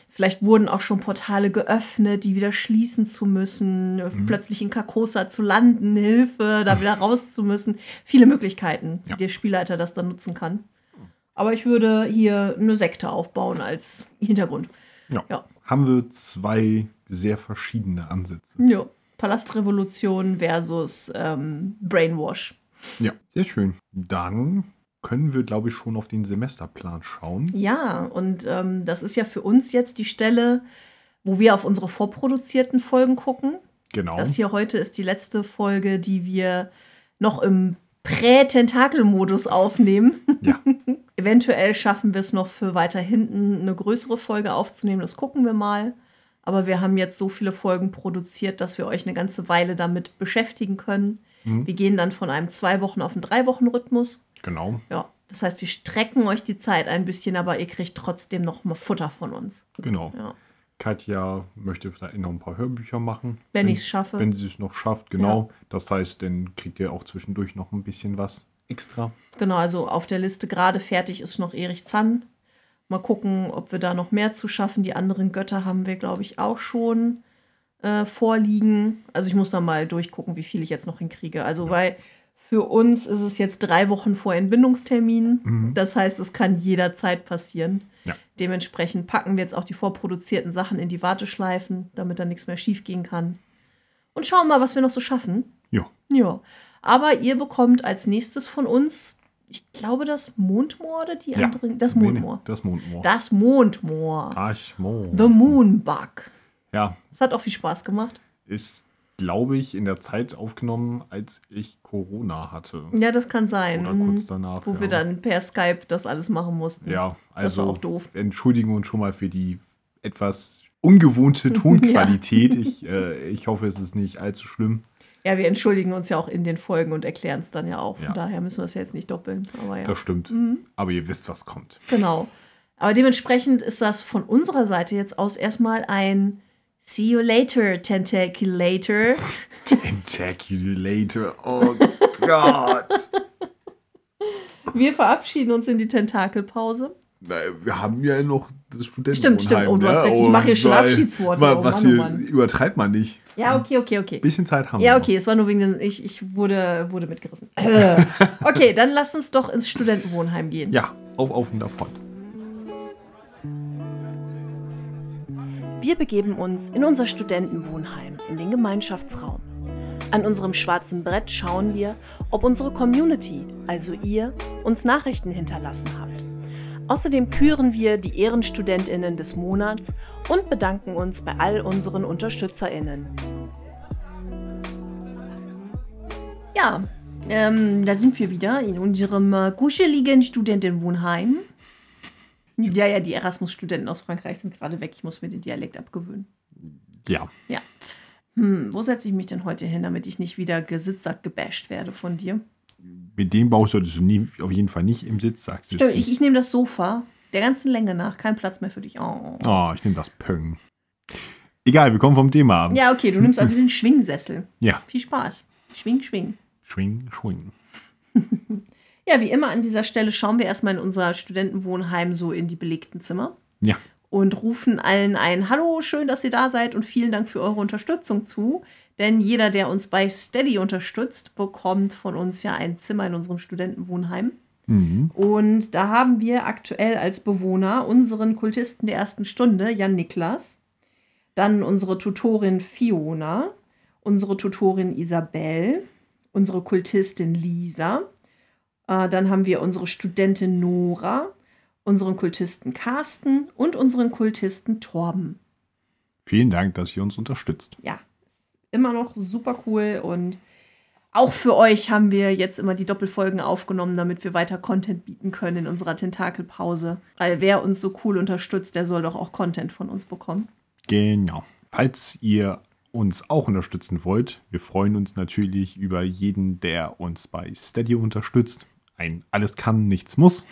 vielleicht wurden auch schon Portale geöffnet, die wieder schließen zu müssen, mhm. plötzlich in Carcosa zu landen, Hilfe, da wieder (laughs) raus zu müssen. Viele Möglichkeiten, ja. wie der Spielleiter das dann nutzen kann. Aber ich würde hier eine Sekte aufbauen als Hintergrund. Ja. ja. Haben wir zwei sehr verschiedene Ansätze. Ja. Palastrevolution versus ähm, Brainwash. Ja, sehr schön. Dann können wir, glaube ich, schon auf den Semesterplan schauen. Ja, und ähm, das ist ja für uns jetzt die Stelle, wo wir auf unsere vorproduzierten Folgen gucken. Genau. Das hier heute ist die letzte Folge, die wir noch im Prä-Tentakel-Modus aufnehmen. Ja. (laughs) Eventuell schaffen wir es noch für weiter hinten eine größere Folge aufzunehmen. Das gucken wir mal. Aber wir haben jetzt so viele Folgen produziert, dass wir euch eine ganze Weile damit beschäftigen können. Mhm. Wir gehen dann von einem zwei Wochen auf einen drei Wochen Rhythmus. Genau. Ja, das heißt, wir strecken euch die Zeit ein bisschen, aber ihr kriegt trotzdem noch mal Futter von uns. Genau. Ja. Katja möchte vielleicht noch ein paar Hörbücher machen. Wenn, wenn ich es schaffe. Wenn sie es noch schafft, genau. Ja. Das heißt, dann kriegt ihr auch zwischendurch noch ein bisschen was extra. Genau, also auf der Liste gerade fertig ist noch Erich Zann. Mal gucken, ob wir da noch mehr zu schaffen. Die anderen Götter haben wir, glaube ich, auch schon äh, vorliegen. Also ich muss da mal durchgucken, wie viel ich jetzt noch hinkriege. Also ja. weil für uns ist es jetzt drei Wochen vor Entbindungstermin. Mhm. Das heißt, es kann jederzeit passieren. Ja. Dementsprechend packen wir jetzt auch die vorproduzierten Sachen in die Warteschleifen, damit da nichts mehr schief gehen kann. Und schauen mal, was wir noch so schaffen. Ja. Ja. Aber ihr bekommt als nächstes von uns ich glaube, das Mondmoor oder die ja. anderen? Das Mondmoor. Das Mondmoor. Das Mondmoor. Das Mondmoor. The Moonbug. Ja. Das hat auch viel Spaß gemacht. Ist, glaube ich, in der Zeit aufgenommen, als ich Corona hatte. Ja, das kann sein. Oder kurz danach. Wo ja. wir dann per Skype das alles machen mussten. Ja, also das war auch doof. entschuldigen uns schon mal für die etwas ungewohnte (laughs) Tonqualität. ja. ich, äh, ich hoffe, es ist nicht allzu schlimm. Ja, wir entschuldigen uns ja auch in den Folgen und erklären es dann ja auch. Von ja. daher müssen wir es jetzt nicht doppeln. Aber ja. Das stimmt. Mhm. Aber ihr wisst, was kommt. Genau. Aber dementsprechend ist das von unserer Seite jetzt aus erstmal ein See you later, Tentaculator. (laughs) Tentaculator, oh Gott. Wir verabschieden uns in die Tentakelpause. Wir haben ja noch das Studentenwohnheim. Stimmt, stimmt. Oh, du hast recht. Ich mache hier schon Abschiedsworte. Oh, was Mann, oh Mann. hier übertreibt man nicht. Ja, okay, okay, okay. Bisschen Zeit haben ja, wir. Ja, okay, es war nur wegen den. Ich, ich wurde, wurde mitgerissen. okay, dann lass uns doch ins Studentenwohnheim gehen. Ja, auf, auf und davon. Wir begeben uns in unser Studentenwohnheim, in den Gemeinschaftsraum. An unserem schwarzen Brett schauen wir, ob unsere Community, also ihr, uns Nachrichten hinterlassen habt. Außerdem küren wir die Ehrenstudentinnen des Monats und bedanken uns bei all unseren Unterstützerinnen. Ja, ähm, da sind wir wieder in unserem äh, kuscheligen Studentenwohnheim. Ja, ja, die Erasmus-Studenten aus Frankreich sind gerade weg. Ich muss mir den Dialekt abgewöhnen. Ja. Ja. Hm, wo setze ich mich denn heute hin, damit ich nicht wieder gesitzt gebasht werde von dir? Mit dem Bauch solltest du nie, auf jeden Fall nicht im Sitzsack sitzen. Stimmt, ich, ich nehme das Sofa der ganzen Länge nach. Kein Platz mehr für dich. Oh, oh ich nehme das Pöng. Egal, wir kommen vom Thema ab. Ja, okay, du nimmst also den Schwingsessel. Ja. Viel Spaß. Schwing, schwing. Schwing, schwing. (laughs) Ja, wie immer an dieser Stelle schauen wir erstmal in unser Studentenwohnheim so in die belegten Zimmer Ja. und rufen allen ein Hallo, schön, dass ihr da seid und vielen Dank für eure Unterstützung zu. Denn jeder, der uns bei Steady unterstützt, bekommt von uns ja ein Zimmer in unserem Studentenwohnheim. Mhm. Und da haben wir aktuell als Bewohner unseren Kultisten der ersten Stunde, Jan Niklas, dann unsere Tutorin Fiona, unsere Tutorin Isabel, unsere Kultistin Lisa, äh, dann haben wir unsere Studentin Nora, unseren Kultisten Carsten und unseren Kultisten Torben. Vielen Dank, dass ihr uns unterstützt. Ja, immer noch super cool und auch für euch haben wir jetzt immer die Doppelfolgen aufgenommen, damit wir weiter Content bieten können in unserer Tentakelpause. Weil wer uns so cool unterstützt, der soll doch auch Content von uns bekommen. Genau. Falls ihr uns auch unterstützen wollt, wir freuen uns natürlich über jeden, der uns bei Steady unterstützt. Ein alles kann, nichts muss.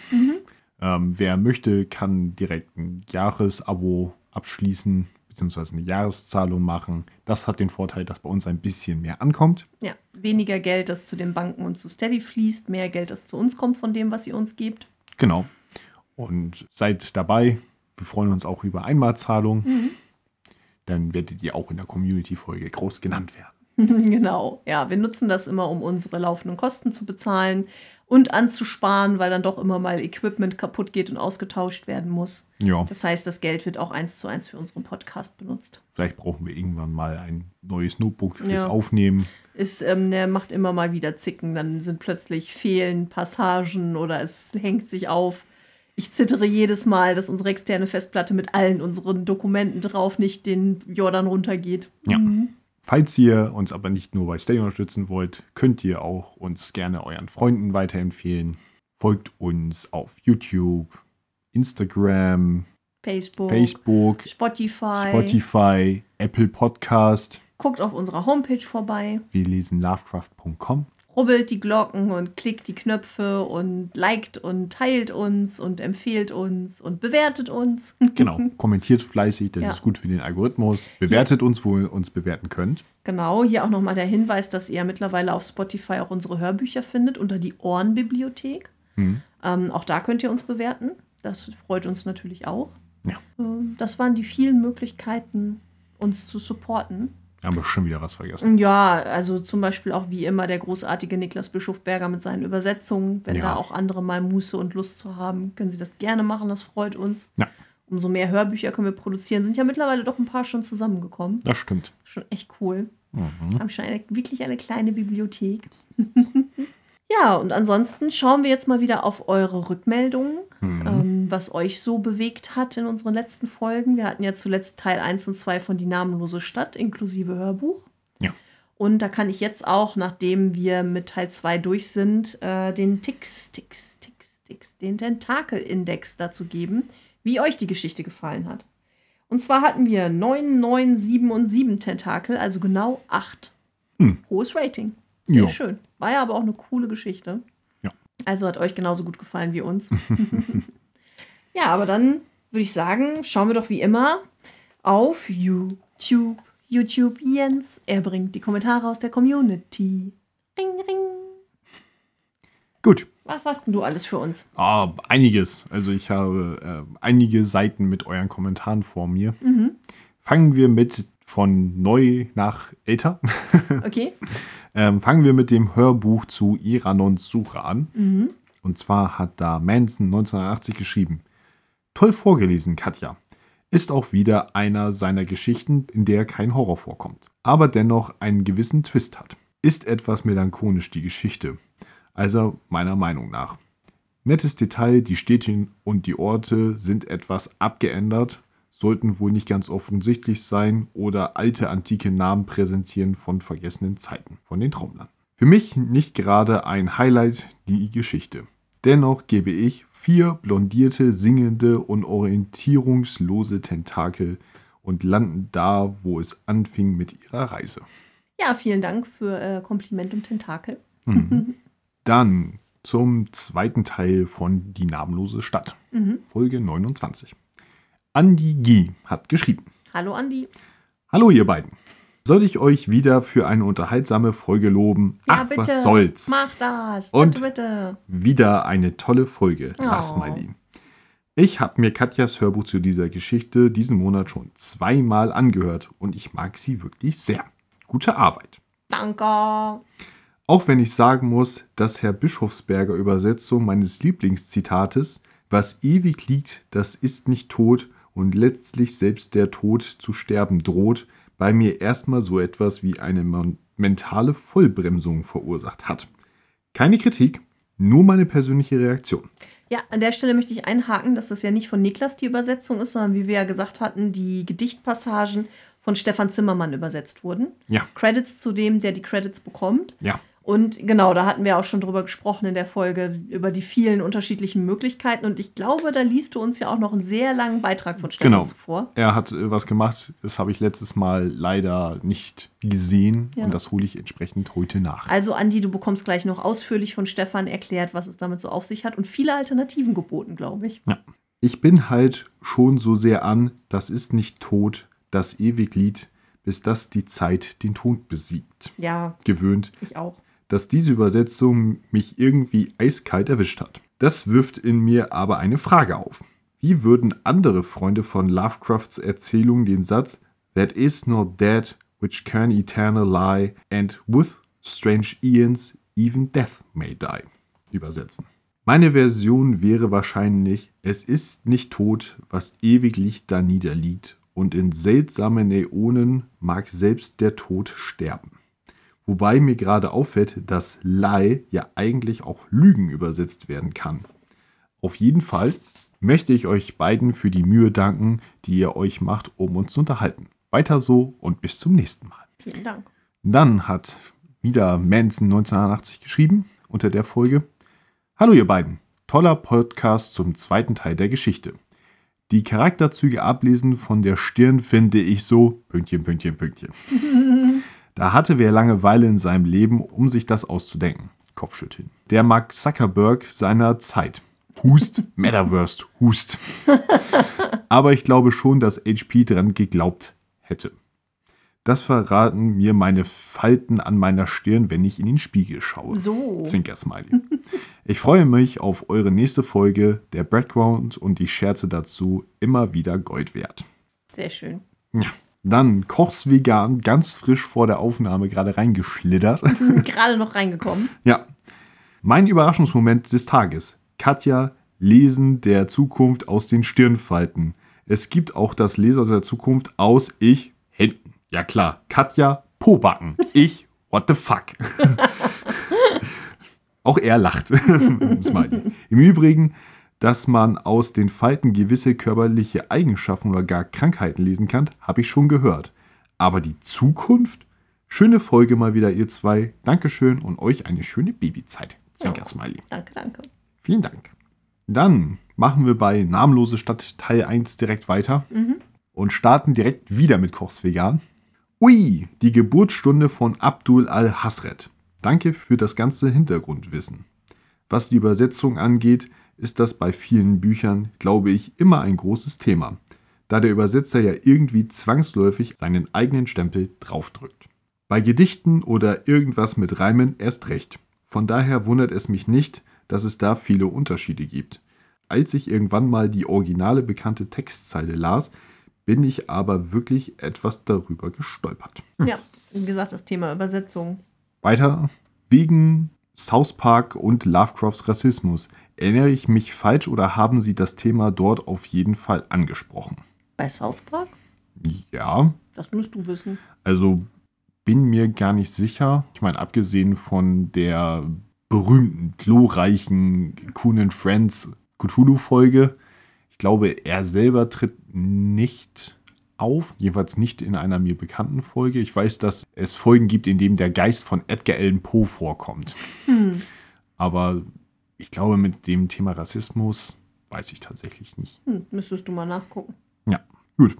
Ähm, wer möchte, kann direkt ein Jahresabo abschließen, beziehungsweise eine Jahreszahlung machen. Das hat den Vorteil, dass bei uns ein bisschen mehr ankommt. Ja, weniger Geld, das zu den Banken und zu Steady fließt, mehr Geld, das zu uns kommt von dem, was ihr uns gebt. Genau. Und seid dabei. Wir freuen uns auch über Einmalzahlungen. Dann werdet ihr auch in der Community-Folge groß genannt werden. (laughs) genau. Ja, wir nutzen das immer, um unsere laufenden Kosten zu bezahlen und anzusparen, weil dann doch immer mal Equipment kaputt geht und ausgetauscht werden muss. Ja, Das heißt, das Geld wird auch eins zu eins für unseren Podcast benutzt. vielleicht brauchen wir irgendwann mal ein neues Notebook fürs Ja. Aufnehmen. Ist, ähm, der macht immer mal wieder Zicken, dann sind plötzlich fehlen Passagen oder es hängt sich auf. Ich zittere jedes Mal, dass unsere externe Festplatte mit allen unseren Dokumenten drauf nicht den Jordan runtergeht. Ja. Falls ihr uns aber nicht nur bei Stay unterstützen wollt, könnt ihr auch uns gerne euren Freunden weiterempfehlen. Folgt uns auf YouTube, Instagram, Facebook, Facebook, Spotify. Spotify, Apple Podcast. Guckt auf unserer Homepage vorbei, Wir lesen lovecraft.com. rubbelt die Glocken und klickt die Knöpfe und liked und teilt uns und empfiehlt uns und bewertet uns. (laughs) Genau, kommentiert fleißig, das Ja. ist gut für den Algorithmus. Bewertet uns, wo ihr uns bewerten könnt. Genau, hier auch nochmal der Hinweis, dass ihr mittlerweile auf Spotify auch unsere Hörbücher findet unter die Ohrenbibliothek. Hm. Ähm, auch da könnt ihr uns bewerten. Das freut uns natürlich auch. Ja. Ähm, das waren die vielen Möglichkeiten, uns zu supporten. Haben wir schon wieder was vergessen. Ja, also zum Beispiel auch wie immer der großartige Niklas Bischof Berger mit seinen Übersetzungen. Wenn Ja. da auch andere mal Muße und Lust zu haben, können sie das gerne machen, das freut uns. Ja. Umso mehr Hörbücher können wir produzieren. Sind ja mittlerweile doch ein paar schon zusammengekommen. Das stimmt. Schon echt cool. Mhm. Haben schon eine, wirklich eine kleine Bibliothek. (laughs) ja, und ansonsten schauen wir jetzt mal wieder auf eure Rückmeldungen, Mhm. ähm, was euch so bewegt hat in unseren letzten Folgen. Wir hatten ja zuletzt Teil 1 und 2 von Die namenlose Stadt inklusive Hörbuch. Ja. Und da kann ich jetzt auch, nachdem wir mit Teil 2 durch sind, äh, den Tix, Tix, Tix, Tix, den Tentakel-Index dazu geben, wie euch die Geschichte gefallen hat. Und zwar hatten wir 9, 9, 7 und 7 Tentakel, also genau 8. Hm. Hohes Rating. Sehr Ja. schön. War ja aber auch eine coole Geschichte. Ja. Also hat euch genauso gut gefallen wie uns. (laughs) ja, aber dann würde ich sagen, schauen wir doch wie immer auf YouTube. YouTube Jens. Er bringt die Kommentare aus der Community. Ring, ring. Gut. Was hast du alles für uns? Ah, einiges. Also ich habe äh, einige Seiten mit euren Kommentaren vor mir. Fangen wir mit von neu nach älter. (laughs) Okay. Ähm, fangen wir mit dem Hörbuch zu Iranons Suche an. Und zwar hat da Manson 1980 geschrieben. Toll vorgelesen, Katja. Ist auch wieder einer seiner Geschichten, in der kein Horror vorkommt, aber dennoch einen gewissen Twist hat. Ist etwas melancholisch die Geschichte, also meiner Meinung nach. Nettes Detail, die Städte und die Orte sind etwas abgeändert, sollten wohl nicht ganz offensichtlich sein oder alte antike Namen präsentieren von vergessenen Zeiten, von den Traumlern. Für mich nicht gerade ein Highlight die Geschichte. Dennoch gebe ich vier blondierte, singende und orientierungslose Tentakel und landen da, wo es anfing mit ihrer Reise. Ja, vielen Dank für äh, Kompliment und Tentakel. (laughs) Dann zum zweiten Teil von Die namenlose Stadt, Folge 29. Andi G. hat geschrieben. Hallo Andi. Hallo ihr beiden. Soll ich euch wieder für eine unterhaltsame Folge loben? Ja, Ach, bitte. was soll's. Mach das. Und- bitte, bitte. Wieder eine tolle Folge. Oh. Smiley. Ich habe mir Katjas Hörbuch zu dieser Geschichte diesen Monat schon zweimal angehört und ich mag sie wirklich sehr. Gute Arbeit. Danke. Auch wenn ich sagen muss, dass Herr Bischofsberger Übersetzung meines Lieblingszitates, was ewig liegt, das ist nicht tot und letztlich selbst der Tod zu sterben droht, bei mir erstmal so etwas wie eine mentale Vollbremsung verursacht hat. Keine Kritik, nur meine persönliche Reaktion. Ja, an der Stelle möchte ich einhaken, dass das ja nicht von Niklas die Übersetzung ist, sondern wie wir ja gesagt hatten, die Gedichtpassagen von Stefan Zimmermann übersetzt wurden. Ja, Credits zu dem, der die Credits bekommt. ja, Und genau, da hatten wir auch schon drüber gesprochen in der Folge, über die vielen unterschiedlichen Möglichkeiten. Und ich glaube, da liest du uns ja auch noch einen sehr langen Beitrag von Stefan Genau. zuvor. er hat äh, was gemacht, das habe ich letztes Mal leider nicht gesehen Ja. und das hole ich entsprechend heute nach. Also, Andi, du bekommst gleich noch ausführlich von Stefan erklärt, was es damit so auf sich hat und viele Alternativen geboten, glaube ich. Ich bin halt schon so sehr an, das ist nicht tot, das ewig Lied, bis das die Zeit den Tod besiegt. Ja, Gewöhnt, ich auch. Dass diese Übersetzung mich irgendwie eiskalt erwischt hat. Das wirft in mir aber eine Frage auf. Wie würden andere Freunde von Lovecrafts Erzählung den Satz That is not dead which can eternal lie and with strange eons even death may die übersetzen? Meine Version wäre wahrscheinlich Es ist nicht tot, was ewig Licht da niederliegt und in seltsamen Äonen mag selbst der Tod sterben. Wobei mir gerade auffällt, dass Lie ja eigentlich auch Lügen übersetzt werden kann. Auf jeden Fall möchte ich euch beiden für die Mühe danken, die ihr euch macht, um uns zu unterhalten. Weiter so und bis zum nächsten Mal. Vielen Dank. Dann hat wieder Manson 1980 geschrieben unter der Folge. Hallo ihr beiden, toller Podcast zum zweiten Teil der Geschichte. Die Charakterzüge ablesen von der Stirn finde ich so, Pünktchen, Pünktchen, Pünktchen. (laughs) Da hatte wer Langeweile in seinem Leben, um sich das auszudenken. Kopfschütteln. Der Mark Zuckerberg seiner Zeit. Hust, Metaverse, Hust. (laughs) Aber ich glaube schon, dass HP dran geglaubt hätte. Das verraten mir meine Falten an meiner Stirn, wenn ich in den Spiegel schaue. So. Zwinker-Smiley. Ich freue mich auf eure nächste Folge. Der Background und die Scherze dazu immer wieder Gold wert. Sehr schön. Ja. Dann Kochs Vegan, ganz frisch vor der Aufnahme gerade reingeschlittert. (laughs) Gerade noch reingekommen. ja. Mein Überraschungsmoment des Tages. Katja, Lesen der Zukunft aus den Stirnfalten. Es gibt auch das Lesen aus der Zukunft aus ich Händen. Ja klar, Katja, Pobacken. (laughs) Ich, what the fuck. (laughs) Auch er lacht. Im Übrigen, dass man aus den Falten gewisse körperliche Eigenschaften oder gar Krankheiten lesen kann, habe ich schon gehört. Aber die Zukunft? Schöne Folge mal wieder, ihr zwei. Dankeschön und euch eine schöne Babyzeit. Zwinker Ja. Smiley. Danke, danke. Vielen Dank. Dann machen wir bei Namenlose Stadt Teil 1 direkt weiter und starten direkt wieder mit Kochs Vegan. Ui, die Geburtsstunde von Abdul al-Hasret. Danke für das ganze Hintergrundwissen. Was die Übersetzung angeht, ist das bei vielen Büchern, glaube ich, immer ein großes Thema, da der Übersetzer ja irgendwie zwangsläufig seinen eigenen Stempel draufdrückt. Bei Gedichten oder irgendwas mit Reimen erst recht. Von daher wundert es mich nicht, dass es da viele Unterschiede gibt. Als ich irgendwann mal die originale bekannte Textzeile las, bin ich aber wirklich etwas darüber gestolpert. Ja, wie gesagt, das Thema Übersetzung. Weiter, wegen South Park und Lovecrafts Rassismus. Erinnere ich mich falsch oder haben Sie das Thema dort auf jeden Fall angesprochen? Bei South Park? Ja, Das musst du wissen. also bin mir gar nicht sicher. Ich meine, abgesehen von der berühmten, glorreichen Coon and Friends Cthulhu-Folge, ich glaube, er selber tritt nicht auf, jedenfalls nicht in einer mir bekannten Folge. Ich weiß, dass es Folgen gibt, in denen der Geist von Edgar Allan Poe vorkommt. Aber ich glaube, mit dem Thema Rassismus weiß ich tatsächlich nicht. Hm, müsstest du mal nachgucken. Ja, gut.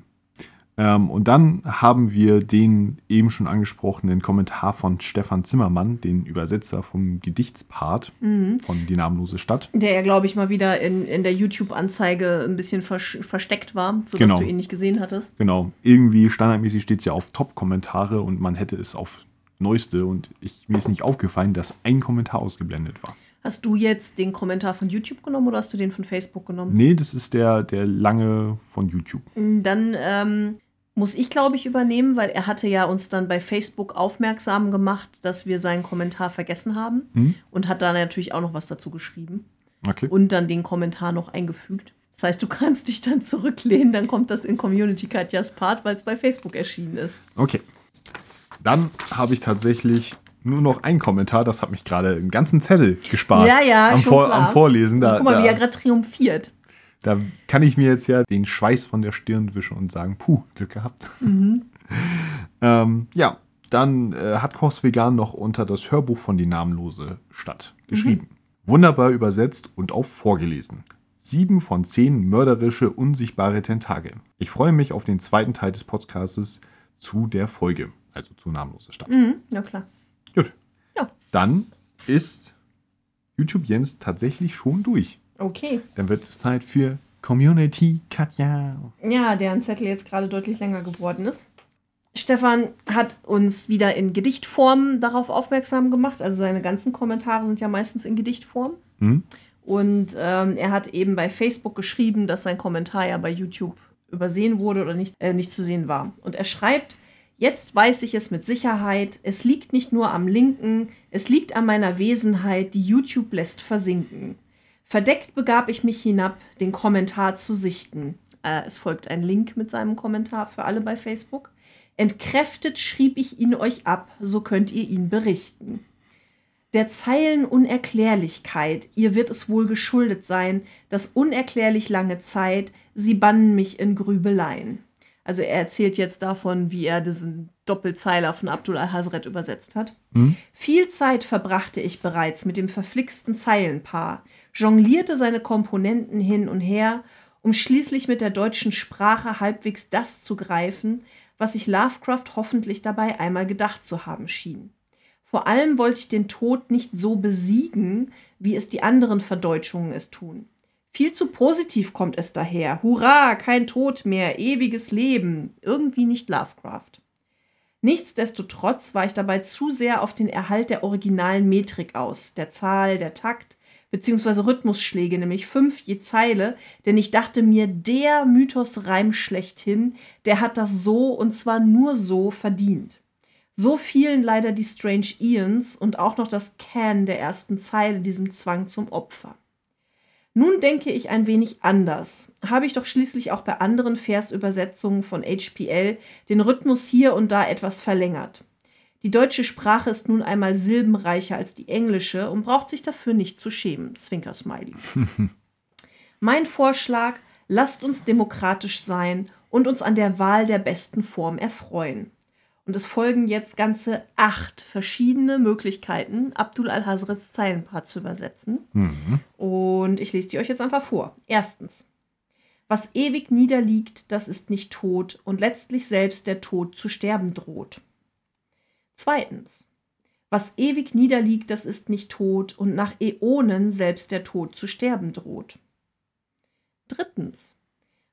Ähm, und dann haben wir den eben schon angesprochenen Kommentar von Stefan Zimmermann, den Übersetzer vom Gedichtspart Mhm. von Die namenlose Stadt. Der ja, glaube ich, mal wieder in, in der YouTube-Anzeige ein bisschen versch- versteckt war, sodass Genau. du ihn nicht gesehen hattest. Genau, irgendwie standardmäßig steht es ja auf Top-Kommentare und man hätte es auf Neueste und ich, mir ist nicht aufgefallen, dass ein Kommentar ausgeblendet war. Hast du jetzt den Kommentar von YouTube genommen oder hast du den von Facebook genommen? Nee, das ist der, der lange von YouTube. Dann ähm, muss ich, glaube ich, übernehmen, weil er hatte ja uns dann bei Facebook aufmerksam gemacht, dass wir seinen Kommentar vergessen haben Mhm. und hat da natürlich auch noch was dazu geschrieben Okay. und dann den Kommentar noch eingefügt. Das heißt, du (laughs) kannst dich dann zurücklehnen, dann kommt das in Community Katjas Part, weil es bei Facebook erschienen ist. Okay. Dann habe ich tatsächlich nur noch einen Kommentar, das hat mich gerade einen ganzen Zettel gespart. Ja, ja, am, Vor klar. am Vorlesen. Da, Guck mal, da, wie er gerade triumphiert. da kann ich mir jetzt ja den Schweiß von der Stirn wischen und sagen, puh, Glück gehabt. (laughs) ähm, ja, dann äh, hat Kochs Vegan noch unter das Hörbuch von Die namenlose Stadt geschrieben. Wunderbar übersetzt und auch vorgelesen. Sieben von zehn mörderische, unsichtbare Tentakel. Ich freue mich auf den zweiten Teil des Podcastes zu der Folge, also zu namenlose Stadt. Mhm, ja, klar. Dann ist YouTube Jens tatsächlich schon durch. Okay. Dann wird es Zeit für Community Katja. Ja, deren Zettel jetzt gerade deutlich länger geworden ist. Stefan hat uns wieder in Gedichtform darauf aufmerksam gemacht. Also seine ganzen Kommentare sind ja meistens in Gedichtform. Hm? Und ähm, er hat eben bei Facebook geschrieben, dass sein Kommentar ja bei YouTube übersehen wurde oder nicht, äh, nicht zu sehen war. Und er schreibt, jetzt weiß ich es mit Sicherheit, es liegt nicht nur am Linken, es liegt an meiner Wesenheit, die YouTube lässt versinken. Verdeckt begab ich mich hinab, den Kommentar zu sichten. Äh, es folgt ein Link mit seinem Kommentar für alle bei Facebook. Entkräftet schrieb ich ihn euch ab, so könnt ihr ihn berichten. Der Zeilen Unerklärlichkeit, ihr wird es wohl geschuldet sein, dass unerklärlich lange Zeit, sie bannen mich in Grübeleien. Also er erzählt jetzt davon, wie er diesen Doppelzeiler von Abdul al-Hazret übersetzt hat. Viel Zeit verbrachte ich bereits mit dem verflixten Zeilenpaar, jonglierte seine Komponenten hin und her, um schließlich mit der deutschen Sprache halbwegs das zu greifen, was sich Lovecraft hoffentlich dabei einmal gedacht zu haben schien. Vor allem wollte ich den Tod nicht so besiegen, wie es die anderen Verdeutschungen es tun. Viel zu positiv kommt es daher. Hurra, kein Tod mehr, ewiges Leben. Irgendwie nicht Lovecraft. Nichtsdestotrotz war ich dabei zu sehr auf den Erhalt der originalen Metrik aus, der Zahl, der Takt, beziehungsweise Rhythmusschläge, nämlich fünf je Zeile, denn ich dachte mir, der Mythosreim schlechthin, der hat das so und zwar nur so verdient. So fielen leider die Strange Ians und auch noch das Can der ersten Zeile diesem Zwang zum Opfer. Nun denke ich ein wenig anders. Habe ich doch schließlich auch bei anderen Versübersetzungen von HPL den Rhythmus hier und da etwas verlängert. Die deutsche Sprache ist nun einmal silbenreicher als die englische und braucht sich dafür nicht zu schämen. Zwinker-Smiley. (laughs) mein Vorschlag, lasst uns demokratisch sein und uns an der Wahl der besten Form erfreuen. Und es folgen jetzt ganze acht verschiedene Möglichkeiten, Abdul al-Hazrets Zeilenpaar zu übersetzen. Und ich lese die euch jetzt einfach vor. Erstens. Was ewig niederliegt, das ist nicht tot und letztlich selbst der Tod zu sterben droht. Zweitens. Was ewig niederliegt, das ist nicht tot und nach Äonen selbst der Tod zu sterben droht. Drittens.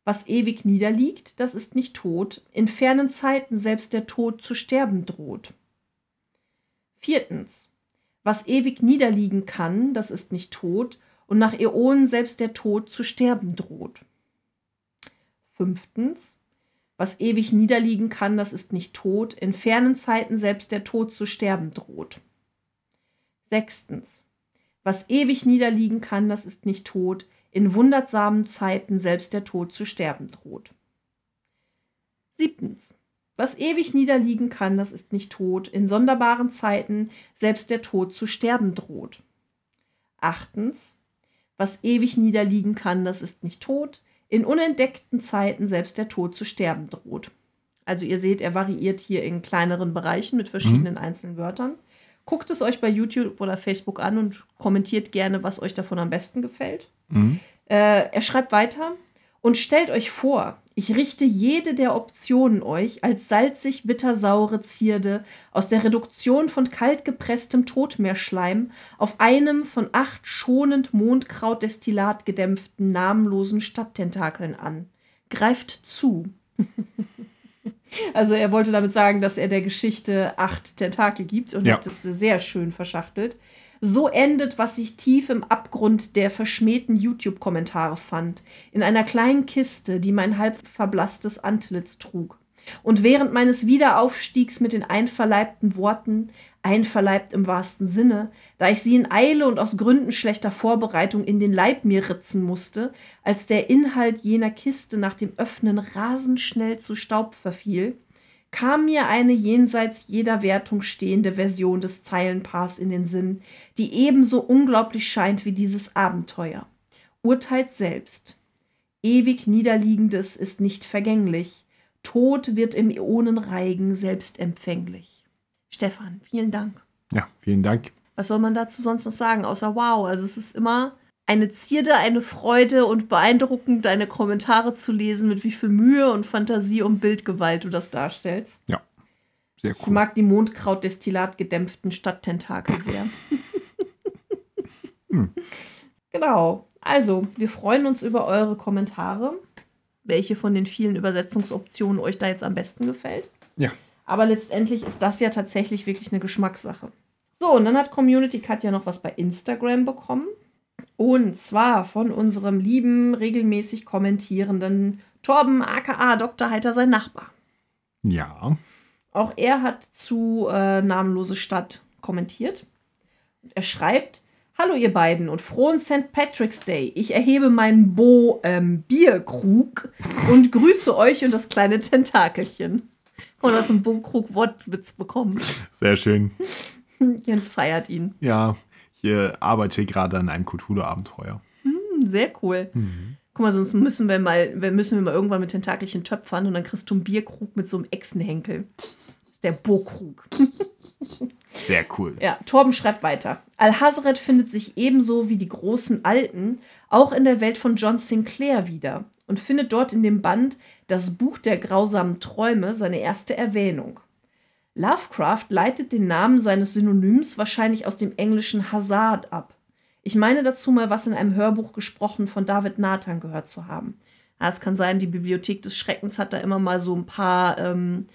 Was ewig niederliegt, das ist nicht tot, in fernen Zeiten selbst der Tod zu sterben droht. Viertens. Was ewig niederliegen kann, das ist nicht tot, und nach Äonen selbst der Tod zu sterben droht. Fünftens. Was ewig niederliegen kann, das ist nicht tot, in fernen Zeiten selbst der Tod zu sterben droht. Sechstens. Was ewig niederliegen kann, das ist nicht tot, in wundersamen Zeiten selbst der Tod zu sterben droht. Siebtens. Was ewig niederliegen kann, das ist nicht tot, in sonderbaren Zeiten selbst der Tod zu sterben droht. Achtens. Was ewig niederliegen kann, das ist nicht tot, in unentdeckten Zeiten selbst der Tod zu sterben droht. Also ihr seht, er variiert hier in kleineren Bereichen mit verschiedenen einzelnen Wörtern. Guckt es euch bei YouTube oder Facebook an und kommentiert gerne, was euch davon am besten gefällt. Mhm. Äh, er schreibt weiter und stellt euch vor, Ich richte jede der Optionen euch als salzig-bittersaure Zierde aus der Reduktion von kaltgepresstem Totmeerschleim auf einem von acht schonend Mondkrautdestillat gedämpften namenlosen Stadttentakeln an. Greift zu. (laughs) also er wollte damit sagen, dass er der Geschichte acht Tentakel gibt und Ja. hat es sehr schön verschachtelt. So endet, was ich tief im Abgrund der verschmähten YouTube-Kommentare fand, in einer kleinen Kiste, die mein halb verblasstes Antlitz trug. Und während meines Wiederaufstiegs mit den einverleibten Worten, einverleibt im wahrsten Sinne, da ich sie in Eile und aus Gründen schlechter Vorbereitung in den Leib mir ritzen musste, als der Inhalt jener Kiste nach dem Öffnen rasend schnell zu Staub verfiel, kam mir eine jenseits jeder Wertung stehende Version des Zeilenpaars in den Sinn, die ebenso unglaublich scheint wie dieses Abenteuer. Urteilt selbst. Ewig Niederliegendes ist nicht vergänglich. Tod wird im Äonenreigen selbstempfänglich. Stefan, vielen Dank. Ja, vielen Dank. Was soll man dazu sonst noch sagen, außer wow? Also es ist immer eine Zierde, eine Freude und beeindruckend, deine Kommentare zu lesen, mit wie viel Mühe und Fantasie und Bildgewalt du das darstellst. Ja, sehr Ich cool. mag die Mondkrautdestillat gedämpften Stadttentakel sehr. Genau. Also, wir freuen uns über eure Kommentare, welche von den vielen Übersetzungsoptionen euch da jetzt am besten gefällt. Ja, Aber letztendlich ist das ja tatsächlich wirklich eine Geschmackssache. So, und dann hat Community Cut ja noch was bei Instagram bekommen. Und zwar von unserem lieben, regelmäßig kommentierenden Torben aka Dr. Heiter, sein Nachbar. ja, Auch er hat zu äh, Namenlose Stadt kommentiert. Er schreibt: Hallo, ihr beiden und frohen St. Patrick's Day. Ich erhebe meinen Bo ähm, Bierkrug und grüße euch und das kleine Tentakelchen. Und aus dem Bo-Krug Wortwitz bekommen. sehr schön. Jens feiert ihn. Ja, ich äh, arbeite gerade an einem Cthulhu-Abenteuer. Hm, Sehr cool. Guck mal, sonst müssen wir mal, müssen wir mal irgendwann mit Tentakelchen töpfern und dann kriegst du einen Bierkrug mit so einem Echsenhenkel. Das ist der Bo-Krug. (laughs) Sehr cool. Ja, Torben schreibt weiter. Al-Hazred findet sich ebenso wie die großen Alten auch in der Welt von John Sinclair wieder und findet dort in dem Band Das Buch der grausamen Träume seine erste Erwähnung. Lovecraft leitet den Namen seines Synonyms wahrscheinlich aus dem englischen Hazard ab. Ich meine dazu mal was in einem Hörbuch gesprochen von David Nathan gehört zu haben. Ja, es kann sein, die Bibliothek des Schreckens hat da immer mal so ein paar ähm,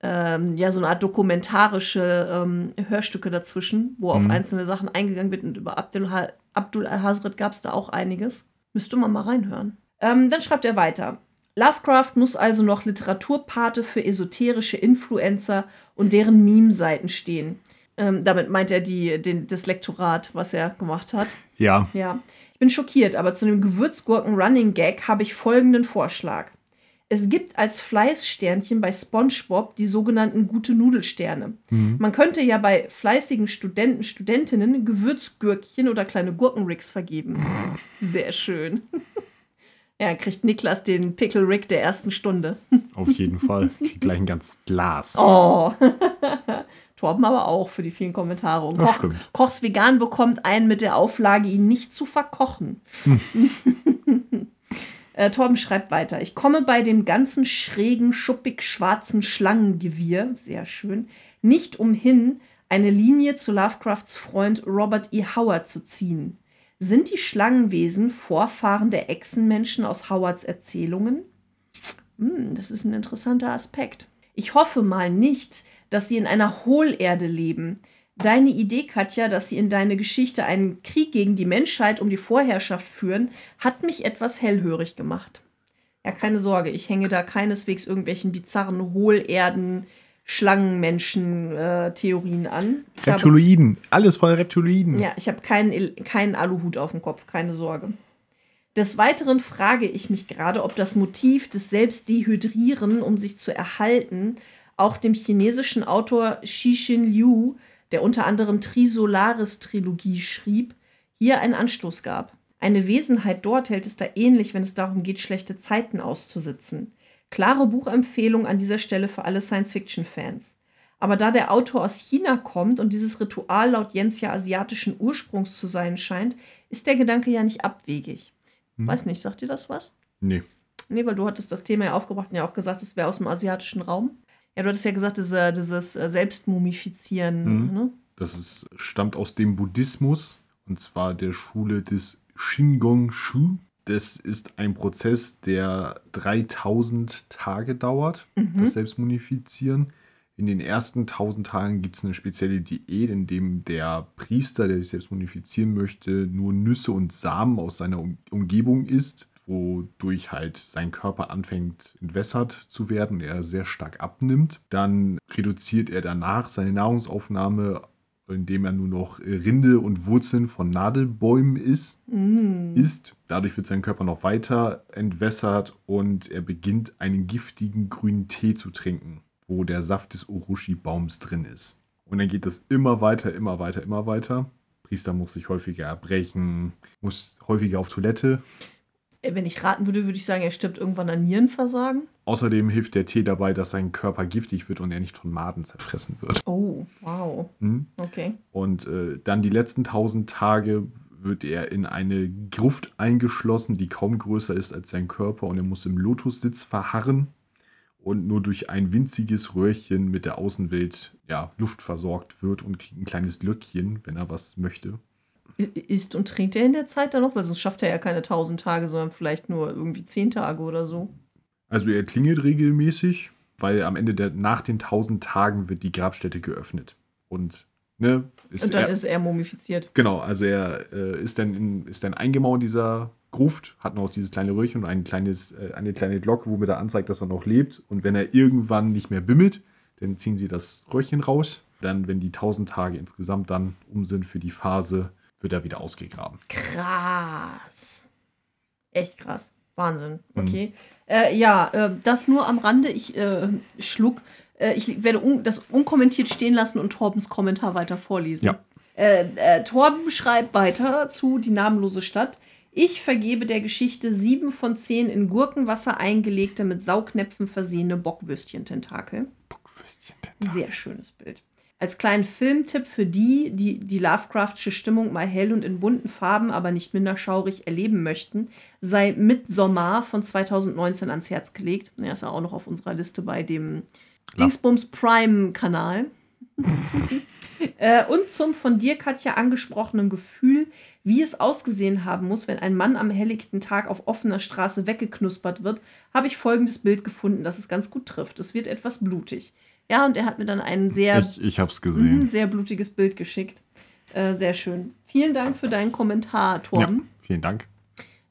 ähm, ja, so eine Art dokumentarische ähm, Hörstücke dazwischen, wo auf einzelne Sachen eingegangen wird. Und über Abdul, Abdul al-Hazred gab es da auch einiges. Müsste man mal reinhören. Ähm, dann schreibt er weiter. Lovecraft muss also noch Literaturpate für esoterische Influencer und deren Meme-Seiten stehen. Ähm, damit meint er die, den, das Lektorat, was er gemacht hat. Ja, Ja, ich bin schockiert, aber zu dem Gewürzgurken-Running-Gag habe ich folgenden Vorschlag. Es gibt als Fleißsternchen bei SpongeBob die sogenannten gute Nudelsterne. Man könnte ja bei fleißigen Studenten, Studentinnen Gewürzgürkchen oder kleine Gurkenricks vergeben. Sehr schön. (laughs) Ja, kriegt Niklas den Pickle Rick der ersten Stunde. (laughs) auf jeden Fall. Ich krieg gleich ein ganzes Glas. Oh. (laughs) Torben aber auch für die vielen Kommentare. Und Koch, stimmt. Kochs Vegan bekommt einen mit der Auflage, ihn nicht zu verkochen. (laughs) äh, Torben schreibt weiter. Ich komme bei dem ganzen schrägen, schuppig schwarzen Schlangengewirr, sehr schön, nicht umhin, eine Linie zu Lovecrafts Freund Robert E. Howard zu ziehen. Sind die Schlangenwesen Vorfahren der Echsenmenschen aus Howards Erzählungen? Hm, das ist ein interessanter Aspekt. Ich hoffe mal nicht, dass sie in einer Hohlerde leben. Deine Idee, Katja, dass sie in deine Geschichte einen Krieg gegen die Menschheit um die Vorherrschaft führen, hat mich etwas hellhörig gemacht. Ja, keine Sorge, ich hänge da keineswegs irgendwelchen bizarren Hohlerden, Schlangenmenschen-Theorien an. Ich habe- Reptiloiden. Alles voll Reptiloiden. ja, ich habe keinen, keinen Aluhut auf dem Kopf, keine Sorge. Des Weiteren frage ich mich gerade, ob das Motiv des Selbstdehydrieren, um sich zu erhalten, auch dem chinesischen Autor Xixin Liu, der unter anderem Trisolaris-Trilogie schrieb, hier einen Anstoß gab. Eine Wesenheit dort hält es da ähnlich, wenn es darum geht, schlechte Zeiten auszusitzen. Klare Buchempfehlung an dieser Stelle für alle Science-Fiction-Fans. Aber da der Autor aus China kommt und dieses Ritual laut Jens ja asiatischen Ursprungs zu sein scheint, ist der Gedanke ja nicht abwegig. Weiß nicht, sagt ihr das was? Nee. Nee, weil du hattest das Thema ja aufgebracht und ja auch gesagt, es wäre aus dem asiatischen Raum. Ja, du hattest ja gesagt, diese, dieses äh, Selbstmumifizieren. Mhm. Ne? Das ist, stammt aus dem Buddhismus und zwar der Schule des Shingon-shu. Das ist ein Prozess, der 3000 Tage dauert, das Selbstmunifizieren. In den ersten 1000 Tagen gibt es eine spezielle Diät, in dem der Priester, der sich selbst munifizieren möchte, nur Nüsse und Samen aus seiner um Umgebung isst, wodurch halt sein Körper anfängt entwässert zu werden er sehr stark abnimmt. Dann reduziert er danach seine Nahrungsaufnahme, indem er nur noch Rinde und Wurzeln von Nadelbäumen isst. isst. Dadurch wird sein Körper noch weiter entwässert und er beginnt einen giftigen grünen Tee zu trinken, wo der Saft des Urushi-Baums drin ist. Und dann geht es immer weiter, immer weiter, immer weiter. Priester muss sich häufiger erbrechen, muss häufiger auf Toilette. Äh, Wenn ich raten würde, würde ich sagen, er stirbt irgendwann an Nierenversagen. Außerdem hilft der Tee dabei, dass sein Körper giftig wird und er nicht von Maden zerfressen wird. Oh, wow. Hm? Okay. Und äh, dann die letzten tausend Tage wird er in eine Gruft eingeschlossen, die kaum größer ist als sein Körper und er muss im Lotussitz verharren und nur durch ein winziges Röhrchen mit der Außenwelt ja, Luft versorgt wird und ein kleines Löckchen, wenn er was möchte. Isst und trinkt er in der Zeit dann noch? Weil sonst schafft er ja keine 1000 Tage, sondern vielleicht nur irgendwie 10 Tage oder so. Also er klingelt regelmäßig, weil am Ende der nach den tausend Tagen wird die Grabstätte geöffnet und ne ist Und dann er, ist er mumifiziert. Genau, also er äh, ist, dann in, ist dann eingemauert in dieser Gruft, hat noch dieses kleine Röhrchen und ein kleines, äh, eine kleine Glocke, womit er anzeigt, dass er noch lebt. Und wenn er irgendwann nicht mehr bimmelt, dann ziehen sie das Röhrchen raus. Dann, wenn die 1000 Tage insgesamt dann um sind für die Phase, wird er wieder ausgegraben. Krass. Echt krass. Wahnsinn. Okay. Äh, ja, äh, das nur am Rande. Ich äh, schluck. Äh, ich werde un das unkommentiert stehen lassen und Torbens Kommentar weiter vorlesen. Ja. Äh, äh, Torben schreibt weiter zu Die namenlose Stadt. Ich vergebe der Geschichte sieben von zehn in Gurkenwasser eingelegte, mit Saugnäpfen versehene Bockwürstchen-Tentakel. Sehr schönes Bild. Als kleinen Filmtipp für die, die die Lovecraftsche Stimmung mal hell und in bunten Farben, aber nicht minder schaurig erleben möchten, sei Midsommar von 2019 ans Herz gelegt. Er ist ja auch noch auf unserer Liste bei dem Dingsbums Prime-Kanal. (laughs) äh, und zum von dir, Katja, angesprochenen Gefühl, wie es ausgesehen haben muss, wenn ein Mann am helllichten Tag auf offener Straße weggeknuspert wird, habe ich folgendes Bild gefunden, das es ganz gut trifft. Es wird etwas blutig. Ja, und er hat mir dann einen sehr, Ich, ich hab's gesehen. sehr blutiges Bild geschickt. Äh, sehr schön. Vielen Dank für deinen Kommentar, Ja, Torben. vielen Dank.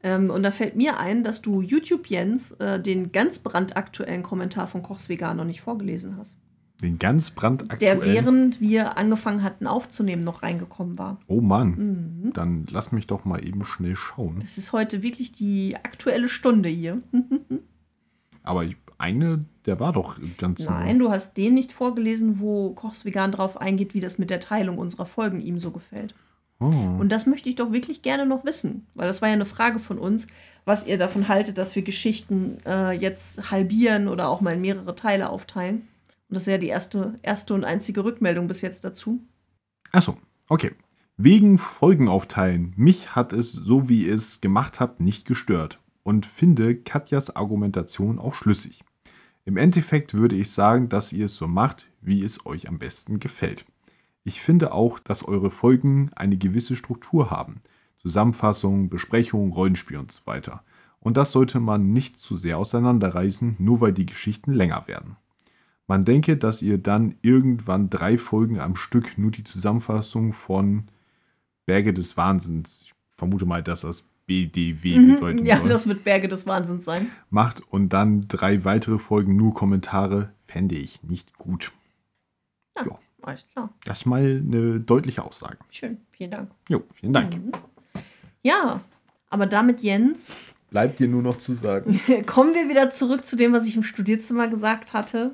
Ähm, und da fällt mir ein, dass du YouTube Jens äh, den ganz brandaktuellen Kommentar von Kochs Vegan noch nicht vorgelesen hast. Den ganz brandaktuellen. Der während wir angefangen hatten aufzunehmen noch reingekommen war. oh Mann, Mhm. dann lass mich doch mal eben schnell schauen. Es ist heute wirklich die aktuelle Stunde hier. (laughs) Aber eine, der war doch ganz Nein, du hast den nicht vorgelesen, wo Kochs Vegan drauf eingeht, wie das mit der Teilung unserer Folgen ihm so gefällt. Oh. Und das möchte ich doch wirklich gerne noch wissen, weil das war ja eine Frage von uns, was ihr davon haltet, dass wir Geschichten äh, jetzt halbieren oder auch mal in mehrere Teile aufteilen. Und das ist ja die erste, erste und einzige Rückmeldung bis jetzt dazu. Achso, okay. Wegen Folgen aufteilen. Mich hat es, so wie ihr es gemacht habt, nicht gestört. Und finde Katjas Argumentation auch schlüssig. Im Endeffekt würde ich sagen, dass ihr es so macht, wie es euch am besten gefällt. Ich finde auch, dass eure Folgen eine gewisse Struktur haben. Zusammenfassung, Besprechung, Rollenspiel und so weiter. Und das sollte man nicht zu sehr auseinanderreißen, nur weil die Geschichten länger werden. Man denke, dass ihr dann irgendwann drei Folgen am Stück nur die Zusammenfassung von Berge des Wahnsinns, ich vermute mal, dass das BDW bedeuten Mhm. ja, soll, das wird Berge des Wahnsinns sein. macht und dann drei weitere Folgen nur Kommentare, fände ich nicht gut. Alles klar. Das ist mal eine deutliche Aussage. Schön. Vielen Dank. Jo, vielen Dank. Mhm. Ja, aber damit, Jens, Bleibt dir nur noch zu sagen. (laughs) kommen wir wieder zurück zu dem, was ich im Studierzimmer gesagt hatte.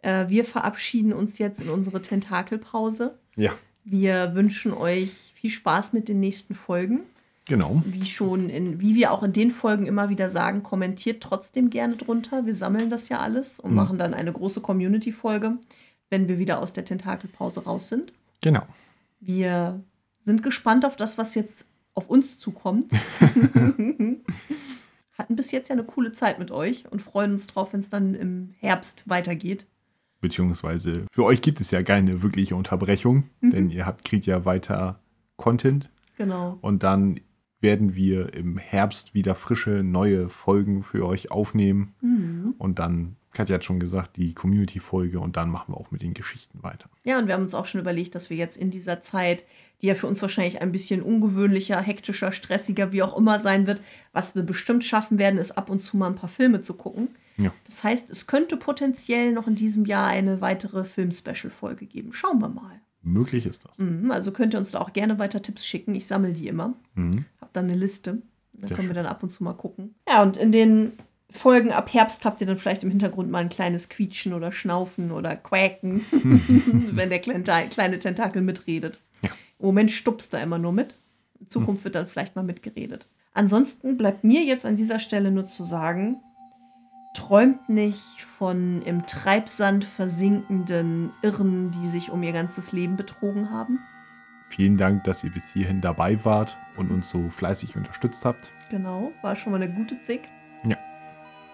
Äh, wir verabschieden uns jetzt in unsere Tentakelpause. Ja, Wir wünschen euch viel Spaß mit den nächsten Folgen. Genau. Wie schon in, wie wir auch in den Folgen immer wieder sagen, kommentiert trotzdem gerne drunter. Wir sammeln das ja alles und Mhm. machen dann eine große Community-Folge, wenn wir wieder aus der Tentakelpause raus sind. Genau. Wir sind gespannt auf das, was jetzt auf uns zukommt. (laughs) hatten bis jetzt ja eine coole Zeit mit euch und freuen uns drauf, wenn es dann im Herbst weitergeht. Beziehungsweise für euch gibt es ja keine wirkliche Unterbrechung, Mhm. denn ihr habt, kriegt ja weiter Content Genau. und dann werden wir im Herbst wieder frische, neue Folgen für euch aufnehmen. Mhm. Und dann, Katja hat schon gesagt, die Community-Folge und dann machen wir auch mit den Geschichten weiter. Ja, und wir haben uns auch schon überlegt, dass wir jetzt in dieser Zeit, die ja für uns wahrscheinlich ein bisschen ungewöhnlicher, hektischer, stressiger, wie auch immer sein wird, was wir bestimmt schaffen werden, ist ab und zu mal ein paar Filme zu gucken. Ja. Das heißt, es könnte potenziell noch in diesem Jahr eine weitere Film-Special-Folge geben. Schauen wir mal. Möglich ist das. Mhm, also könnt ihr uns da auch gerne weiter Tipps schicken. Ich sammle die immer. Mhm. Hab dann eine Liste. Dann Sehr können wir schön. dann ab und zu mal gucken. Ja, und in den Folgen ab Herbst habt ihr dann vielleicht im Hintergrund mal ein kleines Quietschen oder Schnaufen oder Quäken, (laughs) wenn der kleine, Tentakel mitredet. Ja. Im Moment stupst er immer nur mit. In Zukunft wird dann vielleicht mal mitgeredet. Ansonsten bleibt mir jetzt an dieser Stelle nur zu sagen, träumt nicht von im Treibsand versinkenden Irren, die sich um ihr ganzes Leben betrogen haben. Vielen Dank, dass ihr bis hierhin dabei wart und uns so fleißig unterstützt habt. Genau, war schon mal eine gute Zick. Ja.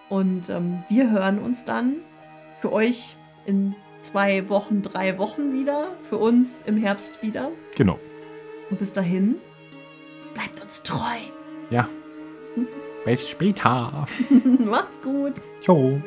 Und ähm, wir hören uns dann für euch in zwei Wochen, drei Wochen wieder, für uns im Herbst wieder. Genau. Und bis dahin, bleibt uns treu. Ja. Bis später. (laughs) Macht's gut. Ciao.